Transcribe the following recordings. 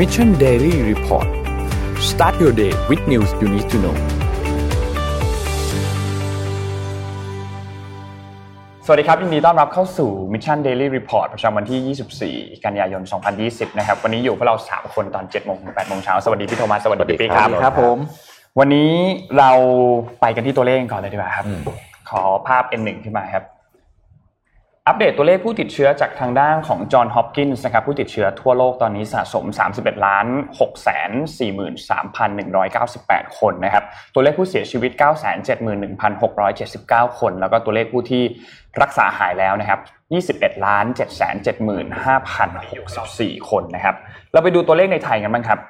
Mission Daily Report start your day with news you need to know สวัสดีครับยินดีต้อนรับเข้าสู่ Mission Daily Report ประจำวันที่ 24 กันยายน 2020 นะครับ วันนี้อยู่พวกเรา 3 คนตอน 7 โมงถึง 8 โมงเช้า สวัสดีพี่โทมัส สวัสดีพี่ปิ๊กครับครับผม วันนี้เราไปกันที่ตัวเลขก่อนเลยดีกว่าครับ ขอภาพ N1 ขึ้นมาครับ อัปเดตตัวเลขผู้ติดเชื้อจากทางด้านของจอห์นฮอปกินส์นะครับผู้ติดเชื้อทั่วโลกตอนนี้สะสม 31ล้าน6แสน43,198 คนนะครับตัวเลขผู้เสียชีวิต 971,679 คน แล้วก็ตัวเลขผู้ที่รักษาหายแล้วนะครับ21ล้าน775,064 คนนะครับเราไปดูตัวเลขในไทยกันบ้างครับ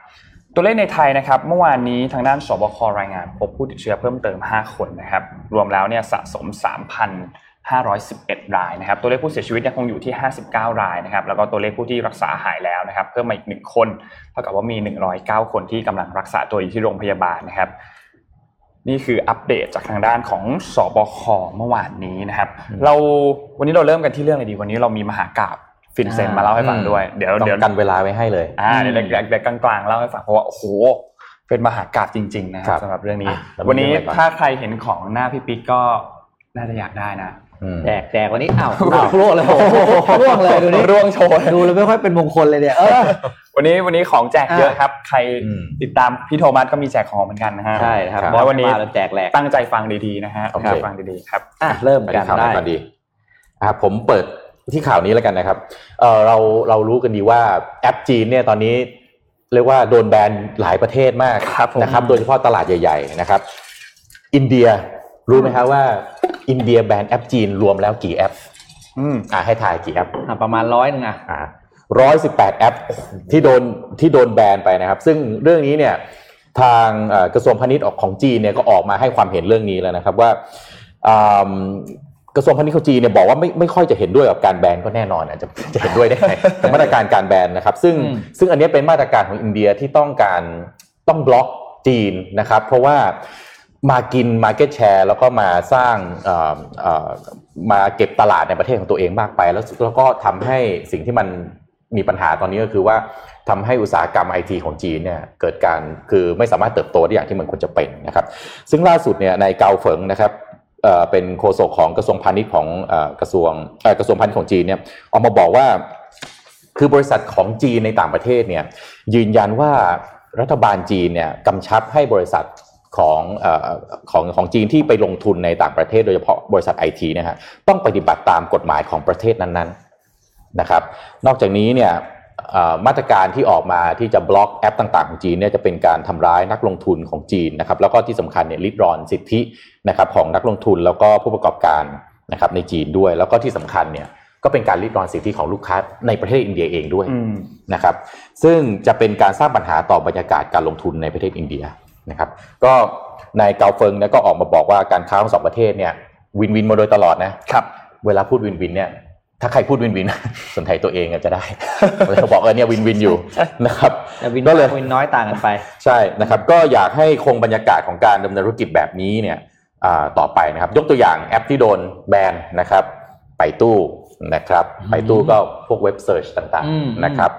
ตัวเลขในไทยนะครับเมื่อวานนี้ทางด้านสบครายงานพบผู้ติดเชื้อเพิ่มเติม 5 คนนะครับรวมแล้วเนี่ยสะสม 3,000 3,511 รายนะครับ ตัวเลขผู้เสียชีวิตยังคงอยู่ที่ 59 รายนะครับ แล้วก็ตัวเลขผู้ที่รักษาหายแล้วนะครับ เพิ่มมาอีก 1 คน เท่ากับว่ามี 109 คนที่กำลังรักษาตัวอยู่ที่โรงพยาบาลนะครับนี่คืออัปเดตจากทางด้านของสบคเมื่อวานนี้นะครับ เราวันนี้เราเริ่มกันที่เรื่องอะไรดี วันนี้เรามีมหากาบฟินเซนมาเล่าให้ฟังด้วยเดี๋ยวต้องเดี๋ยวกันเวลาไว้ให้เลยอ่าเดี๋ยวเดี๋ยวเดี๋ยวกลางๆเล่าให้ฟังเพราะว่าโอ้โหเป็นมหากาบจริง ๆ นะคครัรับบสำหรับเรื่องนี้อะแล้วมีวันนี้เรื่องอะไรก่อนถ้าใครเห็นของหน้าพี่ปิ๊กก็น่าจะอยากได้นะอืม แจกแจกวันนี้อ้าวร่วงเลยโอ้โหร่วงเลยดูนี่ร่วงโชว์ดูแล้วไม่ค่อยเป็นมงคลเลยเนี่ยเออวันนี้วันนี้ของแจกเยอะครับ ใครอืมติดตามพี่โทมัสก็มีแจกของเหมือนกันนะฮะใช่นะครับครับบอแล้สววันนี้มาแล้วแจกแหลกตั้งใจฟังดีๆนะฮะโอเคฟังดีๆครับอะเริ่มไปกันข่าวไหนได้ก่อนดีอะผมเปิดที่ข่าวนี้แล้วกันนะครับเออเราเรารู้กันดีว่าแอปจีนเนี่ยตอนนี้เรียกว่าโดนแบนหลายประเทศมากครับผมนะครับ โดยเฉพาะตลาดใหญ่ ๆ นะครับ อินเดีย รู้ไหมครับว่า อินเดียแบนแอปจีนรวมแล้วกี่แอป อืมอะให้ถ่ายกี่แอปอะประมาณร้อยหนึงอะร้อยสิบแปดแอปที่โดนที่โดนแบนไปนะครับ ซึ่งเรื่องนี้เนี่ยทางเอ่อกระทรวงพาณิชย์ของจีนเนี่ยก็ออกมาให้ความเห็นเรื่องนี้แล้วนะครับว่าอืมกระทรวงพาณิชย์ของจีนเนี่ยบอกว่าไม่ไม่ค่อยจะเห็นด้วยกับการแบนก็แน่นอนนะจะจะเห็นด้วยได้ไงกับมาตรการการแบนนะครับ ซึ่งอืมซึ่งอันนี้เป็นมาตรการของอินเดียที่ต้องการต้องบล็อกจีนนะครับ เพราะว่า มากิน Market Share แล้วก็มาสร้างมาเก็บตลาดในประเทศของตัวเองมากไป แล้วแล้วก็ทำให้สิ่งที่มันมีปัญหาตอนนี้ก็คือว่าทำให้อุตสาหกรรมไอทีของจีนเนี่ยเกิดการคือไม่สามารถเติบโตได้อย่างที่มันควรจะเป็นนะครับ ซึ่งล่าสุดเนี่ยในเกาเฟิงนะครับเป็นโฆษกของกระทรวงพาณิชย์ของกระทรวงกระทรวงพาณิชย์ของจีนเนี่ยออกมาบอกว่าคือบริษัทของจีนในต่างประเทศเนี่ยยืนยันว่ารัฐบาลจีนเนี่ยกำชับให้บริษัท ของเอ่อของของจีนที่ไปลงทุนในต่างประเทศโดยเฉพาะบริษัทไอทีนะฮะต้องปฏิบัติตามกฎหมายของประเทศนั้นๆนะครับ นอกจากนี้เนี่ยเอ่อมาตรการที่ออกมาที่จะบล็อกแอปต่างๆของจีนเนี่ยจะเป็นการทำร้ายนักลงทุนของจีนนะครับ แล้วก็ที่สำคัญเนี่ยริดรอนสิทธินะครับของนักลงทุนแล้วก็ผู้ประกอบการนะครับในจีนด้วย แล้วก็ที่สำคัญเนี่ยก็เป็นการลิดรอนสิทธิของลูกค้าในประเทศอินเดียเองด้วยอืมนะครับ ซึ่งจะเป็นการสร้างปัญหาต่อบรรยากาศการลงทุนในประเทศอินเดีย นะครับก็นายเกาเฟิงเนี่ยก็ออกมาบอกว่าการค้าของสองประเทศเนี่ย win-win มาโดยตลอดนะครับเวลาพูด win-win เนี่ยถ้าใครพูด win-win สนใจตัวเองอะจะได้เขาบอกเออเนี่ย win-win อยู่นะครับแต่ win ก็เลยมาก win น้อยต่างกันไป ใช่นะครับ ก็อยากให้คงบรรยากาศของการดำเนินธุรกิจแบบนี้เนี่ยอ่าต่อไปนะครับ ยกตัวอย่างแอปที่โดนแบนนะครับ ไป่ตู้นะครับ ไป่ตู้ก็พวกเว็บ search ต่างอืมๆนะครับ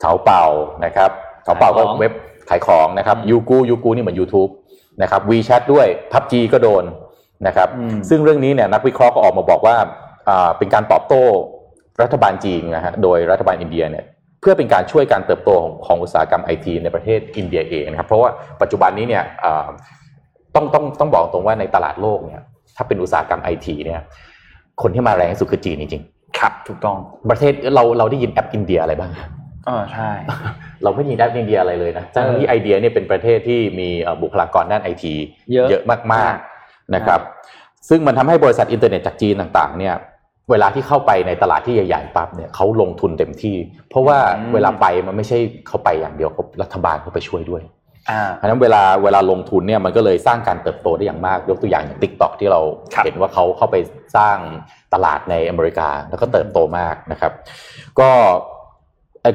เถาเป่านะครับเถาเป่าก็ขายของเว็บ ขายของนะครับอืมยูกูยูกูนี่เหมือน YouTube นะครับ WeChat ด้วย PUBG ก็โดนนะครับอืมซึ่งเรื่องนี้เนี่ยนักวิเคราะห์ก็ออกมาบอกว่าอ่าเป็นการตอบโต้รัฐบาลจีนนะฮะโดยรัฐบาลอินเดียเนี่ยเพื่อเป็นการช่วยการเติบโตของของอุตสาหกรรมไอทีในประเทศอินเดียเองนะครับเพราะว่าปัจจุบันนี้เนี่ยอ่าต้องต้องต้องบอกตรงว่าในตลาดโลกเนี่ยถ้าเป็นอุตสาหกรรมไอทีเนี่ยคนที่มาแรงที่สุดคือจีนจริงครับ ถูกต้องๆประเทศเราเราได้ยินแอปอินเดียอะไรบ้าง เออใช่ เราไม่ได้ยินแอปอินเดียอะไรเลยนะทั้งที่อินเดียเนี่ยเป็นประเทศที่มีเอ่อบุคลากรด้านไอทีเยอะเยอะมากๆนะครับ ซึ่งมันทำให้บริษัทอินเทอร์เน็ตจากจีนต่างๆ เนี่ย เวลาที่เข้าไปในตลาดที่ใหญ่ๆปั๊บเนี่ยเขาลงทุนเต็มที่ เพราะว่าอืมเวลาไปมันไม่ใช่เขาไปอย่างเดียวเขารัฐบาลเขาไปช่วยด้วยอ่าเพราะฉะนั้นเวลาเวลาลงทุนเนี่ยมันก็เลยสร้างการเติบโตได้อย่างมาก ยกตัวอย่างอย่างทิกตอกที่เราครับเห็นว่าเขาเข้าไปสร้างตลาดในอเมริกาแล้วก็เติบโตมากนะครับ ก็เอ่อ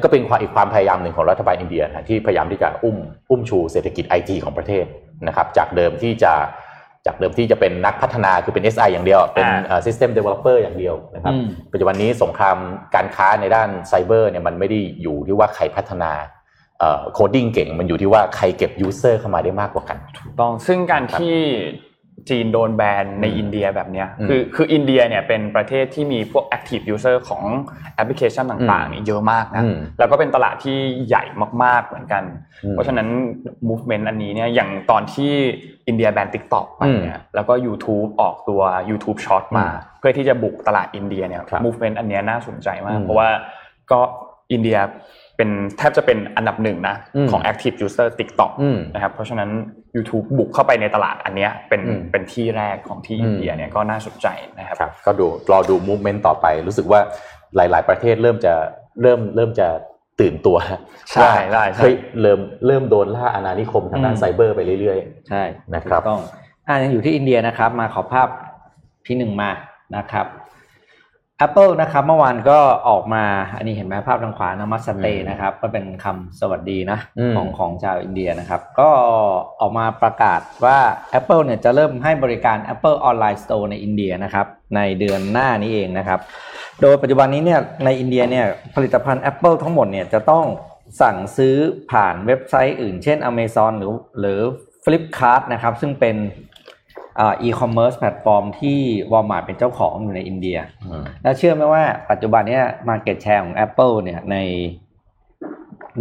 ก็เป็นความอีกความพยายามหนึ่งของรัฐบาลอินเดียนะที่พยายามที่จะอุ้มอุ้มชูเศรษฐกิจไอทีของประเทศนะครับ จากเดิมที่จะจากเดิมที่จะเป็นนักพัฒนาคือเป็น SI อย่างเดียว เป็นอ่าเอ่อ System Developer อย่างเดียวนะครับอืมปัจจุบันนี้สงครามการค้าในด้านไซเบอร์เนี่ยมันไม่ได้อยู่ที่ว่าใครพัฒนา coding เก่ง มันอยู่ที่ว่าใครเก็บ user เข้ามาได้มากกว่ากัน ถูกต้องซึ่งการครับที่ จีนโดนแบนในอืมอินเดียแบบเนี้ยอืมคือคืออินเดียเนี่ยเป็นประเทศที่มีพวก active user ของแอปพลิเคชันต่างๆเนี่ยเยอะมากนะอืมแล้วก็เป็นตลาดที่ใหญ่มากๆเหมือนกันอืมเพราะฉะนั้น movement อันนี้เนี่ยอย่างตอนที่อินเดียแบน TikTok ไปเนี่ยแล้วก็ YouTube ออกตัว YouTube Short มาอืมเพื่อที่จะบุกตลาดอินเดียเนี่ยครับ movement อันเนี้ยน่าสนใจมากอืมเพราะว่าก็อินเดียเป็นแทบจะเป็นอันดับหนึ่งนะอืมของ active user TikTok อืมนะครับเพราะฉะนั้น YouTube บุกเข้าไปในตลาดอันเนี้ยเป็นอืมเป็นที่แรกของที่อืมอินเดียเนี่ยก็น่าสนใจนะครับครับก็ดูรอดูมูฟเมนต์ต่อไป รู้สึกว่าหลาย ๆ ประเทศเริ่มจะเริ่มเริ่มจะตื่นตัวใช่ว่าใช่ใช่เฮ้ยเริ่มเริ่มโดนล่าอาณานิคมทางด้านอืมไซเบอร์ไปเรื่อยใช่นะครับถูกต้องอ่ายังอยู่ที่อินเดียนะครับ มาขอภาพที่หนึ่งมานะครับ Apple นะครับเมื่อวานก็ออกมาอันนี้เห็นไหมภาพทางขวานามัสเตอืมนะครับ ก็เป็นคำสวัสดีนะอืมของของชาวอินเดียนะครับ ก็ออกมาประกาศว่า Apple เนี่ยจะเริ่มให้บริการ Apple Online Store ในอินเดียนะครับในเดือนหน้านี้เองนะครับ โดยปัจจุบันนี้เนี่ยในอินเดียเนี่ยผลิตภัณฑ์ Apple ทั้งหมดเนี่ยจะต้องสั่งซื้อผ่านเว็บไซต์อื่น เช่น Amazon หรือหรือ Flipkart นะครับซึ่งเป็น อ่า e-commerce แพลตฟอร์มที่ Walmart เป็นเจ้าของอยู่ในอินเดียๆอืมแล้วเชื่อไหมว่าปัจจุบันเนี้ย market share ของ Apple เนี่ยใน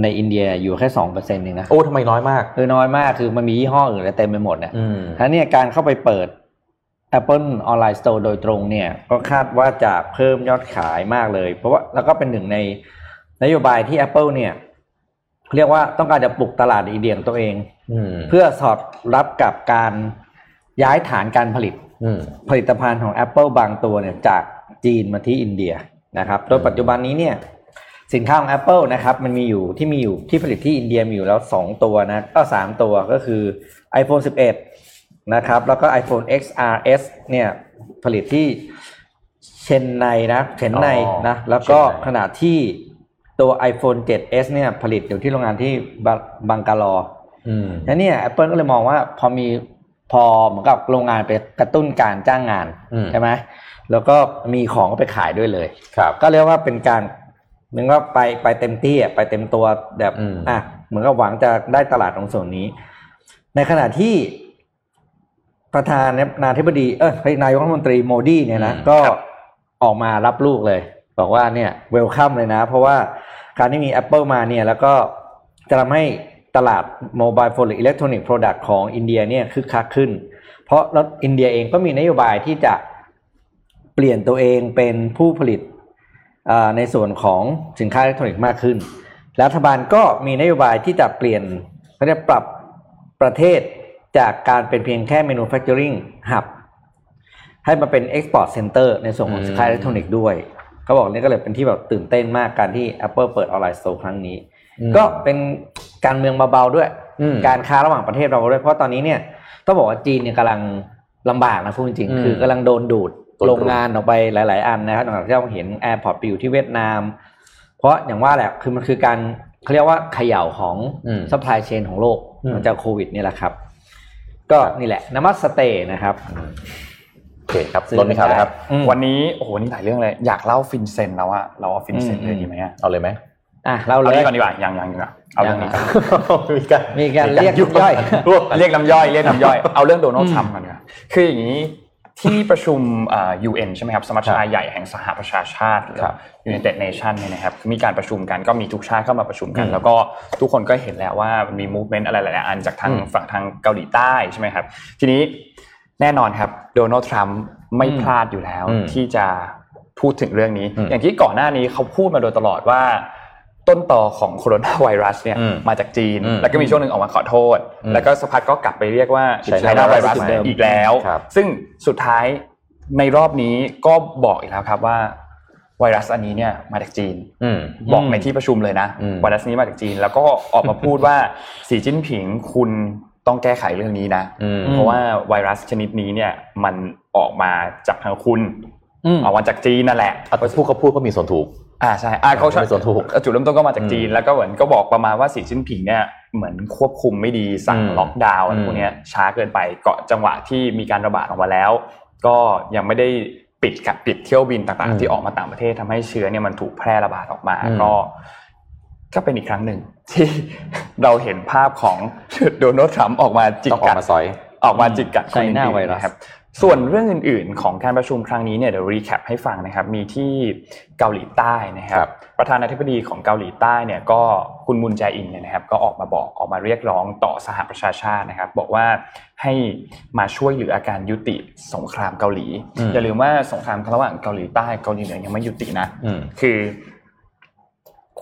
ในอินเดียอยู่แค่สองเปอร์เซ็นต์เองนะโอ้ทำไมน้อยมากคือน้อยมากคือมันมียี่ห้ออื่นอะไรเต็มไปหมดเนี่ยอืมทั้งนี้การเข้าไปเปิด Apple Online Store โดยตรงเนี่ย ก็คาดว่าจะเพิ่มยอดขายมากเลย เพราะว่าแล้วก็เป็นหนึ่งในนโยบายที่ Apple เนี่ย เรียกว่าต้องการจะปลุกตลาดอินเดียของตัวเองอืมเพื่อสอดรับกับการ ย้ายฐานการผลิตอืมผลิตภัณฑ์ของ Apple บางตัวเนี่ยจากจีนมาที่อินเดียนะครับ โดยปัจจุบันนี้เนี่ยสินค้าของ Apple นะครับมันมีอยู่ที่มีอยู่ที่ผลิตที่อินเดียมีอยู่แล้ว 2 ตัวนะก็3ตัวก็คือ iPhone 11 นะครับ แล้วก็ iPhone XRS เนี่ยผลิตที่เชนไนนะเชนไนอ๋อนะแล้วก็เชนไนขณะที่ตัว iPhone 7s เนี่ยผลิตอยู่ที่โรงงานที่บังบังกาลออืมแล้วเนี่ย Apple ก็เลยมองว่าพอมี พอเหมือนกับโรงงานไปกระตุ้นการจ้างงานอืมใช่ไหมแล้วก็มีของก็ไปขายด้วยเลยครับ ก็เรียกว่าเป็นการเหมือนว่าไปไปเต็มที่อะไปเต็มตัวแบบอืมอะเหมือนกับหวังจะได้ตลาดตรงส่วนนี้ ในขณะที่ประธานาธิบดีเออนายกรัฐมนตรีโมดีเนี่ยนะก็ออกมารับลูกเลย บอกว่าเนี่ย welcome เลยนะ เพราะว่าการที่มี Apple มาเนี่ย แล้วก็จะทำให้ ตลาด mobile phone หรือ electronics product ของอินเดียเนี่ยคึกคักขึ้น เพราะแล้วอินเดียเองก็มีนโยบายที่จะเปลี่ยนตัวเองเป็นผู้ผลิตอ่าในส่วนของสินค้าอิเล็กทรอนิกส์มากขึ้น รัฐบาลก็มีนโยบายที่จะเปลี่ยนเขาเรียกปรับประเทศจากการเป็นเพียงแค่ manufacturing hub ให้มาเป็น export center ในส่วนของอืมสินค้าอิเล็กทรอนิกส์ด้วยเขาบอกนี่ก็เลยเป็นที่แบบตื่นเต้นมากการที่ Apple เปิด online store ครั้งนี้อืมก็เป็น การเมืองเบาๆด้วยอืมการค้าระหว่างประเทศเราด้วย เพราะตอนนี้เนี่ยต้องบอกว่าจีนเนี่ยกำลังลำบากนะพูดจริงอืมๆคือกำลังโดนดูดโดนดูดโรงงานออกไปหลาย ๆ อันนะครับอย่างที่เราเห็น AirPods ไปอยู่ที่เวียดนาม เพราะอย่างว่าแหละคือมันคือการเขาเรียกว่าเขย่าของอืม supply chain ของโลกอืมมันจากโควิดนี่แหละครับ ก็นี่แหละนามัสเตย์นะครับโอเคครับเรามีข่าวนะครับอืมวันนี้โอ้โหนี่หลายเรื่องเลย อยากเล่า FinCEN แล้วอะเราเอา FinCEN อืมเลยดีไหมอะเอาเลยไหม อะเราเอาเลเรื่ยองก่อนดีกว่ายังยังดีกว่าเอาเรื่องนี้ก่อนมีการมีการเรียกย่อยรวบเรียกน้ำย่อยเรียกน้ำย่อยเอาเรื่องโดนัลด์ทรัมป์ก่อนดีกว่าคืออย่างนี้ที่ประชุมอ่า UN ใช่ไหมครับสมัชชาใหญ่แห่งสหประชาชาติหรือครับ United Nation เนี่ยนะครับมีการประชุมกันก็มีทุกชาติเข้ามาประชุมกันอืมแล้วก็ทุกคนก็เห็นแล้วว่ามันมี movement อะไรหลายๆอันจากทางอืมฝั่งทางเกาหลีใต้ใช่ไหมครับทีนี้แน่นอนครับโดนัลด์ทรัมป์ไม่พลาดอยู่แล้วอืมที่จะพูดถึงเรื่องนี้อืมอย่างที่ก่อนหน้านี้เขาพูดมาโดยตลอดว่า ต้นตอของโคโรนาไวรัสเนี่ยอืมมาจากจีนอืมแล้วก็มีช่วงหนึ่งออกมาขอโทษอืมแล้วก็สักพักก็กลับไปเรียกว่า China ไชน่าไวรัสเหมือนเดิมอีกแล้วครับซึ่งสุดท้ายในรอบนี้ก็บอกอีกแล้วครับว่าไวรัสอันนี้เนี่ยมาจากจีนอืมบอกอืมในที่ประชุมเลยนะอืมไวรัสนี้มาจากจีน แล้วก็ออกมาพูดว่าสีจิ้นผิงคุณต้องแก้ไขเรื่องนี้นะอืมเพราะว่าไวรัสชนิดนี้เนี่ยมันออกมาจากทางคุณอืมออกมาจากจีนนั่นแหละอะพูดเขาพูดก็มีส่วนถูก อ่าใช่อ่าเขาไม่ส่วนถูกจุดเริ่มต้นก็มาจากจีนอืมแล้วก็เหมือนก็บอกประมาณว่าสีจิ้นผิงเนี่ยเหมือนควบคุมไม่ดีสั่งอืมล็อกดาวน์อะไรอืมพวกเนี้ยช้าเกินไปเกาะจังหวะที่มีการระบาดออกมาแล้ว ก็ยังไม่ได้ปิดกับปิดเที่ยวบินต่างอืมๆที่ออกมาต่างประเทศทำให้เชื้อเนี่ยมันถูกแพร่ระบาดออกมาอืมก็ก็เป็นอีกครั้งหนึ่งที่เราเห็นภาพของโดนัลด์ทรัมป์ออกมาจิกต้องออกักดมาซอยออกมาจิกกัดไชน่าไวรัสนะครับ ส่วนเรื่องอื่น ๆ ของการประชุมครั้งนี้เนี่ยเดี๋ยว recap ให้ฟังนะครับมีที่เกาหลีใต้นะครัครับบประธานาธิบดีของเกาหลีใต้เนี่ยก็คุณมุนแจอินเนี่ยนะครับก็ออกมาบอกออกมาเรียกร้องต่อสหประชาชาตินะครับ บอกว่าให้มาช่วยเหลืออาการยุติสงครามเกาหลีอืมอย่าลืมว่าสงครามระหว่างเกาหลีใต้เกาหลีเหนือยังไม่ยุตินะอืมคือ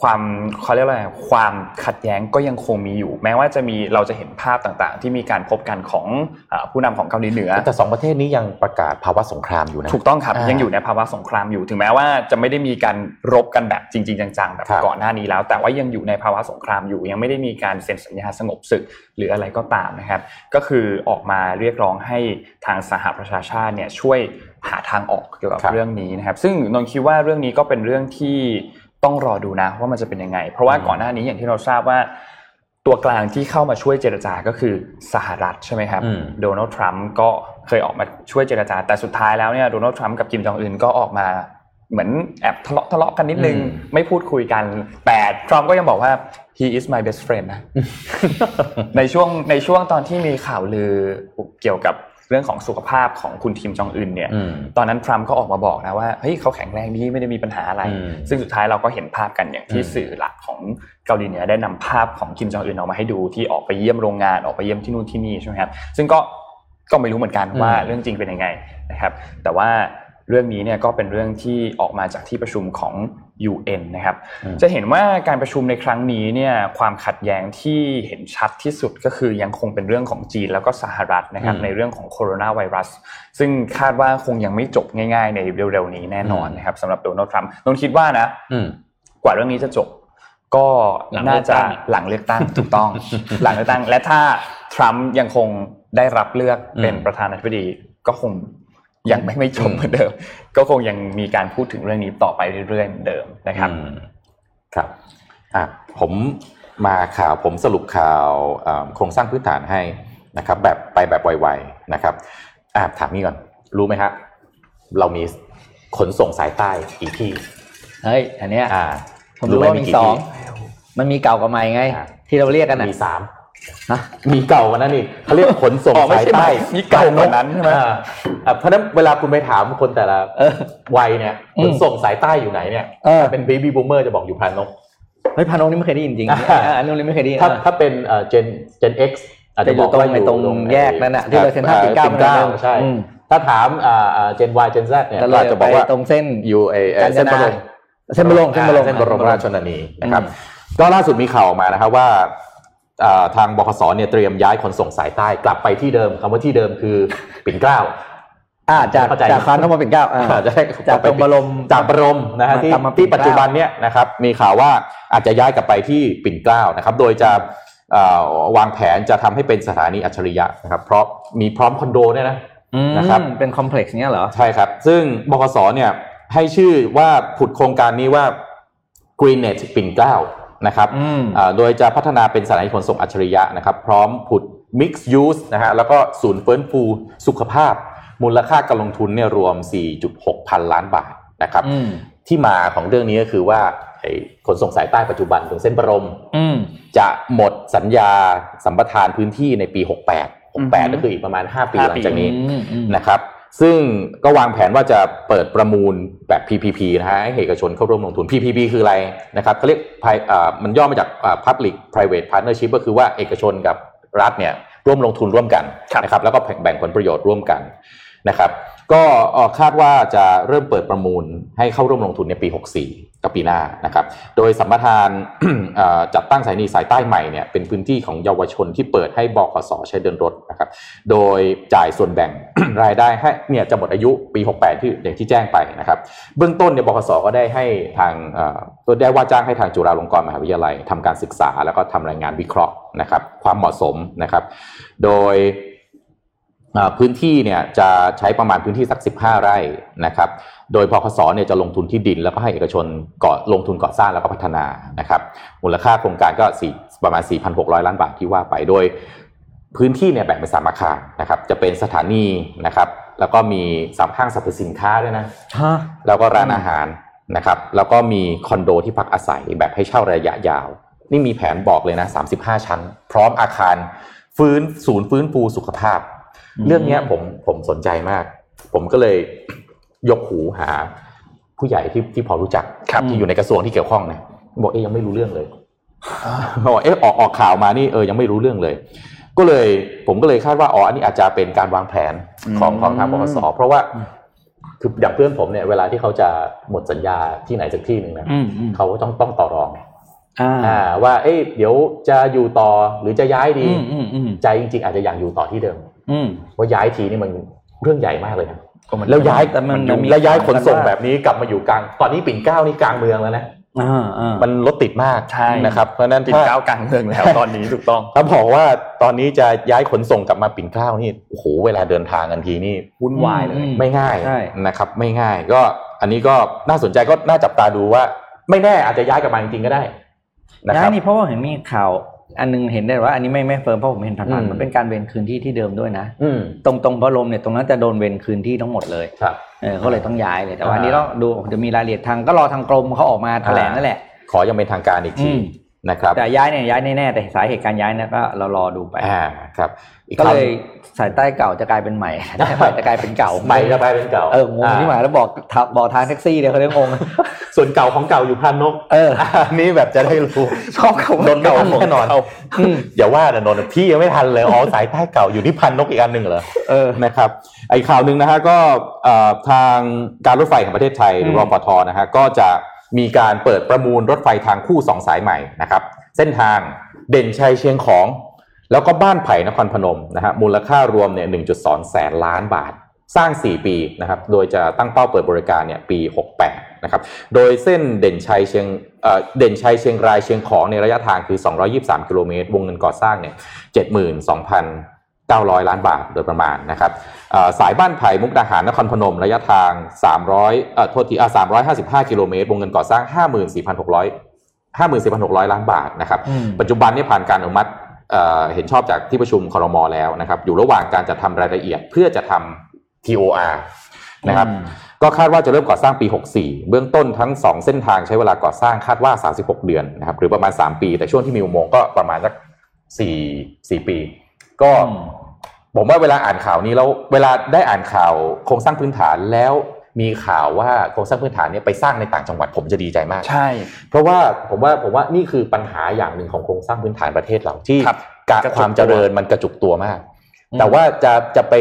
ความเขาเรียกว่าอะไรความขัดแย้งก็ยังคงมีอยู่ แม้ว่าจะมีเราจะเห็นภาพต่างๆ ที่มีการพบกันของเอ่อผู้นำของเกาหลีเหนือ แต่สองประเทศนี้ยังประกาศภาวะสงครามอยู่นะถูกต้องครับอ่ายัยังอยู่ในภาวะสงครามอยู่ถึงแม้ว่าจะไม่ได้มีการรบกันแบบจริง ๆ จังๆแบบครับก่อนหน้านี้แล้ว แต่ว่ายังอยู่ในภาวะสงครามอยู่ ยังไม่ได้มีการเซ็นสัญญาสงบศึกหรืออะไรก็ตามนะครับ ก็คือออกมาเรียกร้องให้ทางสหประชาชาติเนี่ยช่วยหาทางออกเกี่ยวกับครับเรื่องนี้นะครับ ซึ่งนนท์คิดว่าเรื่องนี้ก็เป็นเรื่องที่ ต้องรอดูนะว่ามันจะเป็นยังไง เพราะว่าก่อนหน้านี้อย่างที่เราทราบว่า ตัวกลางที่เข้ามาช่วยเจรจาก็คือสหรัฐใช่ไหมครับอืมโดนัลด์ทรัมป์ก็เคยออกมาช่วยเจรจา แต่สุดท้ายแล้วเนี่ยโดนัลด์ทรัมป์กับคิมจองอึนก็ออกมาเหมือนแอบทะเลาะทะเลาะกันนิดนึงอืมไม่พูดคุยกัน แต่ทรัมป์ก็ยังบอกว่า he is my best friend นะในช่วงในช่วงตอนที่มีข่าวลือเกี่ยวกับ เรื่องของสุขภาพของคุณคิมจองอึนเนี่ยอืมตอนนั้นทรัมป์ก็ออกมาบอกนะว่าเฮ้ยเขาแข็งแรงดีไม่ได้มีปัญหาอะไรอืมซึ่งสุดท้ายเราก็เห็นภาพกันอย่างที่อืมสื่อหลักของเกาหลีเหนือได้นำภาพของคิมจองอึนออกมาให้ดูที่ออกไปเยี่ยมโรงงานออกไปเยี่ยมที่นู่นที่นี่ใช่ไหมครับซึ่งก็ก็ไม่รู้เหมือนกันว่าเรื่องจริงเป็นยังไงนะครับ แต่ว่า เรื่องนี้เนี่ยก็เป็นเรื่องที่ออกมาจากที่ประชุมของ UN นะครับอืมจะเห็นว่าการประชุมในครั้งนี้เนี่ยความขัดแย้งที่เห็นชัดที่สุดก็คือยังคงเป็นเรื่องของจีนแล้วก็สหรัฐนะครับอืมในเรื่องของโคโรนาไวรัส ซึ่งคาดว่าคงยังไม่จบง่ายๆในเร็วๆนี้แน่นอนอืมนะครับสำหรับโดนัลด์ทรัมป์นนท์คิดว่านะอืมกว่าเรื่องนี้จะจบ ก็หลังเลืน่าอกจะตั้งหลังเลือกตั้งถูกต้อง หลังเลือกตั้ง และถ้าทรัมป์ยังคงได้รับเลือกเป็นอืมประธานาธิบดีก็คง ยังไม่ไม่จบอืมเหมือนเดิม ก็คงยังมีการพูดถึงเรื่องนี้ต่อไปเรื่อยๆเหมือนเดิมนะครับอืมครับอะผมมาข่าวผมสรุปข่าวอ่าโครงสร้างพื้นฐานให้นะครับ แบบไปแบบไวๆนะครับอะถามนี่ก่อน รู้ไหมฮะเรามีขนส่งสายใต้กี่ที่เฮ้ยอันเนี้ยอ่าผมรู้ไหว่ามีกี่สองที่มันมีเก่ากับใหม่ไงอ่าที่เราเรียกกันน่ะมีสาม ฮะมีเก่ากว่านั้นอีกเขาเรียกขนส่งอ๋อไม่สายใช่ใต้มีเก่ากว่านั้นใช่ไหมอ่าอะเพราะฉะนั้นเวลาคุณไปถามคนแต่ละเออวัยเนี่ยอืขมนส่งสายใต้อยู่ไหนเนี่ยเออเป็น baby boomer จะบอกอยู่พรานนกเฮ้ยพานงนี่ไม่เคยได้ยินจริงอ่าอ่าอันนู้นนี่ไม่เคยได้ยินถ้าอะถ้าเป็นเอ่อ gen gen x อาจจะบอกว่าจะอยู่ตรงอยู่ไอ้ตรงแยกนั่นน่ะที่เราเซ็นทรัลอ่อปิ่นเกล้าปิ่นเกล้านั่นน่ะใช่อืมถ้าถามอ่าอ่า gen y gen z เนี่ยแต่ก็เราอาจจะบอกว่าไปตรงเส้นอยู่เอเอ่อกาญจเส้นบนารมเส้นบรมเส้นบรมอ่าเส้นบรมราชชนนีนะครับอืมก็ล่าสุดมีข่าวออกมานะครับว่าอ่า ทางบขสเนี่ยเตรียมย้ายขนส่งสายใต้กลับไปที่เดิมคำว่าที่เดิมคือปิ่นเกล้าอ่าจากเข้าใจจากคานเข้ามาเป็นเก้าอ่าอ่าจะได้จากตรงบรมจากบรมนะฮะมาที่กลับมาปิ่ที่นเกล้าปัจจุบันเนี่ยนะครับมีข่าวว่าอาจจะย้ายกลับไปที่ปิ่นเกล้านะครับ โดยจะเอ่อวางแผนจะทำให้เป็นสถานีอัจฉริยะนะครับเพราะมีพร้อมคอนโดเนี่ยนะอืมนะครับเป็นคอมเพล็กซ์เนี้ยเหรอใช่ครับ ซึ่งบขสเนี่ยให้ชื่อว่าผุดโครงการนี้ว่า Greennet ปิ่นเกล้า นะครับอืมอ่าโดยจะพัฒนาเป็นสถานีขนส่งอัจฉริยะนะครับ พร้อมผุด Mixed Use นะฮะแล้วก็ศูนย์ฟื้นฟูสุขภาพ มูลค่าการลงทุนเนี่ยรวม 4.6 พันล้านบาทนะครับอืมที่มาของเรื่องนี้ก็คือว่าไอ้ขนส่งสายใต้ปัจจุบันตรงเส้นบรมอืมจะหมดสัญญาสัมปทานพื้นที่ในปี 68อือฮึ68 ก็คืออีกประมาณ 5 ปีห้าหลัปีงจากนี้อืมอืมนะครับ ซึ่งก็วางแผนว่าจะเปิดประมูลแบบ PPP นะฮะให้เอกชนเข้าร่วมลงทุน PPP คืออะไรนะครับเขาเรียก pri- อ่ามันย่อมาจากอ่า Public Private Partnership ก็คือว่าเอกชนกับรัฐเนี่ยร่วมลงทุนร่วมกันครับนะครับแล้วก็แบ่งผลประโยชน์ร่วมกันนะครับ ก็เอ่อคาดว่าจะเริ่มเปิดประมูลให้เข้าร่วมลงทุนในปี 64 กับปีหน้านะครับ โดยสัมปทานจัดตั้งสถานีสายใต้ใหม่เนี่ยเป็นพื้นที่ของเยาวชนที่เปิดให้บขสใช้เดินรถนะครับ โดยจ่ายส่วนแบ่งรายได้ให้เนี่ยจะหมดอายุปี 68 ที่อย่างที่แจ้งไปนะครับ เบื้องต้นเนี่ยบขสก็ได้ให้ทางได้ว่าจ้างให้ทางจุฬาลงกรณ์มหาวิทยาลัยทำการศึกษาแล้วก็ทำรายงานวิเคราะห์นะครับ ความเหมาะสมนะครับ โดย พื้นที่เนี่ยจะใช้ประมาณพื้นที่สัก 15 ไร่นะครับ โดยพคสเนี่ยจะลงทุนที่ดิน แล้วก็ให้เอกชนก่อลงทุนก่อสร้างแล้วก็พัฒนานะครับมูลค่าโครงการก็สี่ประมาณ 4,600 ล้านบาทที่ว่าไปโดย พื้นที่เนี่ยแบ่งเป็นสามอาคารนะครับ จะเป็นสถานีนะครับ แล้วก็มีสามห้างสรรพสินค้าด้วยนะฮะแล้วก็ร้านอาหารนะครับ แล้วก็มีคอนโดที่พักอาศัยแบบให้เช่าระยะยาว นี่มีแผนบอกเลยนะ 35 ชั้น พร้อมอาคารฟื้นศูนย์ฟื้นฟูสุขภาพ เรื่องเนี้ยผมผมสนใจมาก ผมก็เลยยกหูหาผู้ใหญ่ที่ที่พอรู้จักครับที่อยู่ในกระทรวงที่เกี่ยวข้องนะบอกเอ๊ยยังไม่รู้เรื่องเลยบอกเอ๊ะออกออกข่าวมานี่เออยังไม่รู้เรื่องเลย ก็เลยผมก็เลยคาดว่าอ๋ออันนี้อาจจะเป็นการวางแผนของอืมของทางปปสเพราะว่าคืออย่างเพื่อนผมเนี่ยเวลาที่เขาจะหมดสัญญาที่ไหนสักที่หนึ่งนะอืมอืมเขาก็ต้องต้องต่อรองอ่าอ่าว่า เอ๊ะเดี๋ยวจะอยู่ต่อหรือจะย้ายดีอืมอืมอืมใจจริง ๆ อาจจะอยากอยู่ต่อที่เดิม อืมเพราะย้ายทีนี่มันเรื่องใหญ่มากเลยนะก็มันแล้วย้ายแต่มันยุ่งมันมีแล้วย้ายขนส่งข่าวกันว่าแบบนี้กลับมาอยู่กลาง ตอนนี้ปิ่นเกล้านี่กลางเมืองแล้วนะอ่าอ่ามันรถติดมากใช่นะครับเพราะฉะนั้นปิดถ้าเก้ากลางเมืองแล้วตอนนี้ถูกต้องถ้าบอกว่าตอนนี้จะย้ายขนส่งกลับมาปิ่นเกล้านี่โอ้โหเวลาเดินทางกันทีนี่วุ่นวายเลยอืมไม่ง่ายใช่นะครับ ไม่ง่าย ก็อันนี้ก็น่าสนใจก็น่าจับตาดูว่า ไม่แน่อาจจะย้ายกลับมาจริงๆก็ได้นะคย้ารัยบนี่เพราะว่าเห็นมีข่าว อันนึงเห็นได้ว่าอันนี้ไม่ไม่เฟิร์มเพราะผมเห็นผ่านอืมๆมันเป็นการเวนคืนที่ที่เดิมด้วยนะอืมตรงตรงพระลมเนี่ยตรงนั้นจะโดนเวนคืนที่ทั้งหมดเลยครับเออก็เลยต้องย้ายเลยแต่ว่าอ่าอันนี้ต้องดูจะมีรายละเอียดทางก็รอทางกรมเขาออกมาแถลงนั่นแหละ ขอยังเป็นทางการอีกทีอืม นะครับแต่ย้ายเนี่ยย้ายแน่ๆแต่สาเหตุการย้ายเนะก็เรารอดูไปอ่าครับอีกก็คำเลยสายใต้เก่าจะกลายเป็นใหม่สายใหม่จะกลายเป็นเก่าใหม่จะกลายเป็นเก่าเอองงที่หมายแล้วบอกทับบอกทางแท็กซี่เดี๋ยวเขาเรียกงงส่วนเก่าของเก่าอยู่พันนกเอออันนี้แบบจะได้รู้ชอบเขานนท์ไม่ทันแน่นอนอย่าว่าแต่นนท์พี่ยังไม่ทันเลยอ๋อสายใต้เก่าอยู่ที่พันนกอีกอันหนึ่งเหรอเออนะครับไอ้ข่าวหนึ่งนะฮะก็เอ่อทางการรถไฟแห่งประเทศไทยหรือมรพทนะฮะก็จะ มีการเปิดประมูลรถไฟทางคู่สองสายใหม่นะครับเส้นทางเด่นชัยเชียงของ แล้วก็บ้านไผ่นครพนมนะฮะมูลค่ารวมเนี่ย1.2 แสนล้านบาท สร้าง 4 ปีนะครับโดยจะตั้งเป้าเปิดบริการเนี่ยปี 68นะครับโดยเส้นเด่นชัยเชียงเเด่นชัยเชียงรายเชียงของในระยะทางคือ 223 กิโลเมตร วงเงินก่อสร้างเนี่ย72,000 72,900 ล้านบาทโดยประมาณนะครับเอ่อสายบ้านไผ่มุกดาหารนครพนมระยะทาง 300เอ่อโทษทีอ่า355 กิโลเมตรวงเงินก่อสร้าง 54,600 54,600 ล้านบาทนะครับอืมปัจจุบันนี่ผ่านการอนุมัติเอ่อเห็นชอบจากที่ประชุมครมแล้วนะครับ อยู่ระหว่างการจะทำรายละเอียดเพื่อจะทำ TOR นะครับอืมก็คาดว่าจะเริ่มก่อสร้างปี 64 เบื้องต้นทั้ง 2 เส้นทางใช้เวลาก่อสร้างคาดว่า 36 เดือนนะครับ หรือประมาณ 3 ปี แต่ช่วงที่มีอุโมงค์ก็ประมาณสัก 4 4 ปี ก็อืม ผมว่าเวลาอ่านข่าวนี้แล้วเวลาได้อ่านข่าวโครงสร้างพื้นฐานแล้วมีข่าวว่าโครงสร้างพื้นฐานเนี้ไปสร้างในต่างจังหวัดผมจะดีใจมากใช่ เพราะว่าผมว่าผมว่านี่คือปัญหาอย่างหนึ่งของโครงสร้างพื้นฐานประเทศเราที่ครับการกระจุกความเจริญมันกระจุกตัวมากอืมแต่ว่าจะจะไป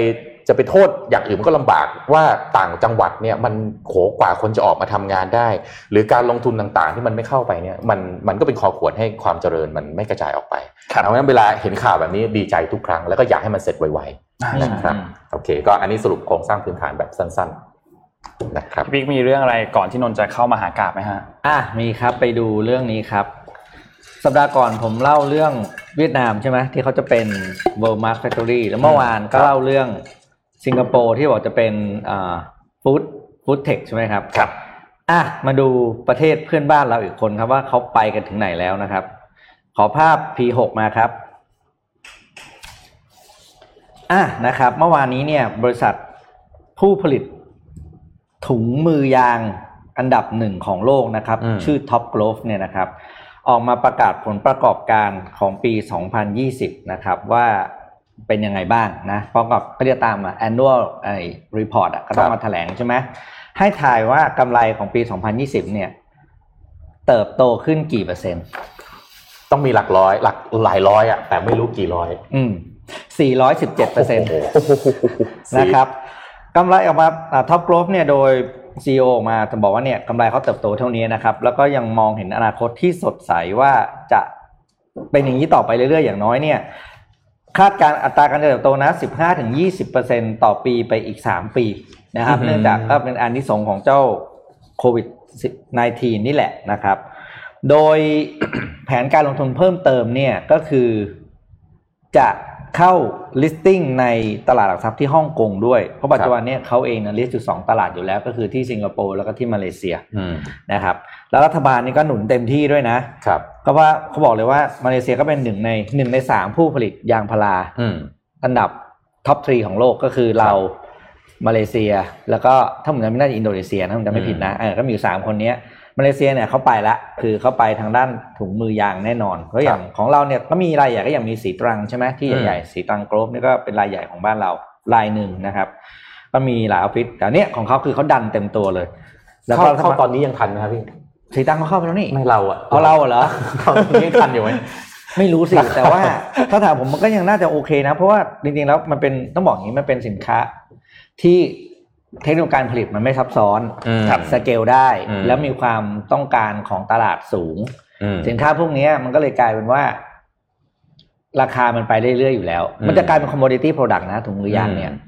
จะไปโทษอย่างอื่นมันก็ลำบากว่าต่างจังหวัดเนี่ยมันโขกว่าคนจะออกมาทำงานได้ หรือการลงทุนต่างๆ ที่มันไม่เข้าไปเนี่ยมันมันก็เป็นคอขวดให้ความเจริญมันไม่กระจายออกไปครับเพราะฉะนั้นเวลาเห็นข่าวแบบนี้ดีใจทุกครั้งแล้วก็อยากให้มันเสร็จไวๆนะครับโอเค ก็อันนี้สรุปโครงสร้างพื้นฐานแบบสั้น ๆ นะครับพี่บิ๊กมีเรื่องอะไรก่อนที่นนท์จะเข้ามาหากาบไหมฮะอะมีครับไปดูเรื่องนี้ครับสัปดาห์ก่อนผมเล่าเรื่องเวียดนามใช่ไหมที่เขาจะเป็น World Mark Factory แล้วเมื่อวานก็ครับเล่าเรื่อง สิงคโปร์ที่บอกจะเป็นฟู้ดฟู้ดเทคใช่ไหมครับครับอะมาดูประเทศเพื่อนบ้านเราอีกคนครับว่าเขาไปกันถึงไหนแล้วนะครับ ขอภาพ P6 มาครับอะนะครับ เมื่อวานนี้เนี่ยบริษัทผู้ผลิตถุงมือยางอันดับหนึ่งของโลกนะครับอืมชื่อ Top Glove เนี่ยนะครับ ออกมาประกาศผลประกอบการของปี 2020 นะครับ ว่า เป็นยังไงบ้างนะเพราะกับก็จะตามอะ annual ไอ้ report อะก็ต้องครับมาแถลงใช่ไหมให้ถ่ายว่ากำไรของปี 2020 เนี่ย เติบโตขึ้นกี่เปอร์เซ็นต์ ต้องมีหลักร้อยหลักหลายร้อยอะแต่ไม่รู้กี่ร้อย อืม417เปอร์เซ็นต์โอ้โหนะครับกำไรออกมาท็อปกรอฟเนี่ยโดย CEO ออกมาจะบอกว่าเนี่ยกำไรเขาเติบโตเท่านี้นะครับ แล้วก็ยังมองเห็นอนาคตที่สดใสว่าจะเป็นอย่างนี้ต่อไปเรื่อยๆ อย่างน้อยเนี่ย คาดการณ์อัตราการเติบโตนะ15-20%ต่อปีไปอีก 3 ปีนะครับอือหือเนื่องจากก็เป็นอันที่สงส์ของเจ้าโควิด -19 นี่แหละนะครับ โดยแผนการลงทุนเพิ่มเติมเนี่ยก็คือจะ เข้า listing ในตลาดหลักทรัพย์ที่ฮ่องกงด้วย เพราะปัจจุบันเนี้ยเขาเองนะ list อยู่สองตลาดอยู่แล้วก็คือที่สิงคโปร์แล้วก็ที่มาเลเซียอืมนะครับ แล้วรัฐบาลนี่ก็หนุนเต็มที่ด้วยนะครับก็ว่าเขาบอกเลยว่ามาเลเซียก็เป็นหนึ่งในหนึ่งในสามผู้ผลิตยางพาราอืมอันดับ top three ของโลกก็คือเรามาเลเซีย แล้วก็ถ้าผมจำไม่ได้อินโดนีเซียนะผมจำไม่ผิดนะเออก็มีอยู่สามคนเนี้ย มาเลเซียเนี่ยเขาไปละคือเขาไปทางด้านถุงมือยางแน่นอนเพราะอย่างของเราเนี่ยก็มีรายใหญ่ก็อย่างมีสีตรังใช่ไหมที่ใหญ่ๆสีตรังโกลบนี่ก็เป็นรายใหญ่ของบ้านเรารายหนึ่งนะครับ ก็มีหลายออฟฟิศแต่เนี้ยของเขาคือเขาดันเต็มตัวเลย แล้วเข้าก็เข้าตอนนี้ยังทันไหมครับพี่สีตรังเขาเข้าไปแล้วนี่ไม่เราอะเอาเราเหรอตอนนี้ยังทันอยู่ไหมไม่รู้สิ แต่ว่าถ้าถามผมมันก็ยังน่าจะโอเคนะ เพราะว่าจริงๆแล้วมันเป็นต้องบอกอย่างนี้มันเป็นสินค้าที่ เทคโนโลยีการผลิตมันไม่ซับซ้อนอืมสเกลได้อืมแล้วมีความต้องการของตลาดสูงอืมสินค้าพวกเนี้ยมันก็เลยกลายเป็นว่า ราคามันไปเรื่อยๆอยู่แล้วอืมมันจะกลายเป็น commodity product นะถุงมือยางเนี่ย อืม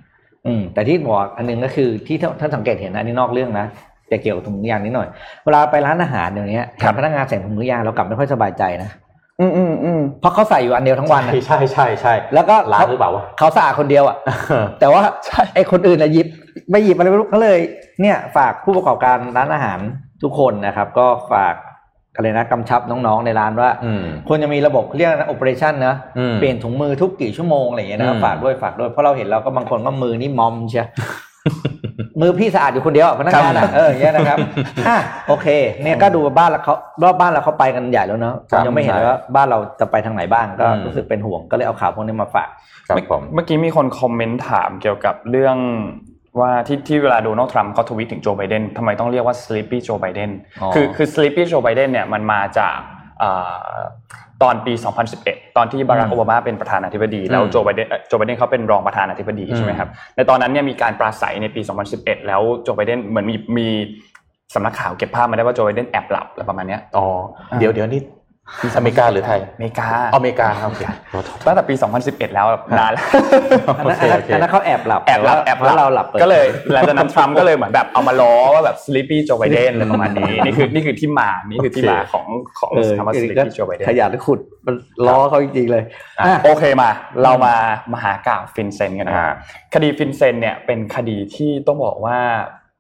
อืมแต่ที่บอกอันหนึงก็คือที่ท่านท่านสังเกตเห็นนะอันนี้นอกเรื่องนะแต่เกี่ยวกับถุงมือยางนิดหน่อย เวลาไปร้านอาหารเดี๋ยวนี้เห็นพนักงานใส่ถุงมือยางเรากลับไม่ค่อยสบายใจนะอืมอืมอืมเพราะเขาใส่อยู่อันเดียวทั้งวันนะใช่ใช่ใช่ใช่แล้วก็ร้านหรือเปล่าวะเขาสะอาดคนเดียวอะแต่ว่าไอ้คนอื่นอะหยิบ ไม่หยิบอะไรไม่รู้ก็เลย เนี่ย ฝากผู้ประกอบการร้านอาหารทุกคนนะครับ ก็ฝากอะไรนะกำชับน้องๆในร้านว่าอืมควรจะมีระบบเรียกนะ operation นะอืมเปลี่ยนถุงมือทุกกี่ชั่วโมงอะไรอย่างเงี้ยนะครับอืมฝากด้วยฝากด้วยเพราะเราเห็นเราก็บางคนก็มือนี่มอมเชียมือพี่สะอาดอยู่คนเดียวอะพนักงานอะเอออย่างเงี้ยนะครับอะโอเค เนี่ยก็ดูบ้านเราเขารอบบ้านเราเขาไปกันใหญ่แล้วเนาะผมยังไม่เห็นเลยว่าบ้านเราจะไปทางไหนบ้างก็รู้สึกเป็นห่วงก็เลยเอาข่าวพวกนี้มาฝากครับผมเมื่อกี้มีคนคอมเมนต์ถามเกี่ยวกับเรื่อง ว่าที่ที่เวลาโดนัลด์ทรัมป์เขาทวีตถึงโจไบเดนทำไมต้องเรียกว่า sleepy Joe Biden อ๋อคือคือ sleepy Joe Biden เนี่ยมันมาจากอ่าตอนปี 2011 ตอนที่บารักอืมโอบามาเป็นประธานาธิบดี แล้วอืมโจไบเดนเอ่อโจไบเดนเขาเป็นรองประธานาธิบดีใช่ไหมครับในตอนนั้นเนี่ยมีการปราศัยในปี 2011 แล้วโจไบเดนเหมือนมีมีสำนักข่าวเก็บภาพมาได้ว่าโจไบเดนแอบหลับอะไรประมาณเนี้ยอ๋อเดี๋ยวเดี๋ยวนี่ อเมริกาหรือไทยอเมริกาอเมริกาครับโอเคขอโทษตั้งแต่ปี 2011 แล้วนานแล้วอันนั้นโอเคโอเคอันนั้นเขาแอบหลับแอบหลับแอบหลับแล้วเราหลับปิดก็เลยหลังจากนั้นทรัมป์ก็เลยเหมือนแบบเอามาล้อว่าแบบ sleepy Joe Biden อะไรประมาณนี้นี่คือนี่คือที่มานี่คือที่มาของของเออคำว่า sleepy Joe Biden ขยันขุดมันล้อเขาจริงๆเลยอะอะโอเคมา เรามามหากาพย์ FinCEN กันนะอ่าคดี FinCEN เนี่ยเป็นคดีที่ต้องบอกว่า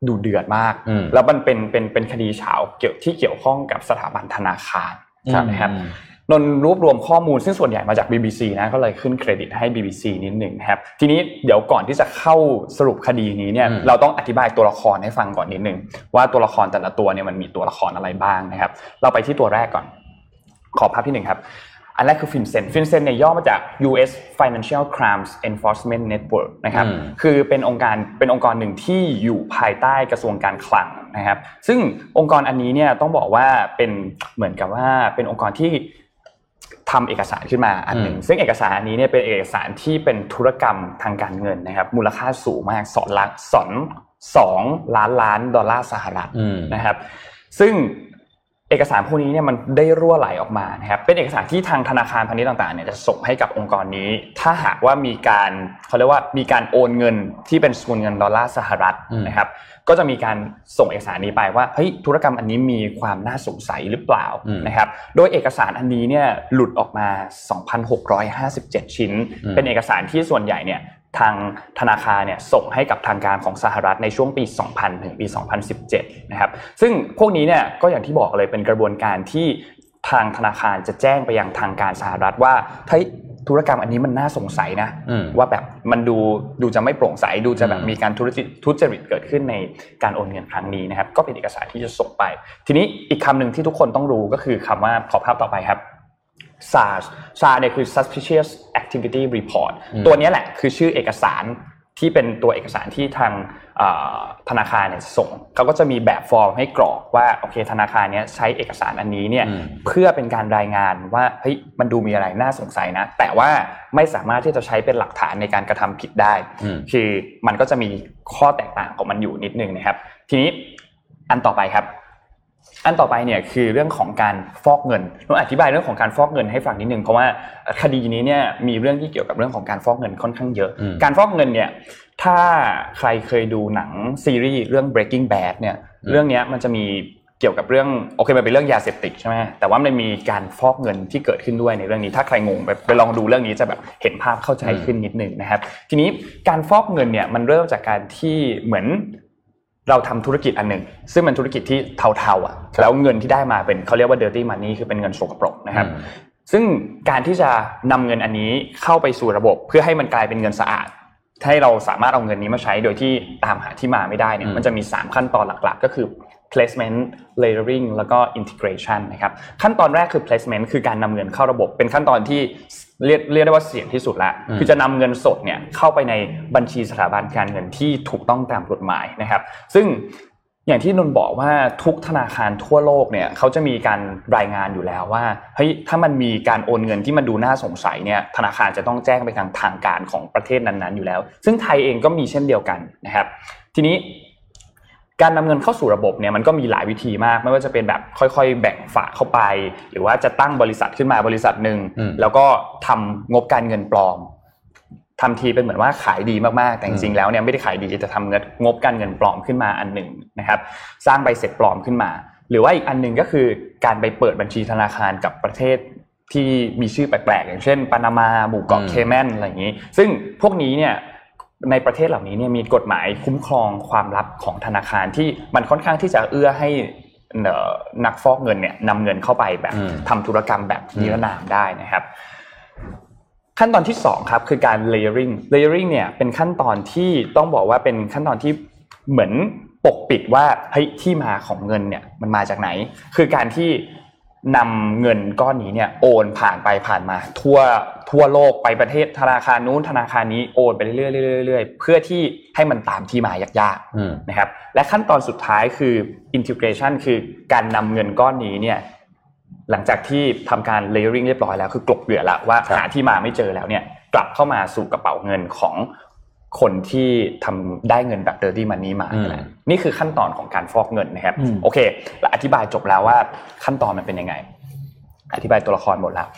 ดูเดือดมากอืมแล้วมันเป็นเป็นเป็นคดีฉาวเกี่ยวที่เกี่ยวข้องกับสถาบันธนาคารครับ นะครับนนท์รวบรวมข้อมูลซึ่งส่วนใหญ่มาจาก BBC นะก็เลยขึ้นเครดิตให้ BBC นิดหนึ่งนะครับทีนี้เดี๋ยวก่อนที่จะเข้าสรุปคดีนี้เนี่ยอืมเราต้องอธิบายตัวละครให้ฟังก่อนนิดหนึ่งว่าตัวละครแต่ละตัวเนี่ยมันมีตัวละครอะไรบ้างนะครับ เราไปที่ตัวแรกก่อน ขอภาพที่หนึ่งครับ อันแรกคือ FinCEN FinCEN เนี่ยย่อมาจาก US Financial Crimes Enforcement Network นะครับอืมคือเป็นองค์การเป็นองค์กรหนึ่งที่อยู่ภายใต้กระทรวงการคลัง นะครับ ซึ่งองค์กรอันนี้เนี่ยต้องบอกว่าเป็นเหมือนกับว่าเป็นองค์กรที่ทำเอกสารขึ้นมาอันหนึ่งอืมซึ่งเอกสารอันนี้เนี่ยเป็นเอกสารที่เป็นธุรกรรมทางการเงินนะครับ มูลค่าสูงมากสองล้านสองสองล้านล้านดอลลาร์สหรัฐอืมนะครับ ซึ่งเอกสารพวกนี้เนี่ยมันได้รั่วไหลออกมานะครับ เป็นเอกสารที่ทางธนาคารพาณิชย์ต่างๆเนี่ยจะส่งให้กับองค์กรนี้ ถ้าหากว่ามีการเขาเรียกว่ามีการโอนเงินที่เป็นสกุลเงินดอลลาร์สหรัฐอืมนะครับ ก็จะมีการส่งเอกสารนี้ไปว่าเฮ้ยธุรกรรมอันนี้มีความน่าสงสัยหรือเปล่าอืมนะครับโดยเอกสารอันนี้เนี่ยหลุดออกมา 2,657 ชิ้นอืมเป็นเอกสารที่ส่วนใหญ่เนี่ยทางธนาคารเนี่ยส่งให้กับทางการของสหรัฐในช่วงปี 2000 ถึงปี 2017 นะครับ ซึ่งพวกนี้เนี่ยก็อย่างที่บอกเลยเป็นกระบวนการที่ทางธนาคารจะแจ้งไปยังทางการสหรัฐว่าเฮ้ย ธุรกรรมอันนี้มันน่าสงสัยนะอืมว่าแบบมันดูดูจะไม่โปร่งใสดูจะแบบอืมมีการทุจริตทุจริตเกิดขึ้นในการโอนเงินครั้งนี้นะครับ ก็เป็นเอกสารที่จะส่งไป ทีนี้อีกคำหนึ่งที่ทุกคนต้องรู้ก็คือคำว่าขอภาพต่อไปครับ SARS SARS เนี่ยคือ suspicious activity report อืมตัวเนี้ยแหละคือชื่อเอกสาร ที่เป็นตัวเอกสารที่ทางเอ่อธนาคารเนี่ยส่งเขาก็จะมีแบบฟอร์มให้กรอกว่าโอเคธนาคารเนี้ยใช้เอกสารอันนี้เนี่ยอืมเพื่อเป็นการรายงานว่าเฮ้ยมันดูมีอะไรน่าสงสัยนะ แต่ว่าไม่สามารถที่จะใช้เป็นหลักฐานในการกระทำผิดได้อืมคือมันก็จะมีข้อแตกต่างของมันอยู่นิดนึงนะครับ ทีนี้อันต่อไปครับ อันต่อไปเนี่ยคือเรื่องของการฟอกเงินเราอธิบายเรื่องของการฟอกเงินให้ฟังนิดนึงเพราะว่าคดีนี้เนี่ยมีเรื่องที่เกี่ยวกับเรื่องของการฟอกเงินค่อนข้างเยอะอืมการฟอกเงินเนี่ยถ้าใครเคยดูหนังซีรีส์เรื่อง Breaking Bad เนี่ยเรื่องเนี้ยมันจะมีเกี่ยวกับเรื่องโอเคมันเป็นเรื่องยาเสพติดใช่ไหมแต่ว่ามันมีการฟอกเงินที่เกิดขึ้นด้วยในเรื่องนี้ ถ้าใครงงไปไปลองดูเรื่องนี้จะแบบเห็นภาพเข้าใจขึ้นนิดนึงนะครับ ทีนี้การฟอกเงินเนี่ยมันเริ่มจากการที่เหมือน เราทำธุรกิจอันหนึ่งซึ่งเป็นธุรกิจที่เทาๆอะแล้วเงินที่ได้มาเป็นเขาเรียกว่า dirty money คือเป็นเงินสกปรกนะครับอืมซึ่งการที่จะนำเงินอันนี้เข้าไปสู่ระบบ เพื่อให้มันกลายเป็นเงินสะอาดให้เราสามารถเอาเงินนี้มาใช้โดยที่ตามหาที่มาไม่ได้เนี่ยอืมมันจะมี 3 ขั้นตอนหลัก ๆ ก็คือ placement layering แล้วก็ integration นะครับขั้นตอนแรกคือ placement คือการนำเงินเข้าระบบ เป็นขั้นตอนที่เรียกเรียกได้ว่าเสี่ยงที่สุดละคือจะนำเงินสดเนี่ยเข้าไปในบัญชีสถาบันการเงินที่ถูกต้องตามกฎหมายนะครับ ซึ่งอย่างที่นนบอกว่าทุกธนาคารทั่วโลกเนี่ยเขาจะมีการรายงานอยู่แล้วว่าเฮ้ยถ้ามันมีการโอนเงินที่มันดูน่าสงสัยเนี่ยธนาคารจะต้องแจ้งไปทางทางการของประเทศนั้นๆอยู่แล้ว ซึ่งไทยเองก็มีเช่นเดียวกันนะครับ ทีนี้ การนำเงินเข้าสู่ระบบเนี่ยมันก็มีหลายวิธีมาก ไม่ว่าจะเป็นแบบค่อยๆ แบ่งฝากเข้าไป หรือว่าจะตั้งบริษัทขึ้นมาบริษัทหนึ่งอืมแล้วก็ทำงบการเงินปลอมทำทีเป็นเหมือนว่าขายดีมากๆ แต่จริงๆแล้วเนี่ยไม่ได้ขายดีจะทำเงินงบการเงินปลอมขึ้นมาอันหนึ่งนะครับ สร้างใบเสร็จปลอมขึ้นมา หรือว่าอีกอันหนึ่งก็คือการไปเปิดบัญชีธนาคารกับประเทศที่มีชื่อแปลกๆ อย่างเช่นปานามาหมู่เกาะอืมเคแมนอะไรอย่างนี้ ซึ่งพวกนี้เนี่ย ในประเทศเหล่านี้เนี่ยมีกฎหมายคุ้มครองความลับของธนาคารที่มันค่อนข้างที่จะเอื้อให้เอ่อนักฟอกเงินเนี่ยนำเงินเข้าไปแบบอืมทำธุรกรรมแบบนิรนามได้นะครับ ขั้นตอนที่สองครับคือการ layering layering เนี่ยเป็นขั้นตอนที่ต้องบอกว่าเป็นขั้นตอนที่เหมือนปกปิดว่าเฮ้ยที่มาของเงินเนี่ยมันมาจากไหน คือการที่ นำเงินก้อนนี้เนี่ยโอนผ่านไปผ่านมา ทั่วทั่วโลกไปประเทศธนาคารนู้นธนาคารนี้โอนไปเรื่อยๆเรื่อยๆเพื่อที่ให้มันตามที่มายากๆอืมนะครับและขั้นตอนสุดท้ายคือ integration คือการนำเงินก้อนนี้เนี่ยหลังจากที่ทำการ layering เรียบร้อยแล้วคือกลบเกลื่อนแล้วว่าครับหาที่มาไม่เจอแล้วเนี่ยกลับเข้ามาสู่กระเป๋าเงินของ คนที่ทำได้เงินแบบ dirty money มาอืมนั่นแหละนี่คือขั้นตอนของการฟอกเงินนะครับอืมโอเคเราอธิบายจบแล้วว่าขั้นตอนมันเป็นยังไง อธิบายตัวละครหมดแล้ว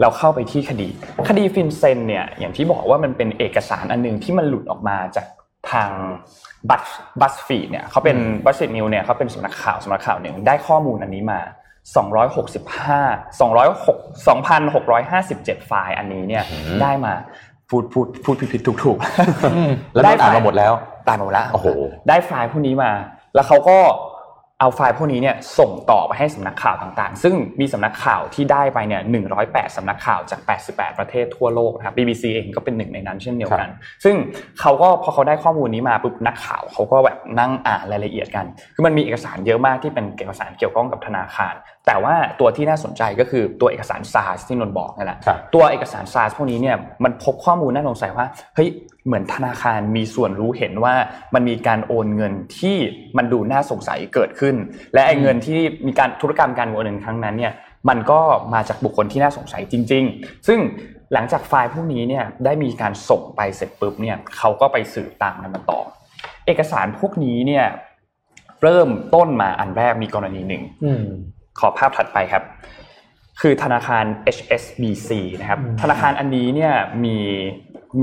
เราเข้าไปที่คดี คดี FinCEN เนี่ย อย่างที่บอกว่ามันเป็นเอกสารอันหนึ่งที่มันหลุดออกมาจากทาง Buzz BuzzFeed เนี่ยเขาเป็น BuzzFeed News เนี่ยเขาเป็นสำนักข่าวสำนักข่าวหนึ่งได้ข้อมูลอันนี้มา265 206 2,657 ไฟล์อันนี้เนี่ยอืมได้มา พูดพูดพูดผิดๆถูกๆแล้วได้ได้อ่านมาหมดแล้วตายหมดแล้วโอ้โหได้ไฟล์พวกนี้มา แล้วเขาก็ เอาไฟล์พวกนี้เนี่ยส่งต่อไปให้สำนักข่าวต่างๆ ซึ่งมีสำนักข่าวที่ได้ไปเนี่ย 108 สำนักข่าวจาก 88 ประเทศทั่วโลกนะครับ BBC เองก็เป็นหนึ่งในนั้นเช่นเดียวกัน ซึ่งเขาก็พอเขาได้ข้อมูลนี้มาปุ๊บนักข่าวเขาก็แบบนั่งอ่านรายละเอียดกัน คือมันมีเอกสารเยอะมากที่เป็นเอกสารเกี่ยวข้องกับธนาคาร แต่ว่าตัวที่น่าสนใจก็คือตัวเอกสาร SARS ที่นนท์บอกนั่นแหละครับตัวเอกสาร SARS พวกนี้เนี่ยมันพบข้อมูลน่าสงสัยว่า เฮ้ย เหมือนธนาคารมีส่วนรู้เห็นว่ามันมีการโอนเงินที่มันดูน่าสงสัยเกิดขึ้น และไอ้เงินที่มีการธุรกรรมการโอนเงินครั้งนั้นเนี่ยมันก็มาจากบุคคลที่น่าสงสัยจริง ๆ ซึ่งหลังจากไฟล์พวกนี้เนี่ยได้มีการส่งไปเสร็จปุ๊บเนี่ยเขาก็ไปสืบตามกันมาต่อ เอกสารพวกนี้เนี่ยเริ่มต้นมาอันแรกมีกรณีหนึ่งอืมขอภาพถัดไปครับ คือธนาคาร HSBC นะครับ ธนาคารอันนี้เนี่ยมี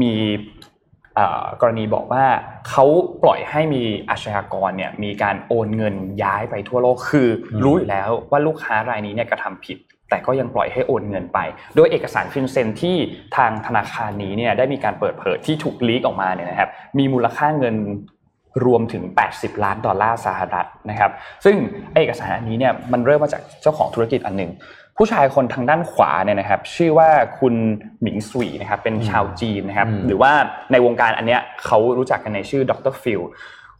มีเอ่อ กรณีบอกว่าเขาปล่อยให้มีอาชญากรเนี่ยมีการโอนเงินย้ายไปทั่วโลกคือรู้อยู่แล้วว่าลูกค้ารายนี้เนี่ยกระทำผิด แต่ก็ยังปล่อยให้โอนเงินไป โดยเอกสารฟินเซนที่ทางธนาคารนี้เนี่ยได้มีการเปิดเผยที่ถูกลีกออกมาเนี่ยนะครับมีมูลค่าเงินรวมถึง 80 ล้านดอลลาร์สหรัฐนะครับ ซึ่งเอกสารอันนี้เนี่ยมันเริ่มมาจากเจ้าของธุรกิจอันหนึ่ง ผู้ชายคนทางด้านขวาเนี่ยนะครับ ชื่อว่าคุณหมิงสุยนะครับเป็นชาวจีนนะครับอืมหรือว่าในวงการอันเนี้ยเขารู้จักกันในชื่อดรฟิล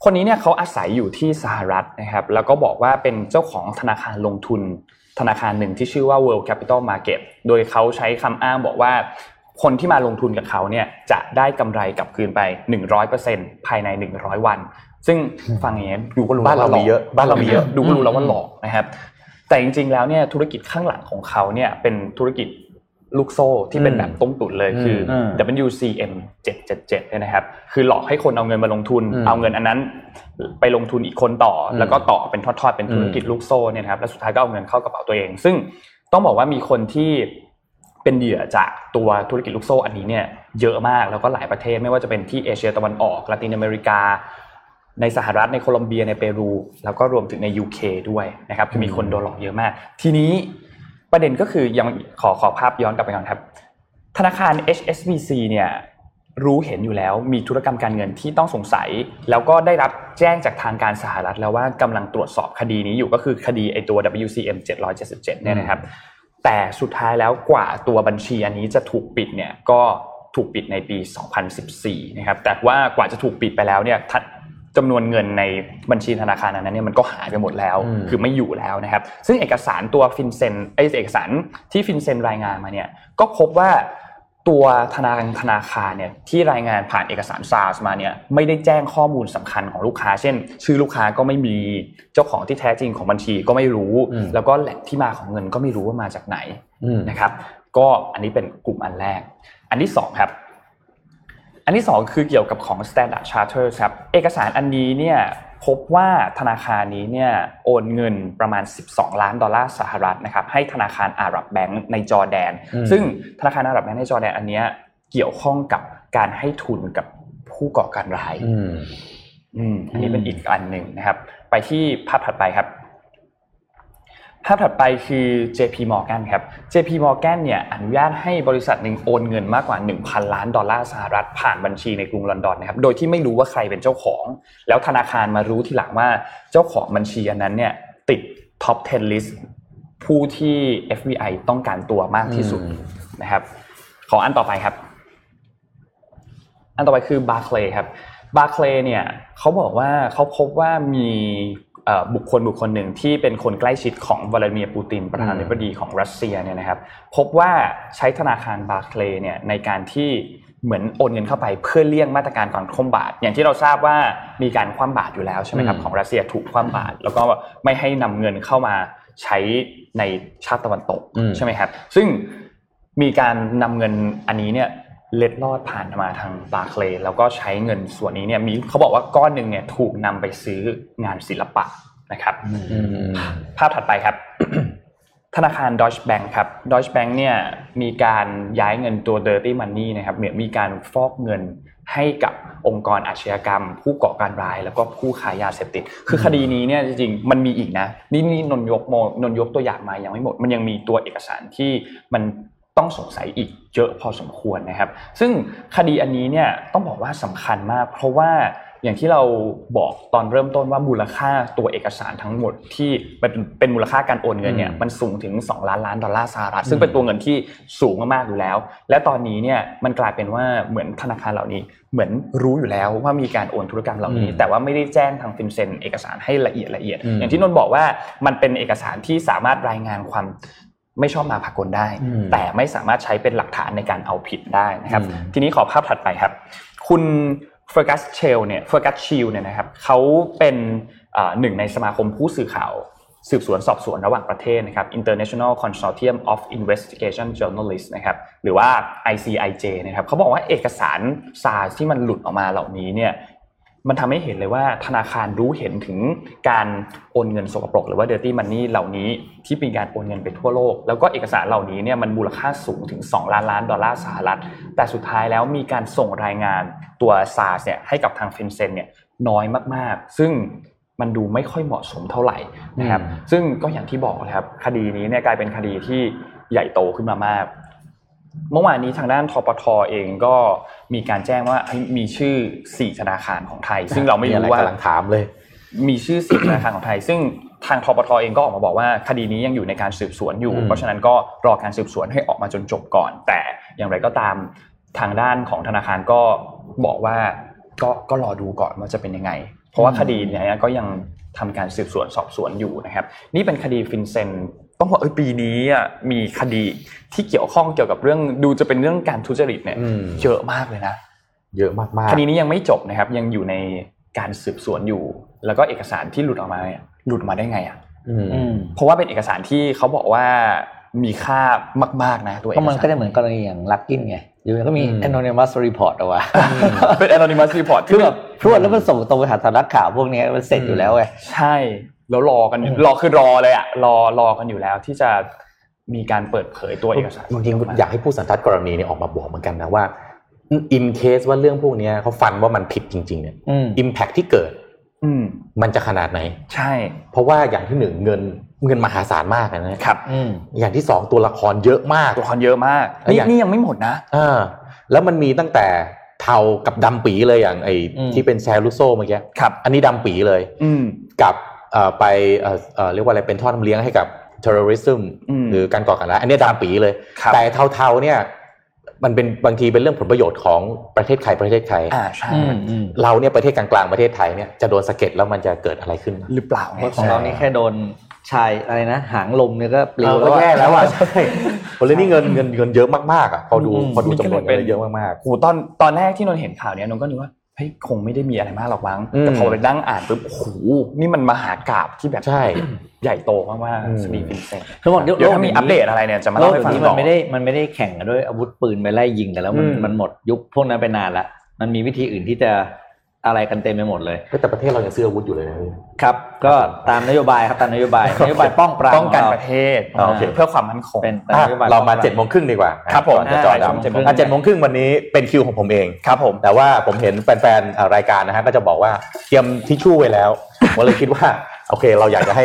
คนนี้เนี่ยเขาอาศัยอยู่ที่สหรัฐนะครับ แล้วก็บอกว่าเป็นเจ้าของธนาคารลงทุน ธนาคารหนึ่งที่ชื่อว่า World Capital Market โดยเขาใช้คำอ้างบอกว่าคนที่มาลงทุนกับเขาเนี่ยจะได้กำไรกลับคืนไป 100%ภายใน 100 วัน ซึ่งฟังอย่างนี้ยดูก็รู้บ้านเราว่หลกมีเยอะบ้านเรามีเยอะอืมดูก็รู้แล้วว่าหลอกนะครับ แต่จริงๆแล้วเนี่ยธุรกิจข้างหลังของเขาเนี่ยเป็นธุรกิจลูกโซ่ที่เป็นแบบต้มตุ๋นเลยคืออม WCM 777เนี่ยนะครับ คือหลอกให้คนเอาเงินมาลงทุนอืมเอาเงินอันนั้น ไปลงทุนอีกคนต่ออมแล้วก็ต่อเป็นทอดๆเป็นธุรกิจลูกโซ่เนี่ยนะครับแล้วสุดท้ายก็เอาเงินเข้ากระเป๋าตัวเอง ซึ่งต้องบอกว่ามีคนที่เป็นเหยื่อจากตัวธุรกิจลูกโซ่อันนี้เนี่ยเยอะมากแล้วก็หลายประเทศไม่ว่าจะเป็นที่เอเชียตะวันออกลาตินอเมริกา ในสหรัฐในโคลอมเบียในเปรู แล้วก็รวมถึงใน UK ด้วยนะครับคือมีคนโดนหลอกเยอะมาก ทีนี้ประเด็นก็คือยังขอขอภาพย้อนกลับไปก่อนครับ ธนาคาร HSBC เนี่ยรู้เห็นอยู่แล้วมีธุรกรรมการเงินที่ต้องสงสัย แล้วก็ได้รับแจ้งจากทางการสหรัฐแล้วว่ากำลังตรวจสอบคดีนี้อยู่ก็คือคดีไอตัว WCM 777เนี่ยนะครับ แต่สุดท้ายแล้วกว่าตัวบัญชีอันนี้จะถูกปิดเนี่ยก็ถูกปิดในปี 2014 นะครับ แต่ว่ากว่าจะถูกปิดไปแล้วเนี่ย ท่านจำนวนเงินในบัญชีธนาคารนั้นเนี่ยมันก็หายไปหมดแล้วอืมคือไม่อยู่แล้วนะครับ ซึ่งเอกสารตัวฟินเซนไอเอกสารที่ฟินเซนรายงานมาเนี่ยก็พบว่าตัวธนาคารธนาคารเนี่ยที่รายงานผ่านเอกสาร SARS มาเนี่ยไม่ได้แจ้งข้อมูลสำคัญของลูกค้า เช่น ชื่อลูกค้าก็ไม่มีเจ้าของที่แท้จริงของบัญชีก็ไม่รู้อืมแล้วก็แหล่งที่มาของเงินก็ไม่รู้ว่ามาจากไหนอืมนะครับ ก็อันนี้เป็นกลุ่มอันแรก อันที่สองครับ อันที่สองคือเกี่ยวกับของ Standard Charter ครับ เอกสารอันนี้เนี่ยพบว่าธนาคารนี้เนี่ยโอนเงินประมาณ 12 ล้านดอลลาร์สหรัฐนะครับให้ธนาคารอาหรับแบงก์ในจอร์แดนอืมซึ่งธนาคารอาหรับแบงก์ในจอร์แดนอันเนี้ยเกี่ยวข้องกับการให้ทุนกับผู้ก่อการร้ายอืมอืมอันนี้เป็นอีกอันหนึ่งนะครับ ไปที่ภาพถัดไปครับ ภาพถัดไปคือ JP Morgan ครับ JP Morgan เนี่ยอนุญาตให้บริษัทหนึ่งโอนเงินมากกว่า 1,000 ล้านดอลลาร์สหรัฐผ่านบัญชีในกรุงลอนดอนนะครับ โดยที่ไม่รู้ว่าใครเป็นเจ้าของ แล้วธนาคารมารู้ทีหลังว่าเจ้าของบัญชีอันนั้นเนี่ยติด top 10 list ผู้ที่ FBI ต้องการตัวมากที่สุดนะครับ ขออันต่อไปครับ อันต่อไปคือ Barclays ครับ Barclays เนี่ยเขาบอกว่าเขาพบว่ามี บุคคลบุคคลหนึ่งที่เป็นคนใกล้ชิดของวลาดิเมียร์ปูตินประธานาธิบดีของรัสเซียเนี่ยนะครับ พบว่าใช้ธนาคาร Barclays เนี่ยในการที่เหมือนโอนเงินเข้าไปเพื่อเลี่ยงมาตรการการคว่ำบาตรอย่างที่เราทราบว่ามีการคว่ำบาตรอยู่แล้วใช่ไหมครับอืมของรัสเซียถูกคว่ำบาตรแล้วก็ไม่ให้นำเงินเข้ามาใช้ในชาติตะวันตกอืมใช่ไหมครับ ซึ่งมีการนำเงินอันนี้เนี่ย เล็ดลอดผ่านมาทางบาร์เคลย์แล้วก็ใช้เงินส่วนนี้เนี่ยมีเขาบอกว่าก้อนหนึ่งเนี่ยถูกนำไปซื้องานศิลปะนะครับอืมอืมภาพถัดไปครับ ธนาคาร Deutsche Bank ครับ Deutsche Bank เนี่ยมีการย้ายเงินตัว dirty money นะครับเนี่ยมีการฟอกเงินให้กับองค์กรอาชญากรรม ผู้ก่อการร้าย แล้วก็ผู้ขายยาเสพติด คือคดีนี้เนี่ยจริงๆมันมีอีกนะ นี่นี่นนยกโมนนยกตัวอย่างมายังไม่หมด มันยังมีตัวเอกสารที่มัน ต้องสงสัยอีกเยอะพอสมควรนะครับ ซึ่งคดีอันนี้เนี่ยต้องบอกว่าสำคัญมาก เพราะว่าอย่างที่เราบอกตอนเริ่มต้นว่ามูลค่าตัวเอกสารทั้งหมดที่เป็นเป็นมูลค่าการโอนเงินเนี่ยอืมมันสูงถึง 2 ล้านล้านดอลลาร์สหรัฐซึ่งเป็นตัวเงินที่สูงมากๆอยู่แล้ว และตอนนี้เนี่ยมันกลายเป็นว่าเหมือนธนาคารเหล่านี้เหมือนรู้อยู่แล้วว่ามีการโอนธุรกรรมเหล่านี้อืมแต่ว่าไม่ได้แจ้งทางฟินเซนเอกสารให้ละเอียดละเอียดอืมอย่างที่นนท์บอกว่ามันเป็นเอกสารที่สามารถรายงานความ ไม่ชอบมาพากลได้อืมแต่ไม่สามารถใช้เป็นหลักฐานในการเอาผิดได้นะครับอืมทีนี้ขอภาพถัดไปครับ คุณเฟอร์กัสชีลเนี่ยเฟอร์กัสชีลเนี่ยนะครับเขาเป็นอ่าหนึ่งในสมาคมผู้สื่อข่าวสืบสวนสอบสวนระหว่างประเทศนะครับ International Consortium of Investigation Journalists นะครับหรือว่า ICIJ นะครับเขาบอกว่าเอกสาร SAR ที่มันหลุดออกมาเหล่านี้เนี่ย มันทำให้เห็นเลยว่าธนาคารรู้เห็นถึงการโอนเงินสกปรกหรือว่า dirty money เหล่านี้ที่มีการโอนเงินไปทั่วโลก แล้วก็เอกสารเหล่านี้เนี่ยมันมูลค่าสูงถึง 2 ล้านล้านดอลลาร์สหรัฐ แต่สุดท้ายแล้วมีการส่งรายงานตัว SARS เนี่ยให้กับทางฟินเซนเนี่ยน้อยมากๆ ซึ่งมันดูไม่ค่อยเหมาะสมเท่าไหร่นะครับอืมซึ่งก็อย่างที่บอกนะครับคดีนี้เนี่ยกลายเป็นคดีที่ใหญ่โตขึ้นมามาก เมื่อวานนี้ทางด้านทปทเองก็มีการแจ้งว่าเฮ้ยมีชื่อ4ธนาคารของไทย ซึ่งเราไม่อะรู้ไรว่ากำลังถามเลย มีชื่อ4ธนาคารของไทย ซึ่งทางทปทเองก็ออกมาบอกว่าคดีนี้ยังอยู่ในการสืบสวนอยู่อืมเพราะฉะนั้นก็รอการสืบสวนให้ออกมาจนจบก่อน แต่อย่างไรก็ตามทางด้านของธนาคารก็บอกว่าก็ก็รอดูก่อนว่าจะเป็นยังไง เพราะว่าคดีเนี้ก็ยังทำการสืบสวนสอบสวนอยู่นะครับ นี่เป็นคดีฟินเซน ต้องบอกเออปีนี้อะมีคดีที่เกี่ยวข้องเกี่ยวกับเรื่องดูจะเป็นเรื่องการทุจริตเนี่ยอืมเยอะมากเลยนะเยอะมากๆคดีนี้ยังไม่จบนะครับ ยังอยู่ในการสืบสวนอยู่ แล้วก็เอกสารที่หลุดออกมาเนี่ยหลุดมาได้ไงอะอืมอืมเพราะว่าเป็นเอกสารที่เขาบอกว่ามีค่ามาก ๆ นะตัวเอก็กมันสารก็จะเหมือนกรณีอย่างลักกินไงอยู่ก็มีอืม anonymous report เอาไว้เป็น anonymous report คือแบบพรวดแล้วมันส่งตรงไปหาสำนักข่าวพวกเนี้ยมันเสร็จอยู่แล้วไงใช่ แล้วรอกันอืมรอคือรอเลยอะรอรอกันอยู่แล้วที่จะมีการเปิดเผยตัวเอกสารจริงๆอยากให้ผู้สันทัดกรณีเนี่ยออกมาบอกเหมือนกันนะว่า in case ว่าเรื่องพวกเนี้ยเขาฟันว่ามันผิดจริง ๆ เนี่ยอืม impact ที่เกิดอืมมันจะขนาดไหน ใช่ เพราะว่าอย่างที่หนึ่งเงินเงินมหาศาลมากนะครับอืมอย่างที่สองตัวละครเยอะมากตัวละครเยอะมากแล้วนี่อย่างนี่ยังไม่หมดนะอ่าแล้วมันมีตั้งแต่เทากับดำปีเลยอย่างไอ้อืมที่เป็นแชร์ลูโซเมื่อกี้ครับอันนี้ดำปีเลยอืมกับเอ่อ ไปเอ่อเอ่อเรียกว่าอะไรเป็นทอดน้ำเลี้ยงให้กับ terrorism อืมหรือการก่อการร้ายอันนี้ดำปีเลยครับแต่เทาๆเนี่ยมันเป็นบางทีเป็นเรื่องผลประโยชน์ของประเทศใครประเทศใครอ่าใช่อืมอืมเราเนี่ยประเทศกลางๆประเทศไทยเนี่ยจะโดนสะเก็ดแล้วมันจะเกิดอะไรขึ้น หรือเปล่าเพราะของเรานี่แค่โดนชายอะไรนะ หางลมเนี่ยก็ปลิวเราแล้วก็อะแย่แล้วอะใช่คนเล่นนี่เงินเงินเงินเยอะมากๆอะพอดูอืมพอดูจำนวนเงินเยอะมากโหตอนตอนแรกที่นนท์เห็นข่าวเนี้ยนนท์ก็นึกว่า เฮ้ยคงไม่ได้มีอะไรมากหรอกมั้งอืมแต่พอไปนั่งอ่านปุ๊บโอ้โหนี่มันมหากาพย์ที่แบบๆใช่ใหญ่โตมากอืมๆคดี FinCEN ทั้งหมดเดี๋ยวถ้ามีอัปเดตอะไรเนี่ยจะมาเล่าให้ฟังแบบโลกนี้ต่มัอนไม่ได้มันไม่ได้แข่งกันด้วยอาวุธปืนไปไล่ยิงกันแล้วมันอืมมันหมดยุคพวกนั้นไปนานละมันมีวิธีอื่นที่จะ อะไรกันเต็มไปหมดเลยแต่ประเทศเรายังซื้ออาวุธอยู่เลยนะครับ ก็ตามนโยบายครับตามนโยบายนโยบายป้องปรามป้องกันขประเทศอ๋อโอเคเพื่อความมั่นคงเป็นตามอะนโยบายเรามาป้องปเจ็ดโมงครึ่งดีกว่าครับผมก่อนจะจอดอ่าดำเจ็ดโมงอะเจ็ดโมงครึ่งวันนี้เป็นคิวของผมเองครับผมแต่ว่าผมเห็นแฟนๆอะรายการนะฮะก็จะบอกว่าเตรียมทิชชู่ไว้แล้วผมเลยคิดว่าโอเค เราอยากจะให้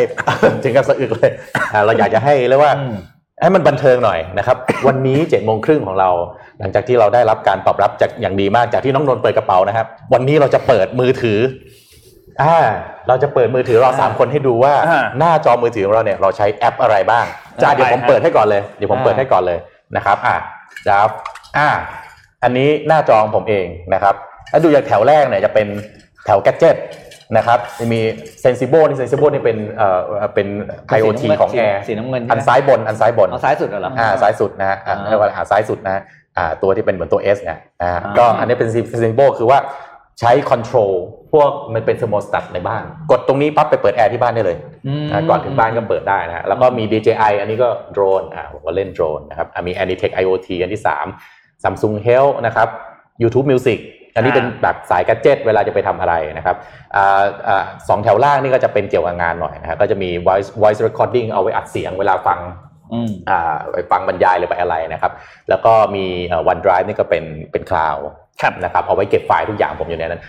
ถึงกับสะอึกเลยอะเราอยากจะให้เรียกว่าอืม ให้มันบันเทิงหน่อยนะครับ วันนี้เจ็ดโมงครึ่งของเรา หลังจากที่เราได้รับการตอบรับจากอย่างดีมากจากที่น้องนนท์เปิดกระเป๋านะครับ วันนี้เราจะเปิดมือถืออ่าเราจะเปิดมือถือเราสามคนให้ดูว่าอ่าหน้าจอมือถือของเราเนี่ยเราใช้แอปอะไรบ้างจ้าเดี๋ยวผมเปิดให้ก่อนเลยเดี๋ยวผมเปิดให้ก่อนเลยนะครับ อะจ้าบอ่า อันนี้หน้าจอของผมเองนะครับถ้าดูจากแถวแรกเนี่ยจะเป็นแถวแกดเจิต นะครับจะมี Sensible นี่ Sensible นี่เป็นเอ่อเป็น IoT ของสีแอร์สีน้ำเงินอันซ้ายบนอันซ้ายบนเอาซ้ายสุดเหรออ่าซ้ายสุดนะฮะอ่าอ่าเรียกว่าอ่าซ้ายสุดนะฮะอ่าตัวที่เป็นเหมือนตัว S เนี่ยนะฮะอ่าก็อันนี้เป็น Sensibo คือว่าใช้ control พวกมันเป็น thermostat ในบ้าน กดตรงนี้ปั๊บไปเปิดแอร์ที่บ้านได้เลยมอ่าก่อนถึงบ้านก็เปิดได้นะฮะแล้วก็มี DJI อันนี้ก็โดรนอ่าผมก็เล่นโดรนนะครับอ่ามี Anitech IoT อันที่3 Samsung Health นะครับ YouTube Music อันนี้เป็นแบบสาย gadget เวลาจะไปทำอะไรนะครับอ่าอ่าสองแถวล่างนี่ก็จะเป็นเกี่ยวกับงานหน่อยนะฮะก็จะมี voice voice recording เอาไว้อัดเสียงเวลาฟังอืมอ่าไปฟังบรรยายหรือไปอะไรนะครับ แล้วก็มี OneDrive นี่ก็เป็นเป็น cloud ครับนะครับเอาไว้เก็บไฟล์ทุกอย่างผมอยู่ในนั้น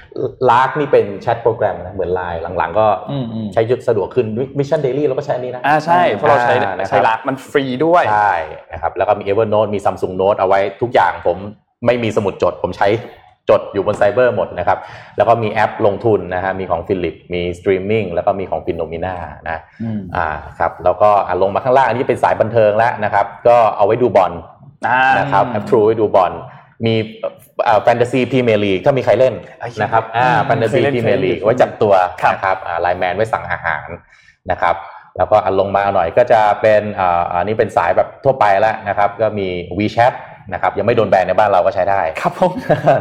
Lark นี่เป็นแชทโปรแกรมนะเหมือนไลน์หลังๆ ก็อืมอืมใช้ยุดสะดวกขึ้น Mission Daily เราก็ใช้อันนี้นะอ่าใช่เพราะเราใช้อ่านะครับใช้ Lark มันฟรีด้วยใช่นะครับแล้วก็มี Evernote มี Samsung Note เอาไว้ทุกอย่างผมไม่มีสมุดจดผมใช้ จดอยู่บนไซเบอร์หมดนะครับ แล้วก็มีแอปลงทุนนะฮะมีของ Phillip มีสตรีมมิ่งแล้วก็มีของ Finnomenaนะอืมอ่าครับแล้วก็อะลงมาข้างล่างอันนี้เป็นสายบันเทิงแล้วนะครับ ก็เอาไว้ดูบอลอ่านะครับแอปทรูไว้ดูบอลมี Fantasy Premier League ถ้ามีใครเล่นไอ้เหี้ยนะครับอ่าอืมแฟนตาซีเคยเล่นพรีเมียร์ลีกเคยเล่นไว้จับตัวครับนะครับอ่าไลน์แมนไว้สั่งอาหารนะครับแล้วก็อันลงมาหน่อยก็จะเป็นอ่าอันนี้เป็นสายแบบทั่วไปแล้วนะครับ ก็มี WeChat นะครับยังไม่โดนแบนในบ้านเราก็ใช้ได้ครับผม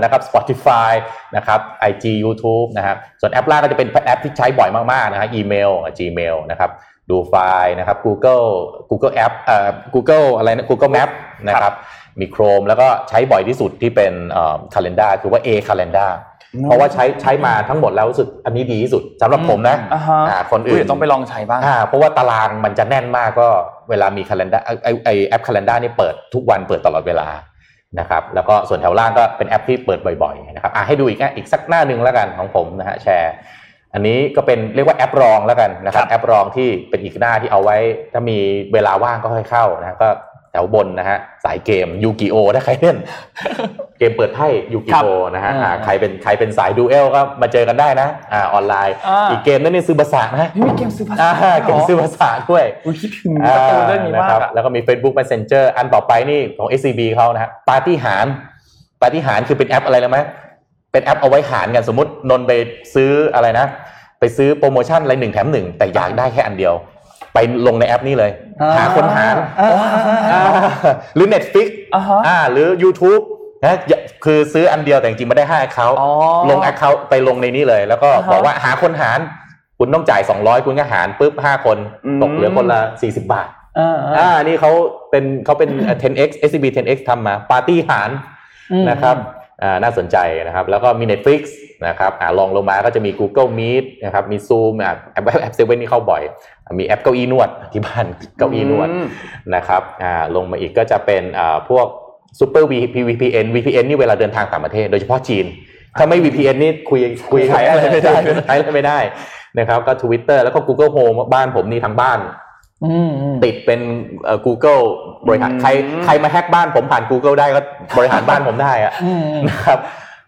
นะครับ Spotify นะครับ IG YouTube นะครับส่วนแอปล่างก็จะเป็นแอปที่ใช้บ่อยมากๆนะฮะอีเมล Gmail นะครับดูไฟล์นะครับ Google Google App เอ่อ Google อะไรนะ Google Map นะครับมี Chrome แล้วก็ใช้บ่อยที่สุดที่เป็นเอ่อ Calendar คือว่า A Calendar อืมเพราะว่าใช้ใช้มาทั้งหมดแล้วรู้สึกอันนี้ดีที่สุดสำหรับผมนะอ่าฮะอ่าคนอื่นเดี๋ยวต้องไปลองใช้บ้างอ่าเพราะว่าตารางมันจะแน่นมากก็ เวลามี calendar ไอไอ้ไอแอป calendar นี่เปิดทุกวันเปิดตลอดเวลานะครับ แล้วก็ส่วนแถวล่างก็เป็นแอปที่เปิดบ่อยๆนะครับอะให้ดูอีกอะอีกสักหน้าหนึ่งแล้วกันของผมนะฮะแชร์ อันนี้ก็เป็นเรียกว่าแอปรองแล้วกันนะครับ แอปรองที่เป็นอีกหน้าที่เอาไว้ ถ้ามีเวลาว่างก็ค่อยเข้านะก็ แถวบนนะฮะสายเกมยูกิโอถ้าใครเล่น เกมเปิดไพ่ยูกิโอนะฮะอ่าใครเป็นใครเป็นสายดูเอลก็มาเจอกันได้นะอ่าออนไลน์อ่าอีกเกมนั่นนี่ซื้อภาษานะนี่มีเกมซื้อภาษาอ่าเกมซื้อภาษาด้วยอุ้ยคิดถึงการ์ตูนเรื่องนี้มากนะครับอะแล้วก็มี Facebook Messenger อันต่อไปนี่ของ SCB เขานะฮะปาร์ตี้หารปาร์ตี้หารคือเป็นแอปอะไรรู้ไหมเป็นแอปเอาไว้หารกันสมมตินนท์ไปซื้ออะไรนะ ไปซื้อโปรโมชั่นอะไรหนึ่งแถมหนึ่งแต่อยากได้แค่อันเดียว ไปลงในแอปนี้เลย หาคนหารอ่าอ่าอ่าอ่าหรือ Netflix อ่าฮะอ่าหรือ YouTube นะอย่าคือซื้ออันเดียวแต่จริงๆไม่ได้ห้าเขาอ๋อลง account ไปลงในนี้เลย แล้วก็อ่าฮะบอกว่าหาคนหาร คุณต้องจ่าย 200 คุณก็หารปุ๊บ5คนอืมตกเหลือคนละ 40 บาทอ่าอ่าอ่านี่เขาเป็นเขาเป็น 10x SCB 10x ทำมาปาร์ตี้หารอืมนะครับอ่าน่าสนใจนะครับ แล้วก็มี Netflix นะครับอ่าลองลงมาก็จะมี Google Meet นะครับมี Zoom อะแอปแอปเซเว่นนี่เข้าบ่อยอะมีแอปเก้าอี้นวดที่บ้านเก้าอี้นวดอืมนะครับอ่าลงมาอีกก็จะเป็นอ่าพวก Super VPN VPN นี่เวลาเดินทางต่างประเทศโดยเฉพาะจีน ถ้าไม่ VPN นี่คุยคุยใช้อะไรไม่ได้ใช้อะไรไม่ได้นะครับก็ Twitter แล้วก็ Google Home บ้านผมนี่ทั้งบ้านอืมอืมติดเป็นเอ่อ Google บริหารอืมใครใครมาแฮกบ้านผมผ่าน Google ได้ก็บริหารบ้านผมได้อะอืมอืมนะครับ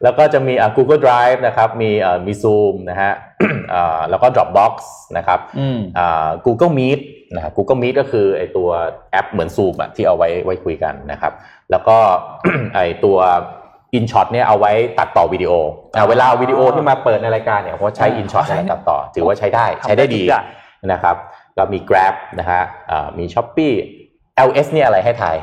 แล้วก็จะมีอ่า Google Drive นะครับ มีอ่ามี Zoom นะฮะอ่าแล้วก็ Dropbox นะครับอืมอ่า Google Meet นะครับ Google Meet ก็คือไอตัวแอปเหมือน Zoom อะที่เอาไว้ไว้คุยกันนะครับ แล้วก็ไอตัว InShot เนี่ยเอาไว้ตัดต่อวิดีโออ่าเวลาเอาวิดีโอที่มาเปิดในรายการเนี่ยผมก็ใช้อ่า InShot ในการตัดต่อ ถือว่าใช้ได้ทำได้ใช้ได้ดีทุกอย่างนะครับ เรามี Grab นะฮะอ่ามี Shopee LS เนี่ยอะไรให้ทาย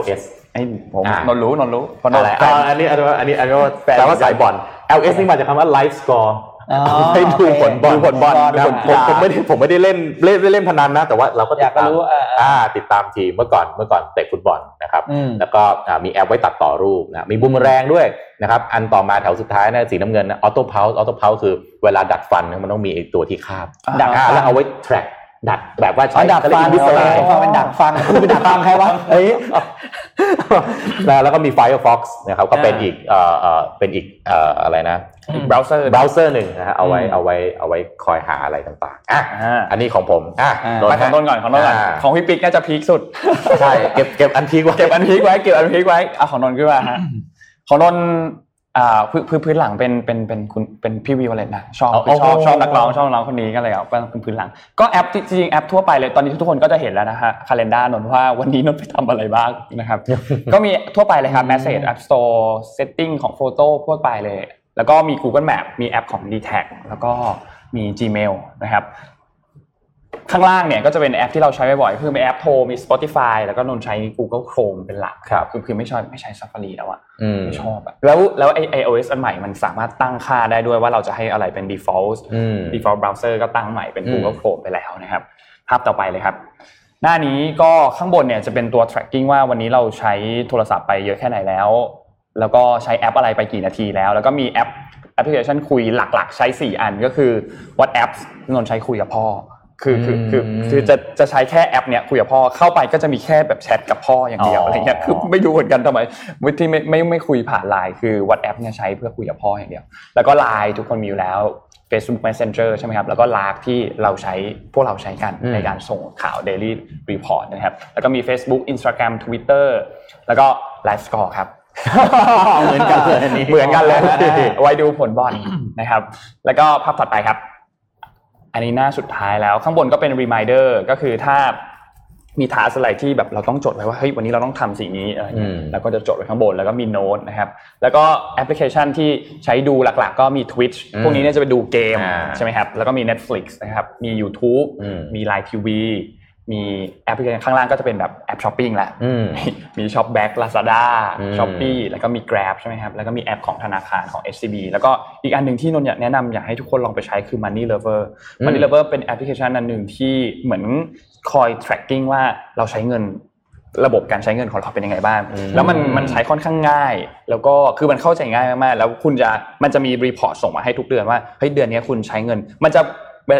LS ไอ้ผมอ่านนท์รู้นนท์รู้เพราะนนอะไรท์อ่าอันนี้อันนี้อันนี้อันนี้ว่าแปลว่าสายบอล LS นี่มาจากคำว่า Live Score อ๋อให้ดูผลบอลดูผลบอลนะครับผมผมไม่ได้ผมไม่ได้เล่นเล่นเล่นพนันนะ แต่ว่าเราก็อติยากดจะตามรู้เออเอออ่าติดตามทีมเมื่อก่อนเมื่อก่อนเตะฟุตบอลนะครับอืมแล้วก็อ่ามีแอปไว้ตัดต่อรูปนะมีบูมแรงด้วยนะครับ อันต่อมาแถวสุดท้ายนะสีน้ำเงินนะ OrthoPulse OrthoPulse คือเวลาดัดฟันนะมันต้องมีไอ้ตัวที่คาบดัดอ่าฟันแล้วเอาไว้ track ดัดแบบว่าอ๋อใช้ดัดฟันวิสไลฟังเป็นดัดฟันคุณไปดัดฟันใครวะเอ้ยแล้วแล้วก็มี Firefox นะครับก็เป็นอ่าอีกเอ่อเอ่อเป็นอีกเอ่ออะไรนะอีกเบราว์เซอร์เบราว์เซอร์หนึ่งนะฮะเอาไว้อืมเอาไว้เอาไว้คอยหาอะไรต่างๆอะอ่าอันนี้ของผมอะอ่าโดนไปของฮะนนท์ก่อนของนนท์ก่อนอ่าของพี่ปิ๊กน่าจะ peak สุดใช่เก็บเก็บอัน peak ไว้เก็บอัน peak ไว้เก็บอัน peak ไว้เอาของนนท์ขึ้นมาฮะของนนท์ อ่าพื้นพื้นพื้นหลังเป็นเป็นเป็นคุณเป็นพี่วิวเลยนะชอบชอบชอบนักร้องชอบนักร้องคนนี้ก็เลยเอาเป็นพื้นหลัง ก็แอปจริงๆแอปทั่วไปเลยตอนนี้ทุกคนก็จะเห็นแล้วนะฮะคาล endar นนท์ว่าวันนี้นนท์ไปทำอะไรบ้างนะครับ ก็มีทั่วไปเลยครับ Message App Store Setting ของ Photo ทั่วไปเลย แล้วก็มี Google Map มีแอปของ d t a c แล้วก็มี Gmail นะครับ ข้างล่างเนี่ยก็จะเป็นแอปที่เราใช้บ่อยๆคือมีแอปโทรมี Spotify แล้วก็นนท์ใช้ Google Chrome เป็นหลักครับคือคือไม่ชอบไม่ใช้ Safari แล้วอะอืมไม่ชอบอะแล้วแล้วไอ iOS อันใหม่มันสามารถตั้งค่าได้ด้วยว่าเราจะให้อะไรเป็น default อืม default browser ก็ตั้งใหม่เป็นอืม Google Chrome ไปแล้วนะครับ ภาพต่อไปเลยครับ หน้านี้ก็ข้างบนเนี่ยจะเป็นตัว tracking ว่าวันนี้เราใช้โทรศัพท์ไปเยอะแค่ไหนแล้ว แล้วก็ใช้แอปอะไรไปกี่นาทีแล้ว แล้วก็มีแอปแอปพลิเคชันคุยหลักๆ ใช้ 4 อันก็คือ WhatsApp ที่นนท์ใช้คุยกับพ่อ คือคือคืออืมคือจะจะใช้แค่แอปเนี้ยคุยกับพ่อเข้าไปก็จะมีแค่แบบแชทกับพ่ออย่างเดียวอ๋อออะไรเงี้ยคือไม่รู้เหมือนกันทำไมที่ไม่ไม่ไม่คุยผ่านไลน์คือ WhatsApp เนี่ยใช้เพื่อคุยกับพ่ออย่างเดียว แล้วก็ไลน์ทุกคนมีอยู่แล้ว Facebook Messenger ใช่ไหมครับแล้วก็ Lark ที่เราใช้พวกเราใช้กันอืมในการส่งข่าว Daily Report นะครับแล้วก็มี Facebook Instagram Twitter แล้วก็ Live Score ครับเหมือนกันเลยอันนี้เหมือนกันเลยนะไว้ดูผลบอลนะครับ แล้วก็ภาพถัดไปครับ อันนี้หน้าสุดท้ายแล้วข้างบนก็เป็น reminder ก็คือถ้ามี task อะไรที่แบบเราต้องจดไว้ว่าเฮ้ยวันนี้เราต้องทำสิ่งนี้อะไรเงี้ยอืมแล้วก็จะจดไว้ข้างบนแล้วก็มีโน้ตนะครับแล้วก็แอปพลิเคชันที่ใช้ดูหลักๆ ก็มี Twitch อืมพวกนี้เนี่ยจะไปดูเกมอ่าใช่ไหมครับแล้วก็มี Netflix นะครับมี YouTube อืมมี Line TV มีแอปพลิเคชันข้างล่างก็จะเป็นแบบแอปช้อปปิ้งแหละอืมมี ShopBack Lazada อืม Shopee แล้วก็มี Grab ใช่ไหมครับแล้วก็มีแอปของธนาคารของ SCB แล้วก็อีกอันหนึ่งที่นนท์อยากแนะนำอยากให้ทุกคนลองไปใช้คือ Money Lover Money Lover เป็นแอปพลิเคชันอันหนึ่งที่เหมือนคอย tracking ว่าเราใช้เงินระบบการใช้เงินของเราเป็นยังไงบ้างอืมแล้วมันมันใช้ค่อนข้างง่าย แล้วก็คือมันเข้าใจง่ายมากๆ แล้วคุณจะมันจะมี report ส่งมาให้ทุกเดือนว่าเฮ้ยเดือนนี้คุณใช้เงิน มันจะ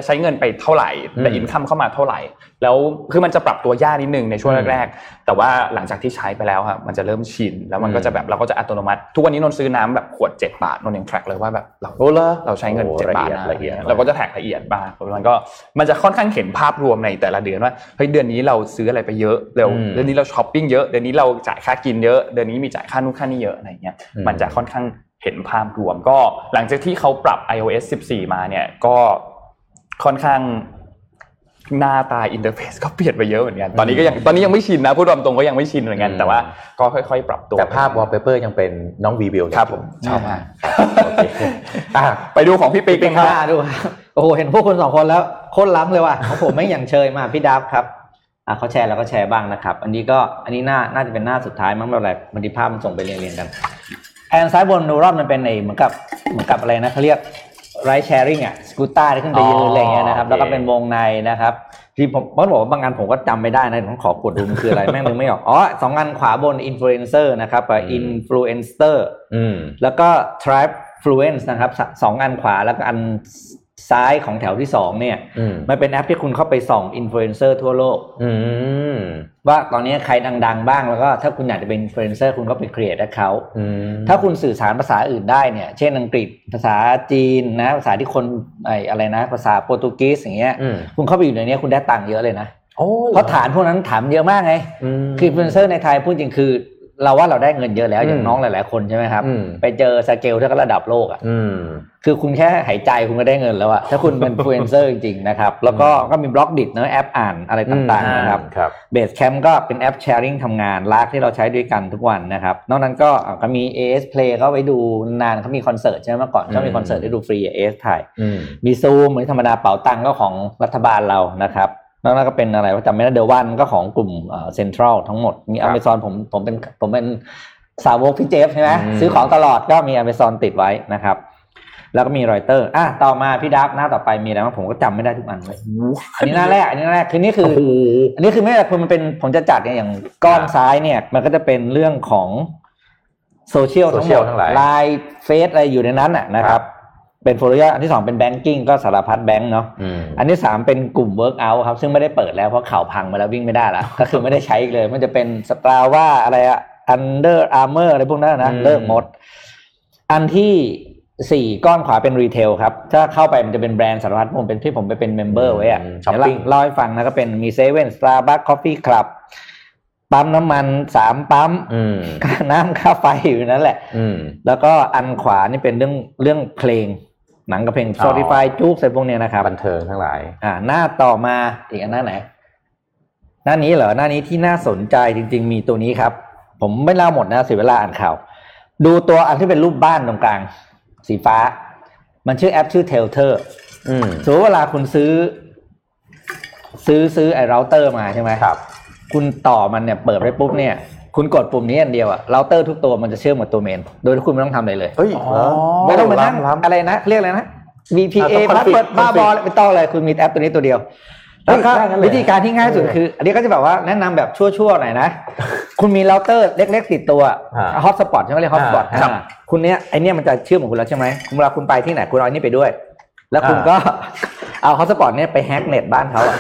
ใช้เงินไปเท่าไหร่แต่อืม income เข้ามาเท่าไหร่ แล้วคือมันจะปรับตัวยากนิดนึงในช่วงแรกๆ แต่ว่าหลังจากที่ใช้ไปแล้วครับมันจะเริ่มชินแล้วมันก็จะแบบเราก็จะอัตโนมัติ ทุกวันนี้นนท์ซื้อน้ำแบบขวด 7 บาทนนท์ยัง track เลยว่าแบบเราโอ้ละเราใช้เงินโอ้เจ็ดบาทละเอียดนะละเอียดเราก็จะ track ละเอียดบ้างมันก็มันจะค่อนข้างเห็นภาพรวมในแต่ละเดือนว่าเฮ้ยเดือนนี้เราซื้ออะไรไปเยอะเร็วอืมเดือนนี้เราช้อปปิ้งเยอะเดือนนี้เราจ่ายค่ากินเยอะเดือนนี้มีจ่ายค่านู่นค่านี่เยอะอะไรเงี้ยอืมมันจะค่อนข้างเห็นภาพรวมก็หลังจากที่เขาปรับ iOS 14 มาเนี่ยก็ ค่อนข้างหน้าตา interface ก็เปลี่ยนไปเยอะเหมือนกันตอนนี้ก็ยังตอนนี้ยังไม่ชินนะพูดตามตรงก็ยังไม่ชินเหมือนกันแต่ว่าก็ค่อยๆ ปรับตัวแต่ภาพวอลเปเปอร์ยังเป็นน้องวีวิวเลยครับผมชอบมากโอเคอะไปดูของพี่ปิ๊กกันครับกล้าดูครับโอ้โหเห็นพวกคุณสองคนแล้วโคตรล้ำเลยว่ะของผมไม่อย่างเชยมาพี่ดับครับอะเขาแชร์แล้วก็แชร์บ้างนะครับ อันนี้ก็อันนี้น่าน่าจะเป็นหน้าสุดท้ายมั้งไม่เป็นไรมันดีภาพมันส่งไปเรียงๆกันแอนซ้ายบนนูรอนมันเป็นไอเหมือนกับเหมือนกับอะไรนะเขาเรียก ไรแชร์ริงอะสกูต้าที่ขึ้นไปยืนอะไรอย่างเงี้ยนะครับโอเคแล้วก็เป็นวงในนะครับ ที่ผมผมบอกว่าบางงานผมก็จำไม่ได้นะผมขอกดดูมันคืออะไรแม่งนึกไม่ออกอ๋อสองอันขวาบนอินฟลูเอนเซอร์นะครับกับอินฟลูเอนเซอร์อืมแล้วก็ tribe fluence นะครับสสองอันขวาแล้วก็อัน ซ้ายของแถวที่สองเนี่ยอืมมันเป็นแอปที่คุณเข้าไปส่องอินฟลูเอนเซอร์ทั่วโลกอืมว่าตอนนี้ใครดัง ๆ บ้างแล้วก็ถ้าคุณอยากจะเป็นอินฟลูเอนเซอร์คุณก็ไป create account อืมถ้าคุณสื่อสารภาษาอื่นได้เนี่ย เช่นอังกฤษภาษาจีนนะภาษาที่คนไออะไรนะ ภาษาโปรตุเกสอย่างเงี้ยอืมคุณเข้าไปอยู่ในเนี้ยคุณได้ตังค์เยอะเลยนะโอ้เพราะฐานพวกนั้นฐานเยอะมากไงอืมคืออินฟลูเอนเซอร์ในไทยพูดจริงคือ เราว่าเราได้เงินเยอะแล้วอย่างอืมน้องหลาย ๆ คนใช่ไหมครับอืมไปเจอสเกลที่ระดับโลกอะอืมคือคุณแค่หายใจคุณก็ได้เงินแล้วอะถ้าคุณเป็นฟลูเอนเซอร์จริง ๆ นะครับ แล้วก็ก็มี Blockdit เนอะแอปอ่านอะไรต่าง ๆ นะครับครับ Basecamp ก็เป็นแอป sharing ทำงานลากที่เราใช้ด้วยกันทุกวันนะครับ นอกนั้นก็อะก็มี AIS Play ก็ไว้ดูนานเขามีคอนเสิร์ตใช่ไหมเมื่อก่อนเขามีคอนเสิร์ตให้ดูฟรี AS ถ่ายอืมมีซูมเหมือนธรรมดาเป๋าตังค์ก็ของรัฐบาลเรานะครับ นอกนั้นก็เป็นอะไรว่าจำไม่ได้ The 1ก็ของกลุ่มเซ็นทรัลทั้งหมดมีครับเมซอนผมผมเป็นผมเป็นสาวกพี่เจฟใช่ไหมอืมซื้อของตลอดก็มีอเมซอนติดไว้นะครับ แล้วก็มีรอยเตอร์อะต่อมาพี่ดับหน้าต่อไปมีอะไรบ้างผมก็จำไม่ได้ทุกอันเลยอันนี้หน้าแรกอันนี้หน้าแรกคือนี่คืออันนี้คือไม่ใช่คือมันเป็นผมจะจัดเนี่ยอย่างก้อนซ้ายเนี่ย มันก็จะเป็นเรื่องของโซเชียลทั้งหม Social ดทั้งหลายไลน์เฟซอะไรอยู่ในนั้นน่ะนะครับ เป็นโฟลเดอร์อันที่สองเป็น banking ก็สารพัดแบงก์เนาะอืมอันที่สามเป็นกลุ่ม Workout ครับ ซึ่งไม่ได้เปิดแล้วเพราะเข่าพังไปแล้ววิ่งไม่ได้แล้ว ก็คือไม่ได้ใช้อีกเลย มันจะเป็น Strava อะไรอะ Under Armour อะไรพวกนั้นนะอืมเลิกหมด อันที่สี่ก้อนขวาเป็น retail ครับ ถ้าเข้าไปมันจะเป็นแบรนด์สารพัดผมเป็นที่ผมไปเป็น member ไว้อะช้อปเดี๋ยวปิ้งเล่าให้ฟังนะก็เป็นมีเซเว่น Starbucks Coffee Clubปั๊มน้ำมันสามปั๊มอืมค่าน้ำค่าไฟอยู่นั่นแหละอืมแล้วก็อันขวานี่เป็นเรื่องเรื่องเพลง หนังกับเพลงอ๋อ Spotify จุ๊กอะไรพวกเนี้ยนะครับบันเทิงทั้งหลาย อ่า หน้าต่อมาอีกอันหน้าไหน หน้านี้เหรอหน้านี้ที่น่าสนใจจริง ๆ มีตัวนี้ครับ ผมไม่เล่าหมดนะเสียเวลาอ่านข่าว ดูตัวอันที่เป็นรูปบ้านตรงกลาง สีฟ้า มันชื่อแอปชื่อ Telter อืมสมมติเวลาคุณซื้อ ซื้อซื้อไอ้เราเตอร์มาใช่ไหมครับ คุณต่อมันเนี่ยเปิดไปปุ๊บเนี่ย คุณกดปุ่มนี้อันเดียวอะเราเตอร์ทุกตัวมันจะเชื่อมกับตัว main โดยที่คุณไม่ต้องทำอะไรเลยเฮ้ยเหรอไม่ต้องมานั่งล้ำอะไรนะ เรียกอะไรนะ WPA อะต้อง password config บ้าบอไม่ต้องเลยคุณมีแอปตัวนี้ตัวเดียวเฮ้แล้วก็ได้งั้นเลยวิธีการที่ง่ายสุดคือ อันนี้ก็จะแบบว่าแนะนำแบบชั่วๆหน่อยนะ คุณมีเราเตอร์เล็ก ๆ ติดตัวอ่า hotspot ใช่ไหมเรียก hotspot อ่าครับคุณเนี้ยไอเนี้ยมันจะเชื่อมกับคุณแล้วใช่ไหมเวลาคุณไปที่ไหนคุณเอาอันนี้ไปด้วย แล้วคุณอ่าก็เอา hotspot เนี้ยไปแฮกเน็ตบ้านเขาอะ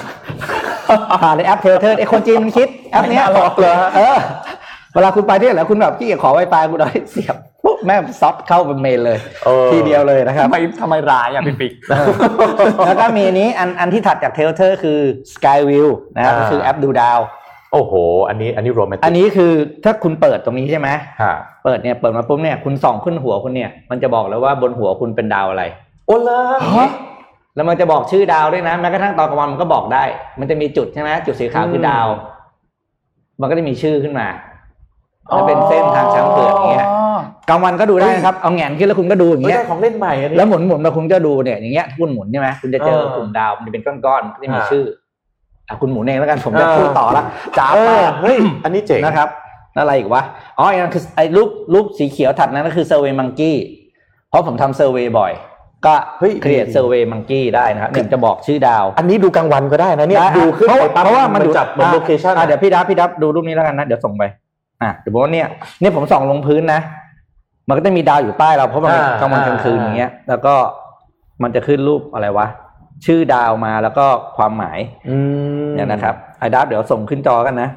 ผ่านในแอป Tether ไอคนจีนมันคิดแอปเนี้ยไม่น่าหรอกเลยเออเวลาคุณไปที่ไหนแล้วคุณแบบที่ขอไวไฟคุณเอาเสียบปุ๊บแม่งซับเข้าเป็น main เลยเออทีเดียวเลยนะครับทำไมทำไมร้ายอะพี่ปิ๊กแล้วก็มีอันนี้อันอันที่ถัดจาก Tether คือ Skyview นะครับอ่าก็คือแอปดูดาวโอ้โห อันนี้อันนี้โรแมนติกอันนี้คือถ้าคุณเปิดตรงนี้ใช่ไหมฮะเปิดเนี่ยเปิดมาปุ๊บเนี่ยคุณส่องขึ้นหัวคุณเนี่ยมันจะบอกแล้วว่าบนหัวคุณเป็นดาวอะไร โอ้ละแล้วมันจะบอกชื่อดาวด้วยนะแม้กระทั่งตอนกลางวันมันก็บอกได้ มันจะมีจุดใช่ไหมจุดสีขาวคือดาว มันก็จะมีชื่อขึ้นมา ถ้าเป็นเส้นทางช้างเผือกอย่างเงี้ยกลางวันก็ดูได้นะครับเอาแหงนขึ้นแล้วคุณก็ดูอย่างไม่เงี้ยได้ของเล่นใหม่อันนี้แล้วหมุนหมุนมาคุณจะดูเนี่ยอย่างเงี้ยคุณหมุนใช่ไหมคุณจะเจอเออกลุ่มดาวมันจะเป็นก้อนๆก็จะมีอ่าชื่ออะคุณหมุนเองแล้วกันผมจะเออพูดต่อละจ้าเอป้าอเฮ้ยอันนี้เจ๋งนะครับแล้วอะไรอีกวะอ๋ออีกอันคือไอ้รูปรูปสีเขียวถัดนั้นก็คือเซอร์เวย์มังกี้เพราะผมทำ survey บ่อย ก็เฮ้ย create SurveyMonkey ได้นะครับเนี่ยจะบอกชื่อดาว อันนี้ดูกลางวันก็ได้นะเนี่ยได้ดูขึ้นเพราะไปว่าปั๊บเพราะว่ามันดูจับเหมือนอะ location อะเดี๋ยวพี่ดับพี่ดับดูรูปนี้แล้วกันนะเดี๋ยวส่งไป อะเดี๋ยวบอกว่าเนี่ยเนี่ยผมส่องลงพื้นนะ มันก็จะมีดาวอยู่ใต้เราเพราะมันเป็นอ่ากลางวันกลางคืนอ่าอย่างเงี้ย แล้วก็มันจะขึ้นรูปอะไรวะชื่อดาวมาแล้วก็ความหมายอืมเนี่ยนะครับไอ้ดับเดี๋ยวส่งขึ้นจอกันนะ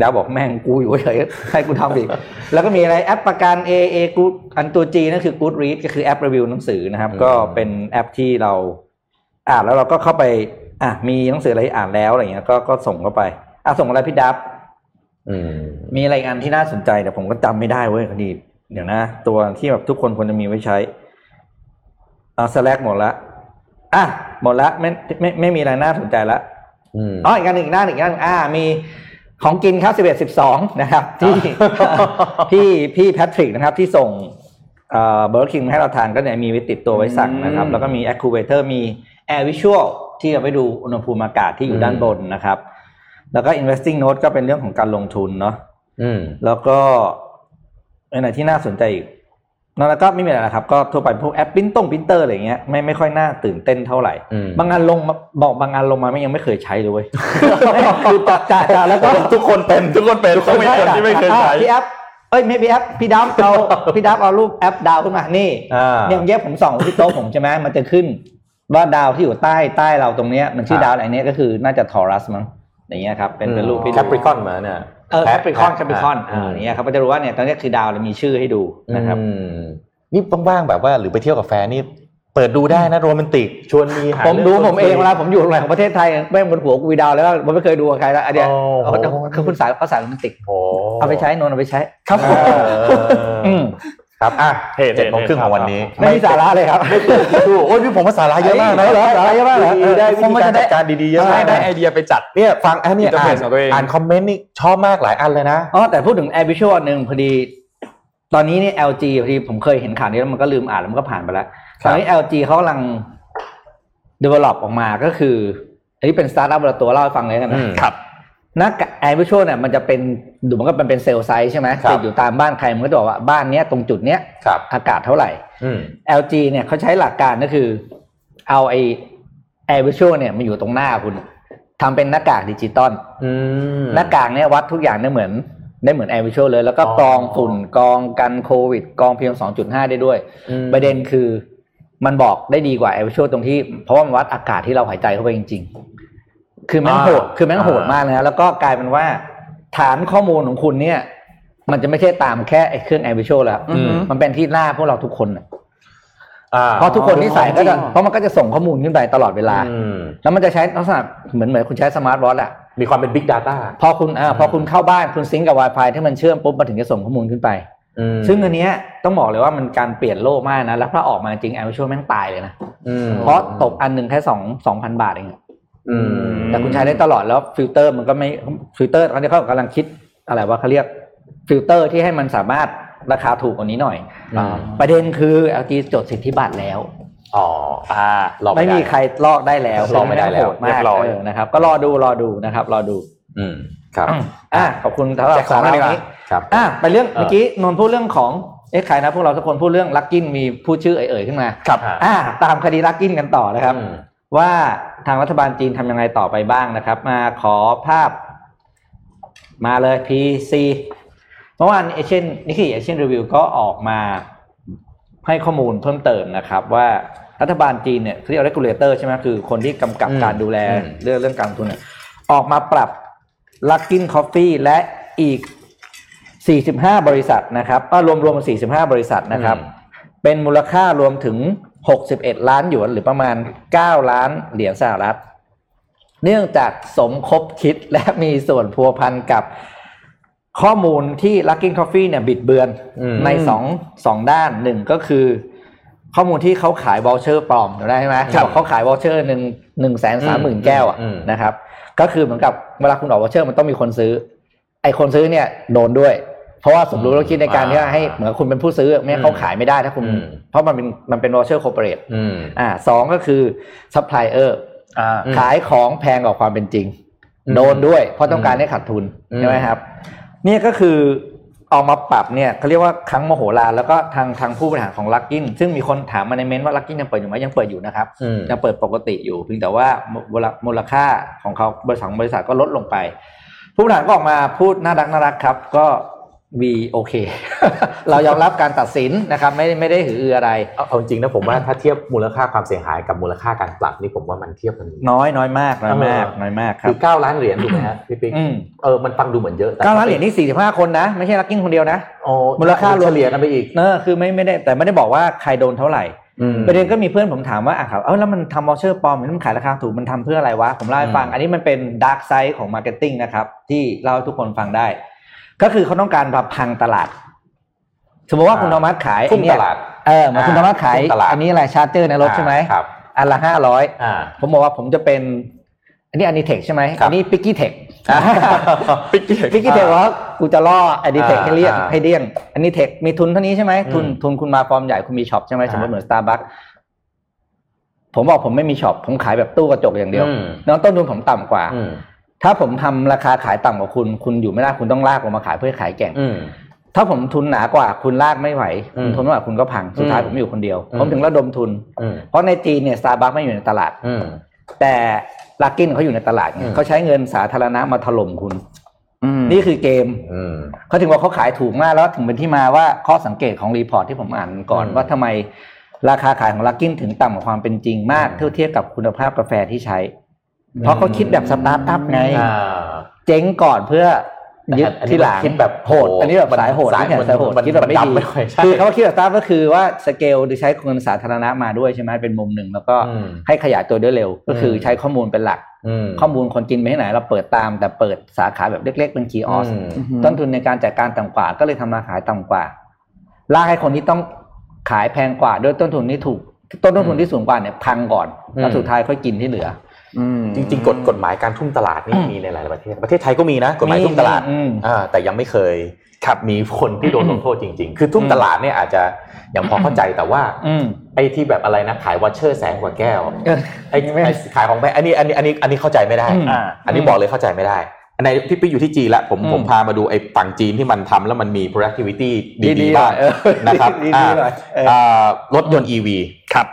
ดาวบอกแม่งกูอยู่เฉยๆให้กูทำอีก แล้วก็มีอะไรแอปประกัน A A กูอันตัว G นั่นคือ Good Read ก็คือแอปรีวิวหนังสือนะครับ ก็เป็นแอปที่เราอ่านแล้วเราก็เข้าไป อะมีหนังสืออะไรอ่านแล้วอะไรเงี้ยก็ก็ส่งเข้าไป อะส่งอะไรพี่ดับอื มมีอะไรอีกอันที่น่าสนใจแต่ผมก็จำไม่ได้เว้ยคดีเดี๋ยวนะ ตัวที่แบบทุกคนควรจะมีไว้ใช้อ่าสแลกหมดละอะหมดละไม่ไม่ไม่มีอะไรน่าสนใจละอืมอ๋ออีกอันหนึ่งอีกหน้าหนึ่งอีกหน้าหนึ่งอ่ามีของกินครับสิบเอ็ดสิบสองนะครับ ที่พี่พี่แพทริกนะครับ ที่ส่งเอ่อเบอร์คิงมาให้เราทานก็เนี่ยมีไว้ติดตัวไว้สั่งนะครับอืมแล้วก็มี a c u v a t o r มี Air Visual ที่เอาไปดูอุณหภูมิอากาศที่อยู่ด้านบนนะครับ แล้วก็ investing note ก็เป็นเรื่องของการลงทุนเนาะอืมแล้วก็อันไหนที่น่าสนใจอีกนั่นแล้วก็ไม่มีอะไรนะครับ ก็ทั่วไปพวกแอปปิ้นตรงพิมพ์เตอร์อะไรเงี้ยไม่ไม่ค่อยน่าตื่นเต้นเท่าไหร่อืมบางอันลงมาบอกบางอันลงมาไม่ยังไม่เคยใช้เลยเว้ยคือจ่าจ่าจ่าแล้วก็ทุกคนเป็นทุกคนเป็นต้องมีคนที่ไม่เคยใช้อะพี่แอปเอ้ยไม่พี่แอปพี่ดับเอาพี่ดับเอารูปแอปดาวขึ้นมานี่อ่าเนี่ยเมื่อกี้ผมส่องที่โต๊ะผมใช่ไหมมันจะขึ้นว่าดาวที่อยู่ใต้ใต้เราตรงเนี้ยมันชื่อครับดาวอะไรเนี้ยก็คือน่าจะ Taurus มั้ง อย่างเงี้ยครับเป็นเป็นรูปที่ดู Capricorn มาเนี่ยเออ Capricorn Capricorn อ่าอ่าอย่างเงี้ยครับก็จะรู้ว่าเนี่ยตอนนี้คือดาวแล้วมีชื่อให้ดูนะครับอืมนี่ว่างๆแบบว่าหรือไปเที่ยวกับแฟนนี่เปิดดูได้นะโรแมนติกชวนมีหาผมดูรื่ผมเองเวลาผมอยู่ตรงไหนของประเทศไทยแม่งบนหัวกูวีดาวแล้วผมไม่เคยดูกับใครแล้วอันเนี้ยโอ้เอาคือคุณสายเขาสายโรแมนติกโอ้เอาไปใช้นนท์เอาไปใช้ ครับเอออืม ครับอะเห็นเจ็ดโมงครึ่งเห็นของวันนี้ ไม่มีสาระเลยครับดูโอ้ยพี่ผมว่าสาระเยอะมากนะเหรอสาระเยอะมากเหรอดีๆได้วิผมธีว่าการจะได้จัดการดีๆเยอะใช่มากได้นะไอเดียไปจัดเนี่ยฟังอันนี้ Interface อ่านของตัวเองอ่านคอมเมนต์นี่ชอบมากหลายอันเลยนะอ๋อแต่พูดถึง AirVisual หนึ่งพอดี ตอนนี้นี่ LG พอดีผมเคยเห็นข่าวนี้แล้วมันก็ลืมอ่านแล้วมันก็ผ่านไปแล้วครับตอนนี้ LG เขากำลัง develop ออกมาก็คืออันนี้เป็นสตาร์ทอัพระตัวเล่าให้ฟังเลยกันอืมนะครับ หน้า AirVisual เนี่ยมันจะเป็นดูมันก็มันเป็น cell site ใช่ไหมครับติดอยู่ตามบ้านใครมันก็จะบอกว่าบ้านเนี้ยตรงจุดเนี้ยครับอากาศเท่าไหร่อืม LG เนี่ยเขาใช้หลักการก็คือ เอาไอ AirVisual เนี่ยมาอยู่ตรงหน้าคุณทำเป็นหน้ากากดิจิตอลอืมหน้ากากเนี่ยวัดทุกอย่างได้เหมือนได้เหมือน AirVisual เลย แล้วก็อ๋อกรองฝุ่นกรองกันโควิดกรอง PM สองจุดห้าได้ด้วยอืมประเด็นคือมันบอกได้ดีกว่า AirVisual ตรงที่ เพราะว่ามันวัดอากาศที่เราหายใจเข้าไปจริงๆ คือแม่งโหดคือแม่งโหดมากเลยนะแล้วก็กลายเป็นว่า ฐานข้อมูลของคุณเนี่ย มันจะไม่ใช่ตามแค่ไอ้เครื่อง AirVisual แล้วอืมมันเป็นที่หน้าพวกเราทุกคนน่ะอ่าเพราะทุกคนที่ใส่ก็จะเพราะมันก็จะส่งข้อมูลขึ้นไปตลอดเวลาอืมแล้วมันจะใช้ลักษณะเหมือนเหมือนคุณใช้ smart watch อะมีความเป็น Big Data พอคุณอ่าพอคุณเข้าบ้านคุณ sync กับ Wi-Fi ที่มันเชื่อมปุ๊บมันถึงจะส่งข้อมูลขึ้นไปอืมซึ่งอันเนี้ยต้องบอกเลยว่ามันการเปลี่ยนโลกมากนะ แล้วถ้าออกมาจริงแอมช่วยแม่งตายเลยนะอืมเพราะตกอันหนึ่งแค่สองสองพันบาทเองอะอืม แต่คุณใช้ได้ตลอดแล้วฟิลเตอร์มันก็ไม่ฟิลเตอร์ตอนนี้เขากำลังคิดอะไรว่าเขาเรียกฟิลเตอร์ที่ให้มันสามารถราคาถูกกว่านี้หน่อยอืมประเด็นคือ LG จดสิทธิบัตรแล้วอ๋ออ่าลองไม่มีใครลอกได้แล้วลอกไม่ได้แล้วโหดมากเรียบร้อยเออนะครับ ก็รอดูรอดูนะครับ รอดู อืมครับอะขอบคุณสำหรับแจกของสาระดีกว่านี้ครับอะไปเรื่องเออเมื่อกี้นนท์พูดเรื่องของเอ๊ะใครนะพวกเราทุกคนพูดเรื่องลักกินมีพูดชื่อเอ่ยๆขึ้นมาครับอะตามคดีลักกินกันต่อนะครับอืม ว่าทางรัฐบาลจีนทำยังไงต่อไปบ้างนะครับ มาขอภาพมาเลย PC เมื่อวานเอเชียน Nikkei Asian Review ก็ออกมาให้ข้อมูลเพิ่มเติมนะครับ ว่ารัฐบาลจีนเนี่ยเขาเรียก regulator ใช่ไหมคือคนที่กำกับอืมการดูแลอืมเรื่องเรื่องการลงทุนเนี่ยออกมาปรับ Luckin Coffee และอีก 45 บริษัทนะครับก็รวมรวมๆ45 บริษัทนะครับ เป็นมูลค่ารวมถึง 61 ล้านหยวนหรือประมาณ 9 ล้านเหรียญสหรัฐ เนื่องจากสมคบคิดและมีส่วนพัวพันกับข้อมูลที่ Luckin Coffee เนี่ยบิดเบือนอืมในสองสองด้านหนึ่งก็คือ ข้อมูลที่เขาขาย voucher ปลอมจำได้ไหมครับบอกเขาขาย voucher หนึ่งหนึ่งแสนสามหมื่นแก้วอะอืมนะครับ ก็คือเหมือนกับเวลาคุณออก voucher มันต้องมีคนซื้อ ไอ้คนซื้อเนี่ยโดนด้วย เพราะว่าสมรู้ร่วมคิดในการที่จะให้เหมือนคุณเป็นผู้ซื้อไม่งั้นเขาขายไม่ได้ถ้าคุณอืมเพราะมันเป็นมันเป็น voucher corporate อืมอ่าสองก็คือซัพพลายเออร์อ่าอืมขายของแพงกว่าความเป็นจริงอืมโดนด้วย เพราะต้องการให้ขาดทุนอืมใช่ไหมครับ เนี่ยก็คือออกมาปรับเนี่ยเขาเรียกว่าครั้งมโหฬารแล้วก็ทางทางผู้บริหารของ Luckin ซึ่งมีคนถามมาในเมนต์ว่า Luckin ยังเปิดอยู่ไหมยังเปิดอยู่นะครับอืมยังเปิดปกติอยู่ เพียงแต่ว่ามูลมูลค่าของเขาบริษัทบริษัทก็ลดลงไป ผู้บริหารก็ออกมาพูดน่ารักน่ารักครับ ก็ We OK เรายอมรับการตัดสินนะครับ ไม่ไม่ได้หืออืออะไรเอาเอาจริงนะผมว่าถ้าเทียบมูลค่าความเสียหายกับมูลค่าการปรับนี่ผมว่ามันเทียบกันน้อยน้อยมากน้อยมากเออน้อยมากครับคือ9ล้านเหรียญถูกไหมฮะพี่ปิ๊กอืมเออมันฟังดูเหมือนเยอะแต่เก้าล้านเหรียญนี่สี่สิบห้าคนนะ ไม่ใช่ Luckin คนเดียวนะโอ้มูลค่ารวมเฉลี่ยกันไปอีกเนอะคือไม่ไม่ได้แต่ไม่ได้บอกว่าใครโดนเท่าไหร่อืมประเด็นก็มีเพื่อนผมถามว่าอะครับเออแล้วมันทำ voucher ปลอมมันขายราคาถูกมันทำเพื่ออะไรวะผมเล่าให้ฟังอืมอันนี้มันเป็น dark side ของ marketing นะครับที่เล่าให้ทุกคนฟังได้ ก็คือเขาต้องการรับพังตลาด สมมติว่าคุณธรรมัสขายทุ่มไอ้เนี่ตยลาดเออเหมาคุณธรรมัสขายทุ่มตลาดอันนี้อะไรชาร์เจอร์ในรถใช่ไหมครับอันละห้าร้อยอ่าผมบอกว่าผมจะเป็น อันนี้อันนี้เทคใช่ไหมครับอันนี้ปิกกี้เทคปิกกี้พิกกี้เทคว่ากูจะล่อไอดีเทคอ่าให้เรียกอ่าให้เดี้ยง อันนี้เทคมีทุนเท่านี้ใช่ไหมทุนอืมทุนคุณมาฟอร์มใหญ่คุณมีช็อปใช่ไหมอ่าสมมติเหมือนสตาร์บัคผมบอกผมไม่มีช็อปผมขายแบบตู้กระจกอย่างเดียวอืมน้องต้นทุนผมต่ำกว่าอืม ถ้าผมทำราคาขายต่ำกว่าคุณ คุณอยู่ไม่ได้คุณต้องลากผมมาขายเพื่อขายแข่งอืมถ้าผมทุนหนากว่าคุณลากไม่ไหวอืมคุณทนไม่ไหวคุณก็พังสุดท้ายอืมผมอยู่คนเดียวอืมผมถึงระดมทุนอืมเพราะในจีนเนี่ยสตาร์บัคไม่อยู่ในตลาดอืมแต่ Luckin เขาอยู่ในตลาดไงอืมเขาใช้เงินสาธารณะมาถล่มคุณอืมนี่คือเกมอืมเขาถึงว่าเขาขายถูกมากแล้วถึงเป็นที่มาว่าข้อสังเกตของ report ที่ผมอ่านก่อนอืมว่าทำไมราคาขายของ Luckin ถึงต่ำกว่าความเป็นจริงมากอืมเทียบเทียบกับคุณภาพกาแฟที่ใช้ เพราะเขาคิดแบบสตาร์ทอัพไงอ่าเจ๊งก่อนเพื่อยึดที่หลังคิดแบบโหด อันนี้แบบสายโหดสายที่แขนสายโหดมันคิดแบบไม่มันดีดำไม่ค่อยใช่คือเขาว่าคิดแบบสตาร์ทก็คือว่าสเกลใช้เงินสาธารณะมาด้วยใช่ไหมเป็นมุมหนึ่งแล้วก็อืมให้ขยายตัวได้เร็ว ก็คืออมใช้ข้อมูลเป็นหลักอืมข้อมูลคนกินไปที่ไหนเราเปิดตาม แต่เปิดสาขาแบบเล็ก ๆ เป็นคีออสอืมต้นทุนในการจัดการต่ำกว่า ก็เลยทำราคาต่ำกว่าลากให้คนที่ต้องขายแพงกว่าด้วยต้นทุนที่ถูก ต้นทุนที่สูงกว่าเนี่ยพังก่อนแล้วสุดท้ายค่อยกินที่เหลืออืม จริง ๆ กฎกฎหมายการทุ่มตลาดนี่มีในหลายๆประเทศประเทศไทยก็มีนะกฎหมายทุ่มตลาดอืมอ่าแต่ยังไม่เคยครับมีคนที่โดนลงโทษจริง ๆ คือทุ่มตลาดเนี่ยอาจจะยังพอเข้าใจแต่ว่าอืมไอ้ที่แบบอะไรนะ ขายวอชเชอร์แสนกว่าแก้วเออไอ้ไอ้ขายของแพงอันนี้อันนี้อันนี้อันนี้เข้าใจไม่ได้อืมอ่าอันนี้บอกเลยเข้าใจไม่ได้ อันในพี่ปิ๊กอยู่ที่จีนแล้วผมอืมผมพามาดูไอ้ฝั่งจีนที่มันทำแล้วมันมี productivity ดีดีๆๆบ้างหน่อยเออนะครับดีๆอ่าหน่อยเอออ่ารถยนต์ EV ครับ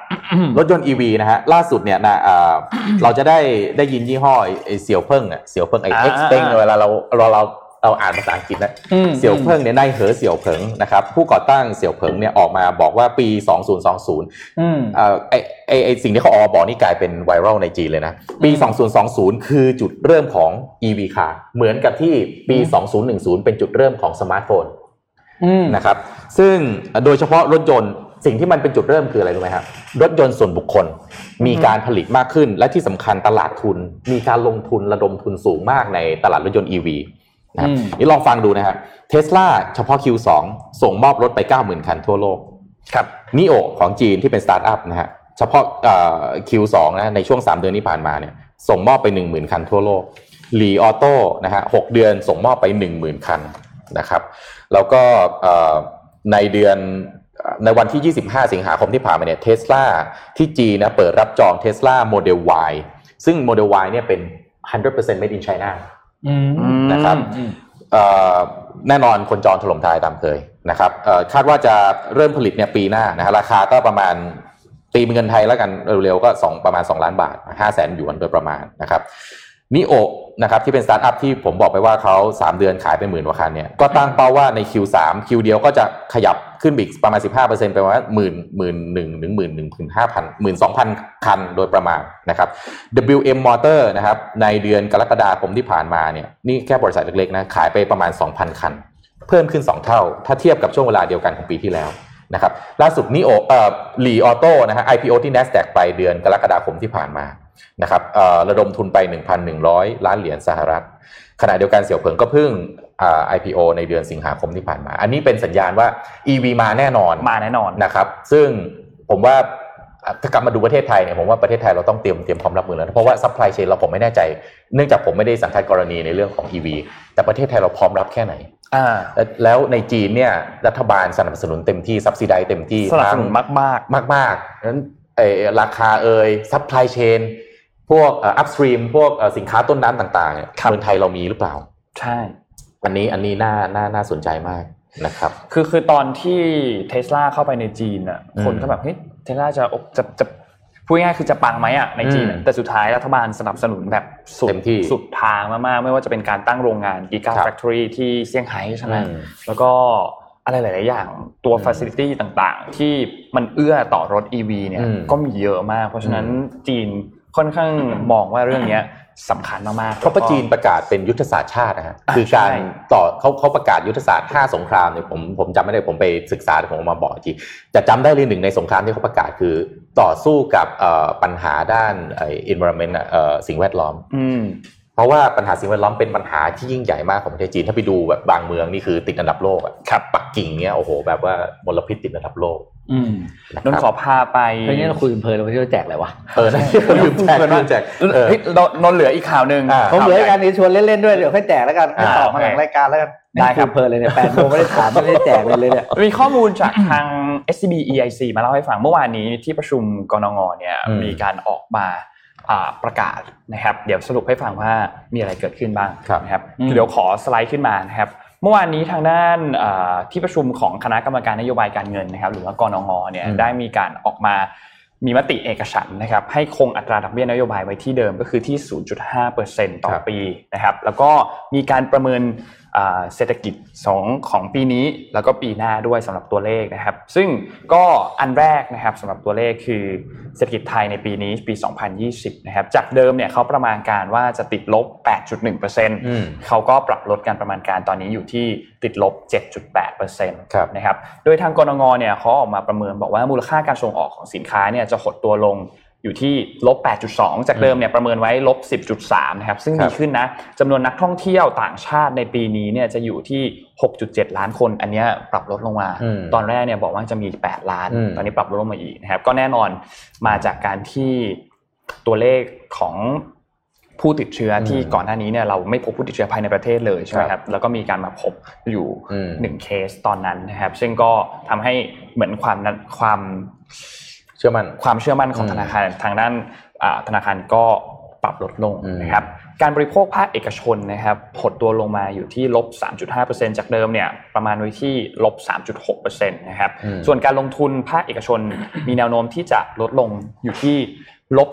รถยนต์ EV นะฮะล่าสุดเนี่ยนะอ่าเราจะได้ได้ยินยี่ห้อไอ้ไอ้เสี่ยวเพิ่งอะเสี่ยวเพิ่งไอ้อ่า X เป้งเวลาเราเราเรา เราอ่านภาษาอังกฤษนะอืมเสี่ยวเพิ่งเนี่ยนายเหอเสี่ยวเผิงนะครับผู้ก่อตั้งเสี่ยวเผิงเนี่ยออกมาบอกว่าปี 2020อืมเอ่อไอไอไอสิ่งที่เขาออกมาบอกนี่กลายเป็นไวรัลในจีนเลยนะ ปี 2020 คือจุดเริ่มของ EV car เหมือนกับที่ปี 2010 เป็นจุดเริ่มของสมาร์ทโฟนอืมนะครับซึ่งโดยเฉพาะรถยนต์สิ่งที่มันเป็นจุดเริ่มคืออะไรรู้ไหมครับรถยนต์ส่วนบุคคล มีการผลิตมากขึ้นและที่สำคัญตลาดทุน มีการลงทุนระดมทุนสูงมากในตลาดรถยนต์ EV นะครับอืมนี่ลองฟังดูนะครับเทสลาเฉพาะ Q2 ส่งมอบรถไป 90,000 คันทั่วโลกครับนิโอของจีนที่เป็นสตาร์ทอัพนะฮะเฉพาะเอ่อ Q2 นะในช่วง 3 เดือนที่ผ่านมาเนี่ยส่งมอบไป 10,000 คันทั่วโลกหลีออโต้นะฮะ6เดือนส่งมอบไป 10,000 คันนะครับ แล้วก็เอ่อในเดือนในวันที่ 25 สิงหาคมที่ผ่านมาเนี่ยเทสลาที่จีนนะเปิดรับจองเทสลาโมเดล Y ซึ่งโมเดล Y เนี่ยเป็น 100% made in China อืม นะครับอืมเอ่อแน่นอนคนจองถล่มทลายตามเคยนะครับเอ่อคาดว่าจะเริ่มผลิตเนี่ยปีหน้านะฮะราคาก็ประมาณตีเป็นเงินไทยแล้วกันเร็วๆก็สองประมาณ 2 ล้านบาท5 0 0แสนหยวนโดยประมาณนะครับนิโอนะครับที่เป็นสตาร์ทอัพที่ผมบอกไปว่าเขา3 เดือนขายไปหมื่นกว่าคันเนี่ยก็ตั้งเป้าว่าใน Q3 Q เดียวก็จะขยับ ขึ้นอีกประมาณ 15%ไปว่าหมื่นหมื่นหนึ่งถึงหมื่นหนึ่งถึงห้าพันหมื่นสองพันคันโดยประมาณนะครับ WM Motor นะครับในเดือนกรกฎาคมที่ผ่านมาเนี่ยนี่แค่บริษัทเล็กๆนะขายไปประมาณ 2,000 คัน เพิ่มขึ้น 2 เท่า ถ้าเทียบกับช่วงเวลาเดียวกันของปีที่แล้วนะครับล่าสุดนิโอเอ่อหลีออโต้นะฮะ IPO ที่ NASDAQ ไปเดือนกรกฎาคมที่ผ่านมานะครับระดมทุนไป 1,100 ล้านเหรียญสหรัฐ ขณะเดียวกันเสี่ยวเผิงก็เพิ่ง IPO ในเดือนสิงหาคมที่ผ่านมา อันนี้เป็นสัญญาณว่า EV มาแน่นอนมาแน่นอนนะครับ ซึ่งผมว่าอะถ้ากลับมาดูประเทศไทยเนี่ยผมว่าประเทศไทยเราต้องเตรียมเตรียมพร้อมรับมือแล้วนะเพราะว่า supply chain เราผมไม่แน่ใจเนื่องจากผมไม่ได้สังกัดกรณีในเรื่องของ EV แต่ประเทศไทยเราพร้อมรับแค่ไหนอ่าและแล้วในจีนเนี่ยรัฐบาลสนับสนุนเต็มที่ subsidize เต็มที่สนับสนุนมากมากมากๆนั้นเอ่อราคาเอ่ย supply chain พวก upstream พวกเอ่อสินค้าต้นน้ำต่างๆเนี่ยครับเมืองไทยเรามีหรือเปล่าๆใช่ อันนี้อันนี้น่าน่าน่าสนใจมากนะครับ คือคือตอนที่เทสลาเข้าไปในจีนอะอืมคนก็แบบเฮ้ยเทสลาจะจะจะพูดง่ายๆคือจะปังไหมอะในจีนอะอืมแต่สุดท้ายรัฐบาลสนับสนุนแบบสุดเต็มที่สุดทางมากๆ ไม่ว่าจะเป็นการตั้งโรงงาน Giga ครับ Factory ที่เซี่ยงไฮ้ใช่ไหมอืมแล้วก็อะไรหลาย ๆ อย่างตัวอืมฟ a ซิลิตี้ต่างๆ ที่มันเอื้อต่อรถ EV เนี่ยอืมก็มีเยอะมาก เพราะฉะนั้นอืมจีนค่อนข้างมองว่าเรื่องเนี้ย สำคัญมากๆเพราะแล้วก็จีนประกาศเป็นยุทธศาสตร์ชาตินะฮะอะคือการใช่ต่อเขาเขาประกาศยุทธศาสตร์5สงครามเนี่ยผมผมจำไม่ได้ผมไปศึกษาแต่ผมเอามาบอกอีกทีจะจำได้เลยหนึ่งในสงครามที่เขาประกาศคือต่อสู้กับเอ่อปัญหาด้านไอ้ environment อะเอ่อสิ่งแวดล้อมอืม เพราะว่าปัญหาสิ่งแวดล้อมเป็นปัญหาที่ยิ่งใหญ่มากของประเทศจีน ถ้าไปดูแบบบางเมืองนี่คือติดอันดับโลกอะครับปักกิ่งเนี่ยโอ้โห แบบว่ามลพิษติดอันดับโลกอืมนะนนท์คขรัอบพาไปเฮ้ยนี่เราคุยกันเพลินเราไปเที่ยวแจกอะไรวะเออนะลืมแจกลืมแจกเออเฮ้ยนนนนท์เหลืออีกข่าวหนึ่งอ่าผมเหลืออีกการนี้ชวนเล่นๆด้วยเดี๋ยวค่อยแจกแล้วกันอ่าต่อมาหลังรายการแล้วกันได้ครับยเพลินเลยเนี่ยแปดโมงไม่ได้ถามไม่ได้แจกเลยเลยเนี่ยมีข้อมูลจากทาง SCB EIC มาเล่าให้ฟังเมื่อวานนี้ที่ประชุมกนงเนี่ยอืมมีการออกมาอ่า ประกาศนะครับ เดี๋ยวสรุปให้ฟังว่ามีอะไรเกิดขึ้นบ้างครับนะครับอืมเดี๋ยวขอสไลด์ขึ้นมานะครับเมื่อวานนี้ทางด้านอ่าที่ประชุมของคณะกรรมการนโยบายการเงินนะครับ หรือว่ากนงเนี่ยอืมได้มีการออกมามีมติเอกฉันท์นะครับให้คงอัตราดอกเบี้ยนโยบายไว้ที่เดิมก็คือที่ 0.5%ต่อครับปีนะครับ แล้วก็มีการประเมิน เศรษฐกิจสองของปีนี้แล้วก็ปีหน้าด้วยสำหรับตัวเลขนะครับ ซึ่งก็อันแรกนะครับสำหรับตัวเลขคือเศรษฐกิจไทยในปีนี้ปี 2020 นะครับจากเดิมเนี่ยเขาประมาณการว่าจะติดลบ 8.1%เขาก็ปรับลดการประมาณการตอนนี้อยู่ที่ติดลบ 7.8%นะครับโดยทางกรงงเนี่ยเขาออกมาประเมินบอกว่ามูลค่าการส่งออกของสินค้าเนี่ยจะหดตัวลง อยู่ที่ลบ 8.2 จากเดิมเนี่ยประเมินไว้ลบ 10.3 นะครับ ซึ่งดีขึ้นนะจำนวนนักท่องเที่ยวต่างชาติในปีนี้เนี่ยจะอยู่ที่ 6.7 ล้านคน อันนี้ปรับลดลงมา ตอนแรกเนี่ยบอกว่าจะมี 8 ล้าน ตอนนี้ปรับลดลงมาอีกนะครับ ก็แน่นอนมาจากการที่ตัวเลขของผู้ติดเชื้อที่ก่อนหน้านี้เนี่ยเราไม่พบผู้ติดเชื้อภายในประเทศเลยใช่ไหมครับแล้วก็มีการมาพบอยู่หนึ่งเคสตอนนั้นนะครับ ซึ่งก็ทำให้เหมือนความความ เชื่อมั่นความเชื่อมั่นของธนาคารทางด้านธนาคารก็ปรับลดลงนะครับการบริโภคภาคเอกชนนะครับหดตัวลงมาอยู่ที่ลบ 3.5%จากเดิมเนี่ยประมาณไว้ที่ลบ 3.6%นะครับส่วนการลงทุนภาคเอกชนมีแนวโน้มที่จะลดลงอยู่ที่ลบ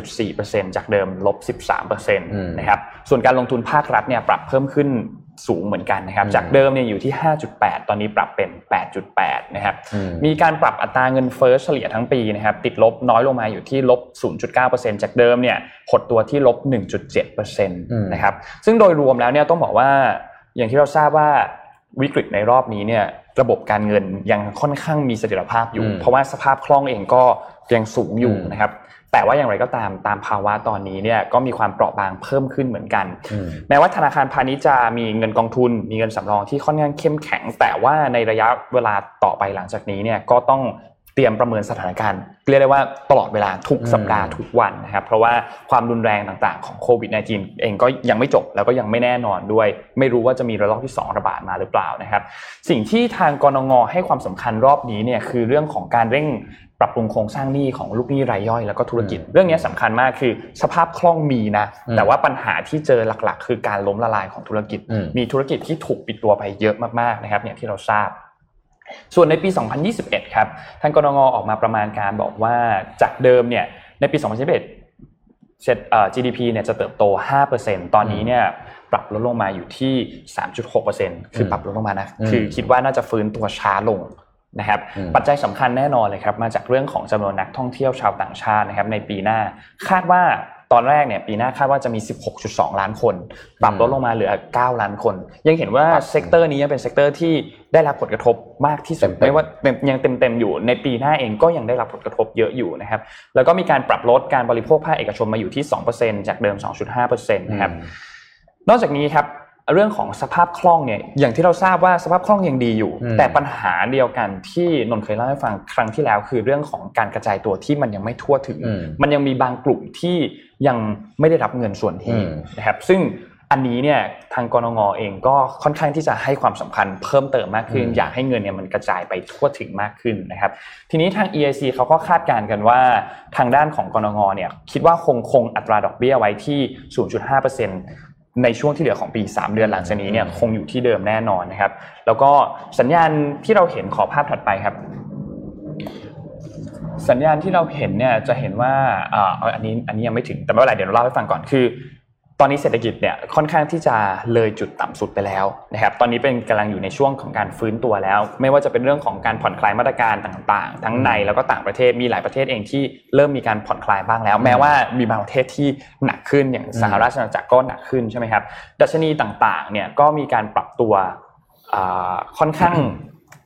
11.4%จากเดิมลบ 13%นะครับส่วนการลงทุนภาครัฐเนี่ยปรับเพิ่มขึ้น สูงเหมือนกันนะครับ จากเดิมเนี่ยอยู่ที่ 5.8 ตอนนี้ปรับเป็น 8.8 นะครับ มีการปรับอัตราเงินเฟ้อเฉลี่ยทั้งปีนะครับ ติดลบน้อยลงมาอยู่ที่ลบ 0.9%จากเดิมเนี่ยหดตัวที่ลบ 1.7%นะครับ ซึ่งโดยรวมแล้วเนี่ยต้องบอกว่าอย่างที่เราทราบว่าวิกฤตในรอบนี้เนี่ยระบบการเงินยังค่อนข้างมีเสถียรภาพอยู่ เพราะว่าสภาพคล่องเองก็ยังสูงอยู่นะครับ แต่ว่าอย่างไรก็ตามตามภาวะตอนนี้เนี่ยก็มีความเปราะบางเพิ่มขึ้นเหมือนกัน แม้ว่าธนาคารพาณิชย์จะมีเงินกองทุน มีเงินสำรองที่ค่อนข้างเข้มแข็ง แต่ว่าในระยะเวลาต่อไปหลังจากนี้เนี่ยก็ต้อง เตรียมประเมินสถานการณ์เรียกได้ว่าตลอดเวลาทุกสัปดาห์ทุกวันนะครับ เพราะว่าความรุนแรงต่างๆของโควิด -19 เองก็ยังไม่จบแล้วก็ยังไม่แน่นอนด้วย ไม่รู้ว่าจะมีระลอกที่ 2 ระบาดมาหรือเปล่านะครับ สิ่งที่ทางกรงงให้ความสำคัญรอบนี้เนี่ยคือเรื่องของการเร่งปรับปรุงโครงสร้างหนี้ของลูกหนี้รายย่อยแล้วก็ธุรกิจ เรื่องนี้สำคัญมากคือสภาพคล่องมีนะ แต่ว่าปัญหาที่เจอหลักๆ คือการล้มละลายของธุรกิจ มีธุรกิจที่ถูกปิดตัวไปเยอะมากๆนะครับอย่างที่เราทราบ ส่วนในปี 2021 ครับ ทางกรงงออกมาประมาณการบอกว่าจากเดิมเนี่ยในปี 2021เซ็ต GDP เนี่ยจะเติบโต 5%ตอนนี้เนี่ยปรับลดลงมาอยู่ที่ 3.6%คือปรับลดลงมานะ คือคิดว่าน่าจะฟื้นตัวช้าลงนะครับ ปัจจัยสำคัญแน่นอนเลยครับ มาจากเรื่องของจำนวนนักท่องเที่ยวชาวต่างชาตินะครับในปีหน้า คาดว่า ตอนแรกเนี่ยปีหน้าคาดว่าจะมี 16.2 ล้านคน ปรับลดลงมาเหลือ 9 ล้านคน ยังเห็นว่า sector นี้ยังเป็น sector ที่ได้รับผลกระทบมากที่สุดไม่ว่ายังเต็มๆอยู่ในปีหน้าเองก็ยังได้รับผลกระทบเยอะอยู่นะครับแล้วก็มีการปรับลดการบริโภคภาคเอกชนมาอยู่ที่ 2%จากเดิม 2.5%นะครับนอกจากนี้ครับ เรื่องของสภาพคล่องเนี่ยอย่างที่เราทราบว่าสภาพคล่องยังดีอยู่ แต่ปัญหาเดียวกันที่นนท์เคยเล่าให้ฟังครั้งที่แล้ว คือเรื่องของการกระจายตัวที่มันยังไม่ทั่วถึง มันยังมีบางกลุ่มที่ยังไม่ได้รับเงินส่วนที่นะครับซึ่งอันนี้เนี่ยทางกรงงเองก็ค่อนข้างที่จะให้ความสำคัญเพิ่มเติมมากขึ้น อยากให้เงินเนี่ยมันกระจายไปทั่วถึงมากขึ้นนะครับ ทีนี้ทาง EIC เขาก็คาดการณ์กันว่าทางด้านของกรงงเนี่ยคิดว่าคงคงอัตราดอกเบี้ยไว้ที่ 0.5% ในช่วงที่เหลือของปี 3 เดือนหลังจากนี้เนี่ยคงอยู่ที่เดิมแน่นอนนะครับ แล้วก็สัญญาณที่เราเห็นขอภาพถัดไปครับ สัญญาณที่เราเห็นเนี่ยจะเห็นว่าอ่าอันนี้อันนี้ยังไม่ถึงแต่ไม่เป็นไรเดี๋ยวเราเล่าให้ฟังก่อนคือ ตอนนี้เศรษฐกิจเนี่ยค่อนข้างที่จะเลยจุดต่ำสุดไปแล้วนะครับตอนนี้เป็นกำลังอยู่ในช่วงของการฟื้นตัวแล้ว ไม่ว่าจะเป็นเรื่องของการผ่อนคลายมาตรการต่างๆ ทั้งในแล้วก็ต่างประเทศมีหลายประเทศเองที่เริ่มมีการผ่อนคลายบ้างแล้ว แม้ว่ามีบางประเทศที่หนักขึ้นอย่างสหราชอาณาจักรก็หนักขึ้นใช่ไหมครับดัชนีต่างๆเนี่ยก็มีการปรับตัวค่อนข้าง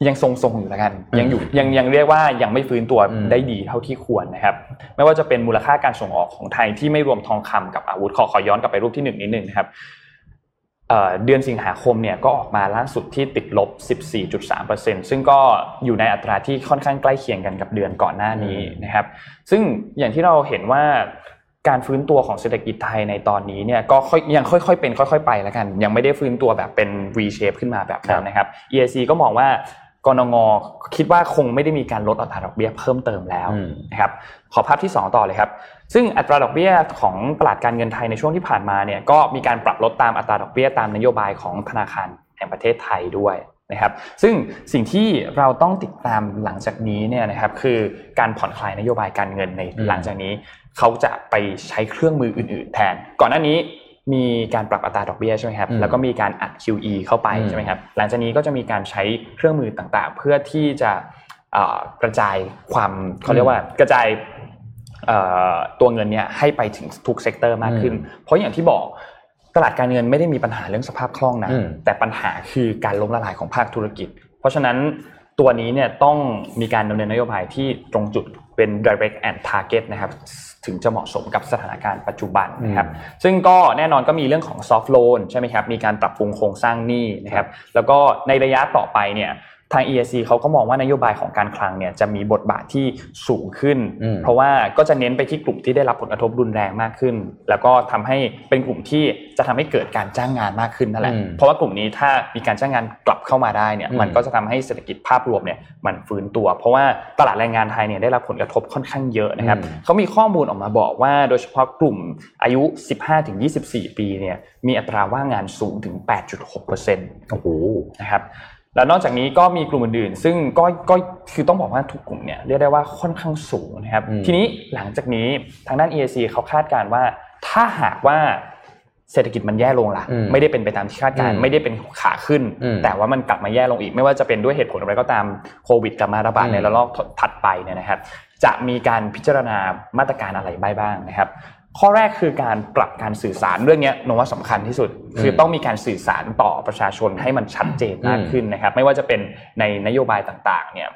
ยังทรงๆอยู่แล้วกัน ยังอยู่ยังยังเรียกว่ายังไม่ฟื้นตัวได้ดีเท่าที่ควรนะครับ ไม่ว่าจะเป็นมูลค่าการส่งออกของไทยที่ไม่รวมทองคำกับอาวุธขอขอย้อนกลับไปรูปที่หนึ่งนิดนึงนะครับเดือนสิงหาคมเนี่ยก็ออกมาล่าสุดที่ติดลบ 14.3%ซึ่งก็อยู่ในอัตราที่ค่อนข้างใกล้เคียงกันกับเดือนก่อนหน้านี้นะครับ ซึ่งอย่างที่เราเห็นว่าการฟื้นตัวของเศรษฐกิจไทยในตอนนี้เนี่ยก็ยังค่อยๆเป็นค่อย ๆ ไปแล้วกัน ยังไม่ได้ฟื้นตัวแบบเป็น V shape ขึ้นมาแบบนั้นนะครับ EIC ก็มองว่า กรงงคิดว่าคงไม่ได้มีการลดอัตราดอกเบี้ยเพิ่มเติมแล้วนะครับขอภาพที่ 2 ต่อเลยครับ ซึ่งอัตราดอกเบี้ยของตลาดการเงินไทยในช่วงที่ผ่านมาเนี่ยก็มีการปรับลดตามอัตราดอกเบี้ยตามนโยบายของธนาคารแห่งประเทศไทยด้วยนะครับ ซึ่งสิ่งที่เราต้องติดตามหลังจากนี้เนี่ยนะครับคือการผ่อนคลายนโยบายการเงินในหลังจากนี้ เขาจะไปใช้เครื่องมืออื่น ๆ แทน ก่อนหน้านี้ มีการปรับอัตราดอกเบี้ยใช่ไหมครับอืมแล้วก็มีการอัด QE เข้าไปอืมใช่ไหมครับ หลังจากนี้ก็จะมีการใช้เครื่องมือต่างๆ เพื่อที่จะเอ่อกระจายความเขาเรียกว่ากระจายเอ่อตัวเงินเนี่ยให้ไปถึงทุก sector มากขึ้น เพราะอย่างที่บอกตลาดการเงินไม่ได้มีปัญหาเรื่องสภาพคล่องนะอืมแต่ปัญหาคือการล้มละลายของภาคธุรกิจ เพราะฉะนั้นตัวนี้เนี่ยต้องมีการดำเนินนโยบายที่ตรงจุด เป็น direct and target นะครับถึงจะเหมาะสมกับสถานการณ์ปัจจุบันนะครับซึ่งก็แน่นอนก็มีเรื่องของ soft loan ใช่ไหมครับมีการปรับปรุงโครงสร้างหนี้นะครับแล้วก็ในระยะต่อไปเนี่ย ทาง EAC เขาก็มองว่านโยบายของการคลังเนี่ยจะมีบทบาทที่สูงขึ้นอืมเพราะว่าก็จะเน้นไปที่กลุ่มที่ได้รับผลกระทบรุนแรงมากขึ้น แล้วก็ทำให้เป็นกลุ่มที่จะทำให้เกิดการจ้างงานมากขึ้นนั่นแหละอืมเพราะว่ากลุ่มนี้ถ้ามีการจ้างงานกลับเข้ามาได้เนี่ยอืมมันก็จะทำให้เศรษฐกิจภาพรวมเนี่ยมันฟื้นตัว เพราะว่าตลาดแรงงานไทยเนี่ยได้รับผลกระทบค่อนข้างเยอะนะครับอืมเขามีข้อมูลออกมาบอกว่าโดยเฉพาะกลุ่มอายุ 15-24 ปีเนี่ยมีอัตราว่างงานสูงถึง 8.6%โอ้โหนะครับ แล้วนอกจากนี้ก็มีกลุ่มอื่นๆ ซึ่งก็ก็คือต้องบอกว่าทุกกลุ่มเนี่ยเรียกได้ว่าค่อนข้างสูงนะครับอืมทีนี้หลังจากนี้ทางด้าน EAC เขาคาดการณ์ว่า ถ้าหากว่าเศรษฐกิจมันแย่ลงล่ะอืมไม่ได้เป็นไปตามที่คาดการณ์อืมไม่ได้เป็นขาขึ้นอืมแต่ว่ามันกลับมาแย่ลงอีก ไม่ว่าจะเป็นด้วยเหตุผลอะไรก็ตามโควิดกลับมาระบาดอืมในระลอกถัดไปเนี่ยนะครับ จะมีการพิจารณามาตรการอะไรบ้างนะครับ ข้อแรกคือการปรับการสื่อสารเรื่องเนี้ยนว่าสำคัญที่สุด คือต้องมีการสื่อสารต่อประชาชนให้มันชัดเจนมากขึ้นนะครับ ไม่ว่าจะเป็นในนโยบายต่างๆ เนี่ย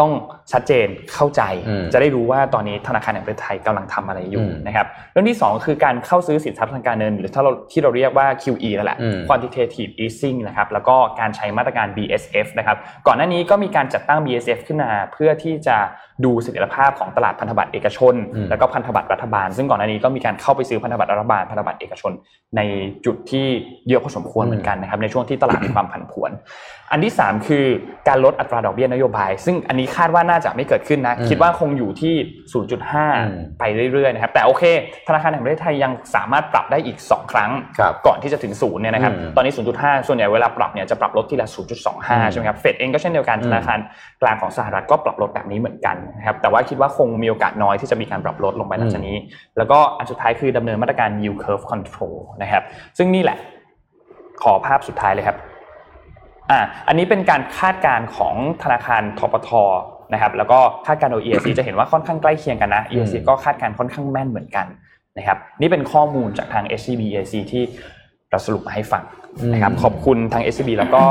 ต้องชัดเจนเข้าใจอืมจะได้รู้ว่าตอนนี้ธนาคารแห่งประเทศไทยกำลังทำอะไรอยู่อืมนะครับเรื่องที่สองคือการเข้าซื้อสินทรัพย์ทางการเงิน หรือถ้าเราที่เราเรียกว่า QE นั่นแหละอืม quantitative easing นะครับแล้วก็การใช้มาตรการ BSF นะครับก่อนหน้านี้ก็มีการจัดตั้ง BSF ขึ้นมาเพื่อที่จะ ดูเสถียรภาพของตลาดพันธบัตรเอกชนอืมแล้วก็พันธบัตรรัฐบาล ซึ่งก่อนหน้านี้ก็มีการเข้าไปซื้อพันธบัตรรัฐบาลพันธบัตรเอกชน ในจุดที่เยอะพอสมควรเหมือนกันนะครับในช่วงที่ตลาดมีความผันผวน อันที่ 3 คือการลดอัตราดอกเบี้ยนโยบาย ซึ่งอันนี้คาดว่าน่าจะไม่เกิดขึ้นนะอืมคิดว่าคงอยู่ที่ม0.5 ไปเรื่อยๆนะครับแต่โอเค ธนาคารแห่งประเทศไทยยังสามารถปรับได้อีก 2 ครั้งครับก่อนที่จะถึงศูนย์เนี่ยนะครับอืมตอนนี้ 0.5 ส่วนใหญ่เวลาปรับเนี่ยจะปรับลดทีละอืม0.25 ใช่ไหมครับเฟดเองก็เช่นเดียวกันอืมธนาคารกลางของสหรัฐก็ปรับลดแบบนี้เหมือนกันนะครับแต่ว่าคิดว่าคงมีโอกาสน้อยที่จะมีการปรับลดลงไปหลังจากนี้ แล้วก็อันสุดท้ายคือดำเนินมาตรการ yield curve control นะครับซึ่งนี่แหละขอภาพสุดท้ายเลยครับอ่าอันนี้เป็นการคาดการณ์ของธนาคารทปทนะครับแล้วก็คาดการณ์โดย EAC จะเห็นว่าค่อนข้างใกล้เคียงกันนะ EAC ก็คาดการณ์ค่อนข้างแม่นเหมือนกันนะครับนี่เป็นข้อมูลจากทาง SCB EAC ที่เราสรุปมาให้ฟัง นะครับขอบคุณทาง SCB แล้วก็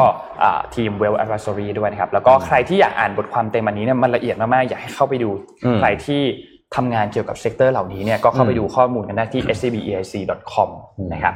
อ่าทีม Well Advisory ด้วยนะครับแล้วก็ใครที่อยากอ่านบทความเต็มอันนี้เนี่ยมันละเอียดมากๆอยากให้เข้าไปดูอืมใครที่ทำงานเกี่ยวกับ sector เหล่านี้เนี่ยก็เข้าไปดูข้อมูลกันได้ที่ scbeic.com นะครับ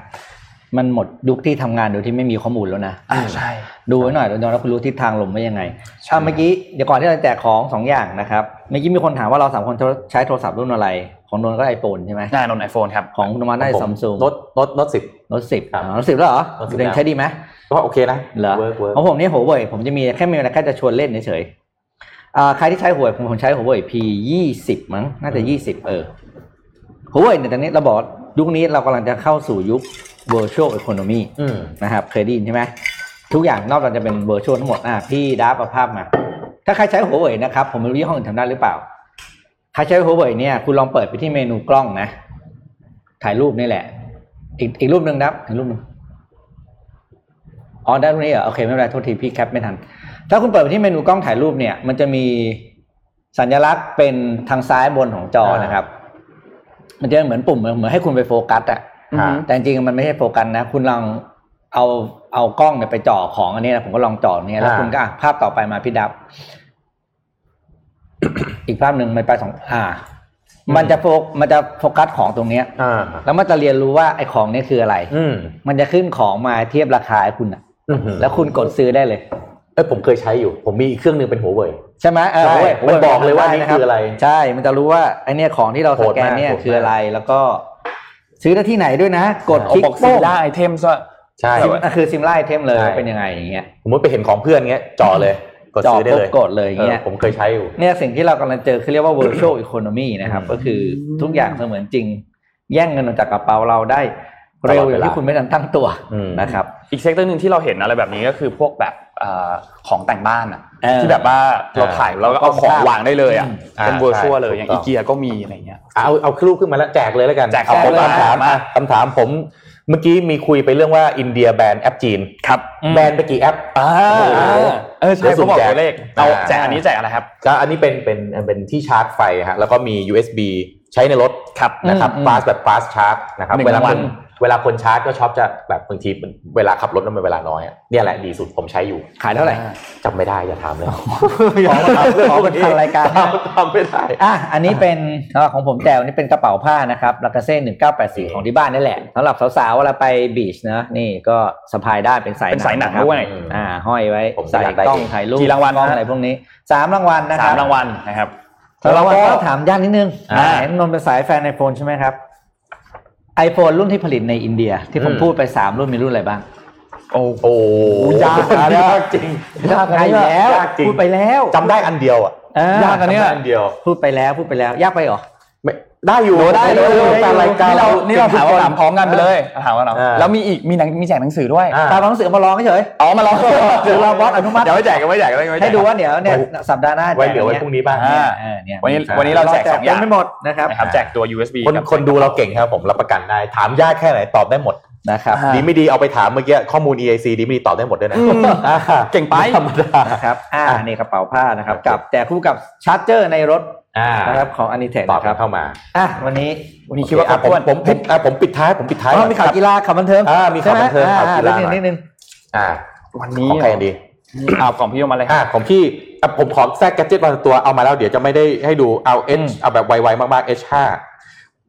มันหมดยุคที่ทำงานโดยที่ไม่มีข้อมูลแล้วนะอ่าใช่ ดูไว้หน่อยเดี๋ยวเราคุณรู้ทิศทางลมว่ายังไงใช่อะเมื่อกี้เดี๋ยวก่อนที่เราจะแจกของสองอย่างนะครับ เมื่อกี้มีคนถามว่าเราสามคนใช้โทรศัพท์รุ่นอะไร ของนนท์ก็ iPhone ใช่ไหมนนท์ iPhone ครับ ของคุณธรรมะได้ผม Samsung Note Note Note สิบรถสิบครับรถสิบแล้วเหรอ Note 10ยังใช้ดีไหมก็โอเคนะเหรอ work work ของผมนี่หัวเว่ยผมจะมีแค่มีอะไรแค่จะชวนเล่นเฉยๆอ่าใครที่ใช้หัวเว่ยผมผมใช้หัวเว่ย P ยี่สิบมั้งน่าจะยี่สิบเออหัวเว่ยเนี่ยตอนนี้เราบอกว่ายุคนี้เรากำลังจะเข้าสู่ยุค virtual economy อืมนะครับเคยได้ยินใช่ไหมทุกอย่างนอกจากจะเป็น virtual ทั้งหมดอะพี่ดับเอาภาพมา ถ้าใครใช้หัวเว่ยนะครับ ผมไม่รู้ยี่ห้ออื่นทำได้หรือเปล่า ใครใช้หัวเว่ยเนี่ยคุณลองเปิดไปที่เมนูกล้องนะ ถ่ายรูปนี่แหละ อีกอีกรูปหนึ่งนะครับอีกรูปหนึ่งอ๋อได้รูปนี้เหรอโอเคไม่เป็นไรโทษทีพี่แคปไม่ทัน ถ้าคุณเปิดไปที่เมนูกล้องถ่ายรูปเนี่ย มันจะมีสัญลักษณ์เป็นทางซ้ายบนของจอนะครับ มันจะเหมือนปุ่มเหมือนให้คุณไปโฟกัสอะอือฮึแต่จริงๆมันไม่ใช่โฟกัสนะ คุณลองเอาเอากล้องเนี่ยไปจ่อของอันนี้นะผมก็ลองจ่อเนี่ยแล้วอ่าคุณก็อะภาพต่อไปมาพี่ดับ อีกภาพหนึ่งมันไปสองอ่า มันจะโฟกมันจะโฟกัสของตรงเนี้ยอ่า แล้วมันจะเรียนรู้ว่าไอ้ของเนี้คืออะไร อืมมันจะขึ้นของมาเทียบราคาให้คุณอะอืมแล้วคุณกดซื้อได้เลย เอ้ยผมเคยใช้อยู่ ผมมีอีกเครื่องหนึงเป็นหัวเว่ย ใช่ไหมเออใช่โอ้ยมันบอกเลยว่านี่ด้คืออะไรใช่ มันจะรู้ว่าไอเนี่ยของที่เราสแกนเนี่ยโหดมาก คืออะไรแล้วก็ ซื้อได้ที่ไหนด้วยนะ กดเขาคลิกบอกซิโป้มงล่าไอเทมซะ ใช่ ซิมอะคือซิมไลท์เทมเลยใช่เป็นยังไงอย่างเงี้ย สมมติไปเห็นของเพื่อนเงี้ยจ่อเลย กดจ่อซื้อได้ปุ๊บเลยกดเลยอย่างเงี้ยออผมเคยใช้อยู่เนี่ยสิ่งที่เรากำลังเจอคือเรียกว่า virtual economy นะครับอืมก็คือทุกอย่างเสมือนจริง แย่งเงินออกจากกระเป๋าเราได้เร็วตลอดอเวลาย่างที่คุณไม่ทันตั้งตัวอืมนะครับอีก sector หนึ่งที่เราเห็นอะไรแบบนี้ก็คือพวกแบบเอ่อของแต่งบ้านอะเออที่แบบว่าเราถ่ายแล้วก็เอาของวางได้เลยอะอ่าเป็นเวอร์ชวลใช่เลยถูกต้องอย่างอีเกียก็มีอะไรเงี้ยเอาเอารูปขึ้นมาแล้วแจกเลยแล้วกันแจกครับผมผมคำถามมาอะคำถามผมเมื่อกี้มีคุยไปเรื่องว่าอินเดียแบนแอปจีนครับแบนไปกี่แอปอ่าโอ้โห เออใช่เดี๋ยวสุ่เขามบอกแจกตัวเลขเอาอ่าแจกอันนี้แจกอะไรครับก็อันนี้เป็นเป็นเป็นที่ชาร์จไฟฮะแล้วก็มี USB ใช้ในรถครับนะครับอืม fast แบบ fast charge นะครับหนึ่งเวลาวัคนน เวลาคนชาร์จก็ชอบจะแบบบางทีมันเวลาขับรถแล้วมันเวลาน้อยอะเนี่ยแหละดีสุดผมใช้อยู่ขายเท่าไหร่จำไม่ได้อย่าถามเลยขอขอเป็นทางรายการนะทำไม่ได้อะอันนี้เป็นอ่าของผมแจวนี่เป็นกระเป๋าผ้านะครับลากาเซ่หนึ่งเก้าแปดสี่ของที่บ้านนี่แหละสำหรับสาวๆเวลาไปบีชนะนี่ก็สะพายได้เป็นสายเป็นสายหนังะครับด้วยอ่าห้อยไว้ผมใส่อยากได้กล้องเองถ่ายรูปกี่รางวัลกล้องฮะอะไรพวกนี้สามรางวัลนะคสารับมรางวัลนะครับแล้วเราแล้วก็ก็ถามยากนิดนึงอ่าเห็นนนท์เป็นสายแฟนไอโฟนใช่ไหมครับ ไอโฟนรุ่นที่ผลิตในอินเดีย ที่ผมอืมพูดไปสามรุ่นมีรุ่นอะไรบ้าง โอ้โอ้ยากนะยากจริงยากอยู่แล้วยากจริงพูดไปแล้วจำได้อันเดียวอะเออยากอันเนี้ยจำได้อันเดียวพูดไปแล้วพูดไปแล้วยากไปเหรอ ไม่ได้อยู่ได้เลยแฟนรายการนี่เรานี่เราถามทุกคนถามพร้อมกันไปเลยถามว่าเราอ่าแล้วมีอีกมีหนังมีแจกหนังสือด้วยอ่าตามหนังสือมาลองเฉยอ๋อมาลองเดี๋ยวเราบอสอนุมัติเดี๋ยวไม่แจกกันไม่แจกกันไม่แจกให้ดูว่าเดี๋ยวเนี่ยสัปดาห์หน้าไว้เหลือไว้พรุ่งนี้บ้างอ่าเออเนี่ยวันนี้วันนี้เราแจกสองอย่างไม่หมดนะครับนะครับแจกตัว USB คนกับคนดูเราเก่งครับผมรับประกันได้ถามยากแค่ไหนตอบได้หมดนะครับอ่าดีไม่ดีเอาไปถามเมื่อกี้ข้อมูล EIC ดีไม่ดีตอบได้หมดด้วยนะอืมอ่าเก่งไปธรรมดานะครับอ่าอะนี่กระเป๋าผ้านะครับกับแต่คู่กับชาร์จเจอร์ในรถอ่า นะครับของอนิเทคตอบนะคกัรันบเข้ามาอะวันนี้วันนี้คิดว่าครอะบผมถ้วนผมผมอะผมปิดท้ายผมปิดท้ายอ๋อมีข่าวครับกีฬาข่าวบันเทิงอ่ามีข่าวบันเทิงใช่ไหข่าวกีฬาอ่หน่อยนิดนึงอ่าวันนี้ของใครดีเอากล่องพี่โยมาเลยอ่าของพี่อะผมขอแทรกแกดเจิตบางตัวเอามาแล้วเดี๋ยวจะไม่ได้ให้ดูเอา H เอาแบบไวๆมากๆ H5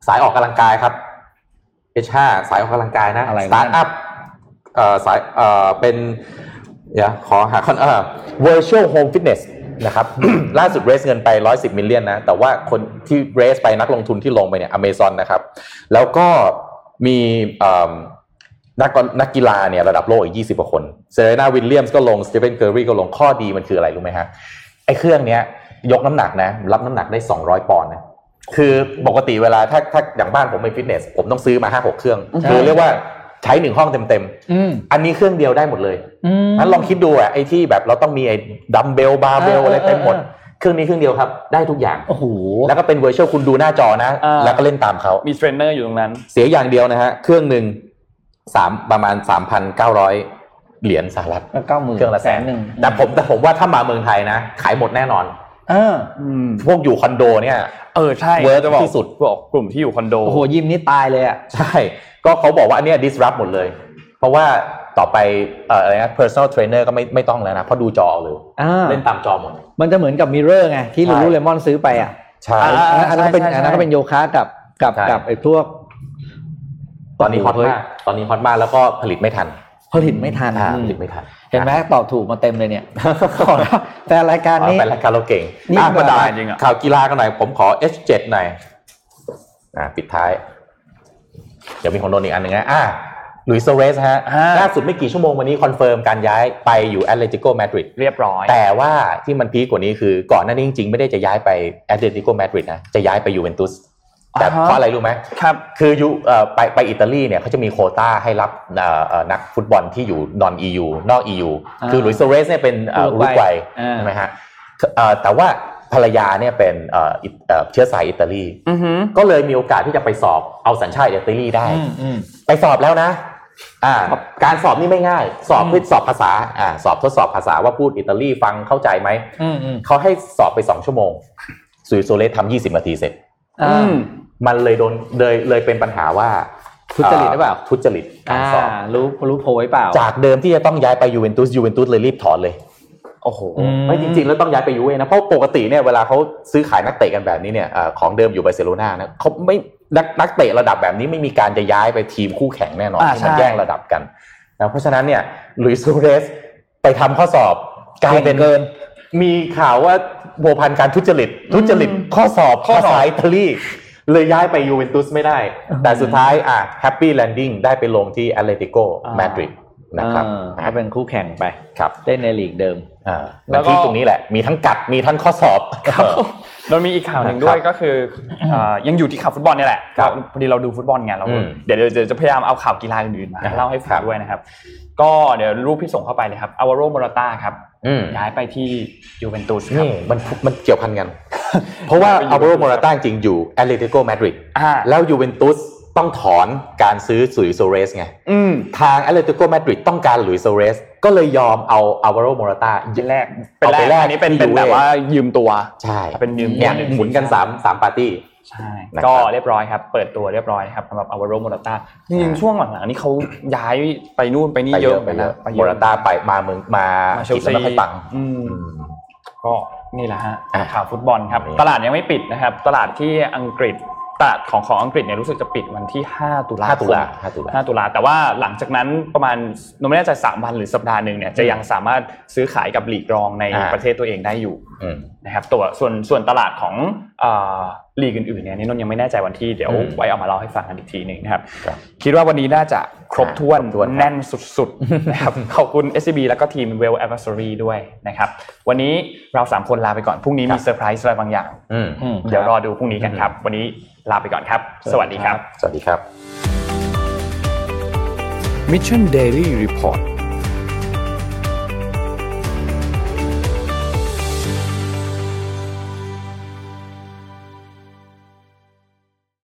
สายออกกำลังกายครับ H5 สายออกกำลังกายนะอะไรสตาร์ทอัพเอ่อสายเอ่อเป็นเดี๋ยวขอหาคอนเอ่อ virtual home fitness นะครับ ล่าสุด raise เงินไป 110 million นะ แต่ว่าคนที่ raise ไปนักลงทุนที่ลงไปเนี่ยอเมซอนนะครับ แล้วก็มีนักนักกีฬาเนี่ยระดับโลกอีก 20 กว่าคน Serena Williams ก็ลง Stephen Curry ก็ลง ข้อดีมันคืออะไรรู้ไหมฮะ ไอ้เครื่องเนี้ยยกน้ำหนักนะ รับน้ำหนักได้ 200 ปอนด์นะ คือปกติเวลาถ้าถ้าอย่างบ้านผมเป็นฟิตเนส ผมต้องซื้อมา 5 6 เครื่อง คือเรียกว่า ใช้หนึ่งห้องเต็มอืมๆอันนี้เครื่องเดียวได้หมดเลยอืมงั้นลองคิดดูอะไอ้ที่แบบเราต้องมีไอ้ดัมเบลบาร์เบลเออเอออะไรเต็มหมดเออเครื่องนี้เครื่องเดียวครับ ได้ทุกอย่างโอ้โหแล้วก็เป็น virtual คุณดูหน้าจอนะอ่าแล้วก็เล่นตามเขามีเทรนเนอร์อยู่ตรงนั้น เสียอย่างเดียวนะฮะ เครื่องหนึ่งสามประมาณสามพันเก้าร้อยเหรียญสหรัฐเก้าหมื่นเครื่องละแสนหนึ่งแต่ผมแต่ผมว่าถ้ามาเมืองไทยนะ ขายหมดแน่นอน เอออืมพวกอยู่คอนโดเนี่ย เออใช่ work จะบอกที่สุดบอกกลุ่มที่อยู่คอนโดโอ้โหยิมนี่ตายเลยอะใช่ ก็เขาบอกว่าอันเนี้ย disrupt หมดเลย เพราะว่าต่อไปเอ่ออะไรนะ personal trainer ก็ไม่ไม่ต้องแล้วนะเพราะดูจอเลยอ่าเล่นตามจอหมด มันจะเหมือนกับมิเรอร์ไงที่ใช่ลูลูเลมอนซื้อไปอะใช่อ่าอันนั้นก็เป็นใช่ใช่อันนั้นก็เป็นโยคะกับกับใช่กับไอ้พวก ตอนนี้ฮอตโโหมากตอนนี้ฮอตมากแล้วก็ผลิตไม่ทันผลิตไม่ทันอ่าอืมผลิตไม่ทัน เห็นไหมตอบถูกมาเต็มเลยเนี่ยขอแล้วแต่รายการอ๋อนี้เป็นรายการเราเก่งนี่อะธรรมดามาจริงอะข่าวกีฬากันหน่อยผมขอ H7 หน่อยอ่าปิดท้าย เดี๋ยวมีของโดนอีกอันหนึ่งนะอ่าหลุยส์ซัวเรสฮะอ่าล่าสุดไม่กี่ชั่วโมงวันนี้ confirm การย้ายไปอยู่แอตเลติโกมาดริดเรียบร้อย แต่ว่าที่มัน peak กว่านี้คือก่อนหน้านี้จริงๆ ไม่ได้จะย้ายไปแอตเลติโกมาดริดนะจะย้ายไปยูเวนตุสแต่อ่าฮะเพราะอะไรรู้ไหมครับคือยูเอ่อไปไปอิตาลีเนี่ยเขาจะมีโควต้าให้รับเอ่อเอ่อนักฟุตบอลที่อยู่นอน EU นอก EU อ่าคือหลุยส์ซัวเรสเนี่ยเป็นเอ่ออุอุรุรุกกวัวัยยอ่าใช่ไหมฮะเอ่อแต่ว่า ภรรยาเนี่ยเป็นเอ่ออิเอ่อเชื้อสายอิตาลีอือหือก็เลยมีโอกาสที่จะไปสอบเอาสัญชาติอิตาลีได้อืมอืมไปสอบแล้วนะอ่าการสอบนี่ไม่ง่าย สอบเพื่อสอบภาษาอ่าสอบทดสอบภาษาว่าพูดอิตาลีฟังเข้าใจไหมอืมอืมเขาให้สอบไปสองชั่วโมงสุยโซเลสทำยี่สิบนาทีเสร็จอ่าอืมมันเลยโดนเลยเลยเป็นปัญหาว่าทุจริตหรือเปล่าทุจริตการอ่าสอบรู้รู้โพยเปล่า จากเดิมที่จะต้องย้ายไปยูเวนตุสยูเวนตุสเลยรีบถอนเลย โอ้โหอืมไม่จริงๆ แล้วต้องย้ายไปยูเว่นะเพราะปกติเนี่ยเวลาเขาซื้อขายนักเตะกันแบบนี้เนี่ยเอ่อของเดิมอยู่บาร์เซโลนานะเขาไม่นักนักเตะระดับแบบนี้ไม่มีการจะย้ายไปทีมคู่แข่งแน่นอนอ่าที่มันใช่แย่งระดับกันนะเพราะฉะนั้นเนี่ยหลุยส์ซัวเรสไปทำข้อสอบกลายเป็นเกิน มีข่าวว่าพัวพันการทุจริต ทุจริตข้อสอบข้อสอบภาษาอิตาลีเลยย้ายไปยูเวนตุสไม่ได้ แต่สุดท้ายอะ happy landing ได้ไปลงที่แอตเลติโกมาดริดนะครับอ่าก็เป็นคู่แข่งไปครับเล่นในลีกเดิมอ่า แล้แล้ววก็ที่ตรงนี้แหละ มีทั้งกัดมีทั้งข้อสอบเรามีอีกข่าวหนึ่งด้วยก็คืออ่ายังอยู่ที่ข่าวฟุตบอลเนี่ยแหละครับพอดีเราดูฟุตบอลไงเราอืมเดี๋ยวเดี๋ยวเดี๋ยวจะพยายามเอาข่าวกีฬาอื่นๆมาครับเล่าให้ฟังครับด้วยนะครับ ก็เดี๋ยวรูปที่ส่งเข้าไปเลยครับอัลวาโรโมราตาครับอืมย้ายไปที่ยูเวนตุสครับนี่มันมันเกี่ยวพันกัน เพราะว่าไปอยู่อัลวาโรโมราต้าจริงอยู่แอตเลติโกมาดริดอ่าแล้วยูเวนตุส ต้องถอนการซื้อหลุยส์ซัวเรสไงอืมทางแอตเลติโกมาดริดต้องการหลุยส์ซัวเรส ก็เลยยอมเอาอาวาโรโมราตาเป็นแรกเป็นเอาแรไปกแลกอันนี้เป็นที่เป็นแบบยูเว่ว่ายืมตัว ใช่เป็นยืมเนี่ยตัวหมุนกันสามสามปาร์ตี้ใช่นะครับก็เรียบร้อยครับ เปิดตัวเรียบร้อยนะครับสำหรับอัลวาโรโมราตาจริงๆช่วงหลังๆนี่เขาย้ายไปนู่นไปนี่ไปเยเยอะอะไปเยอะไปเยโมราตาไปมาเมืองมามาเชอัลงกฤษซีแล้วไม่ค่อยปังอืมอืมก็นี่แหละฮะอะข่าวฟุตบอลครับนี่ตลาดยังไม่ปิดนะครับ ตลาดที่อังกฤษ ตลาดของของอังกฤษเนี่ยรู้สึกจะปิดวันที่ 5 ตุลาห้าคตุมลาห้าตุลา5ตุลาแต่ว่าหลังจากนั้นประมาณนไม่แน่ใจ3วันหรือสัปดาห์หนึ่งเนี่ยจะยังสามารถซื้อขายกับหลีกรองในอ่าประเทศตัวเองได้อยู่อืม นะครับตัวส่วนส่วนตลาดของเอ่อลีกอื่นๆเนี่ยนี่นนท์ยังไม่แน่ใจวันที่เดี๋ยวอืมไว้เอามาเล่าให้ฟังกันอีกทีหนึ่งนะครับครับคิดว่าวันนี้น่าจะครบถ้วนครบถ้วนครับแน่นสุดๆนะครับขอบคุณ SCB แล้วก็ทีม Well Advisory ด้วยนะครับ วันนี้เราสามคนลาไปก่อนพรุ่งนี้มีเซอร์ไพรส์อะไรบางอย่างอืมอืมเดี๋ยวรอดูพรุ่งนี้กันครับ วันนี้ลาไปก่อนครับ สวัสดีครับ สวัสดีครับ Mission Daily Report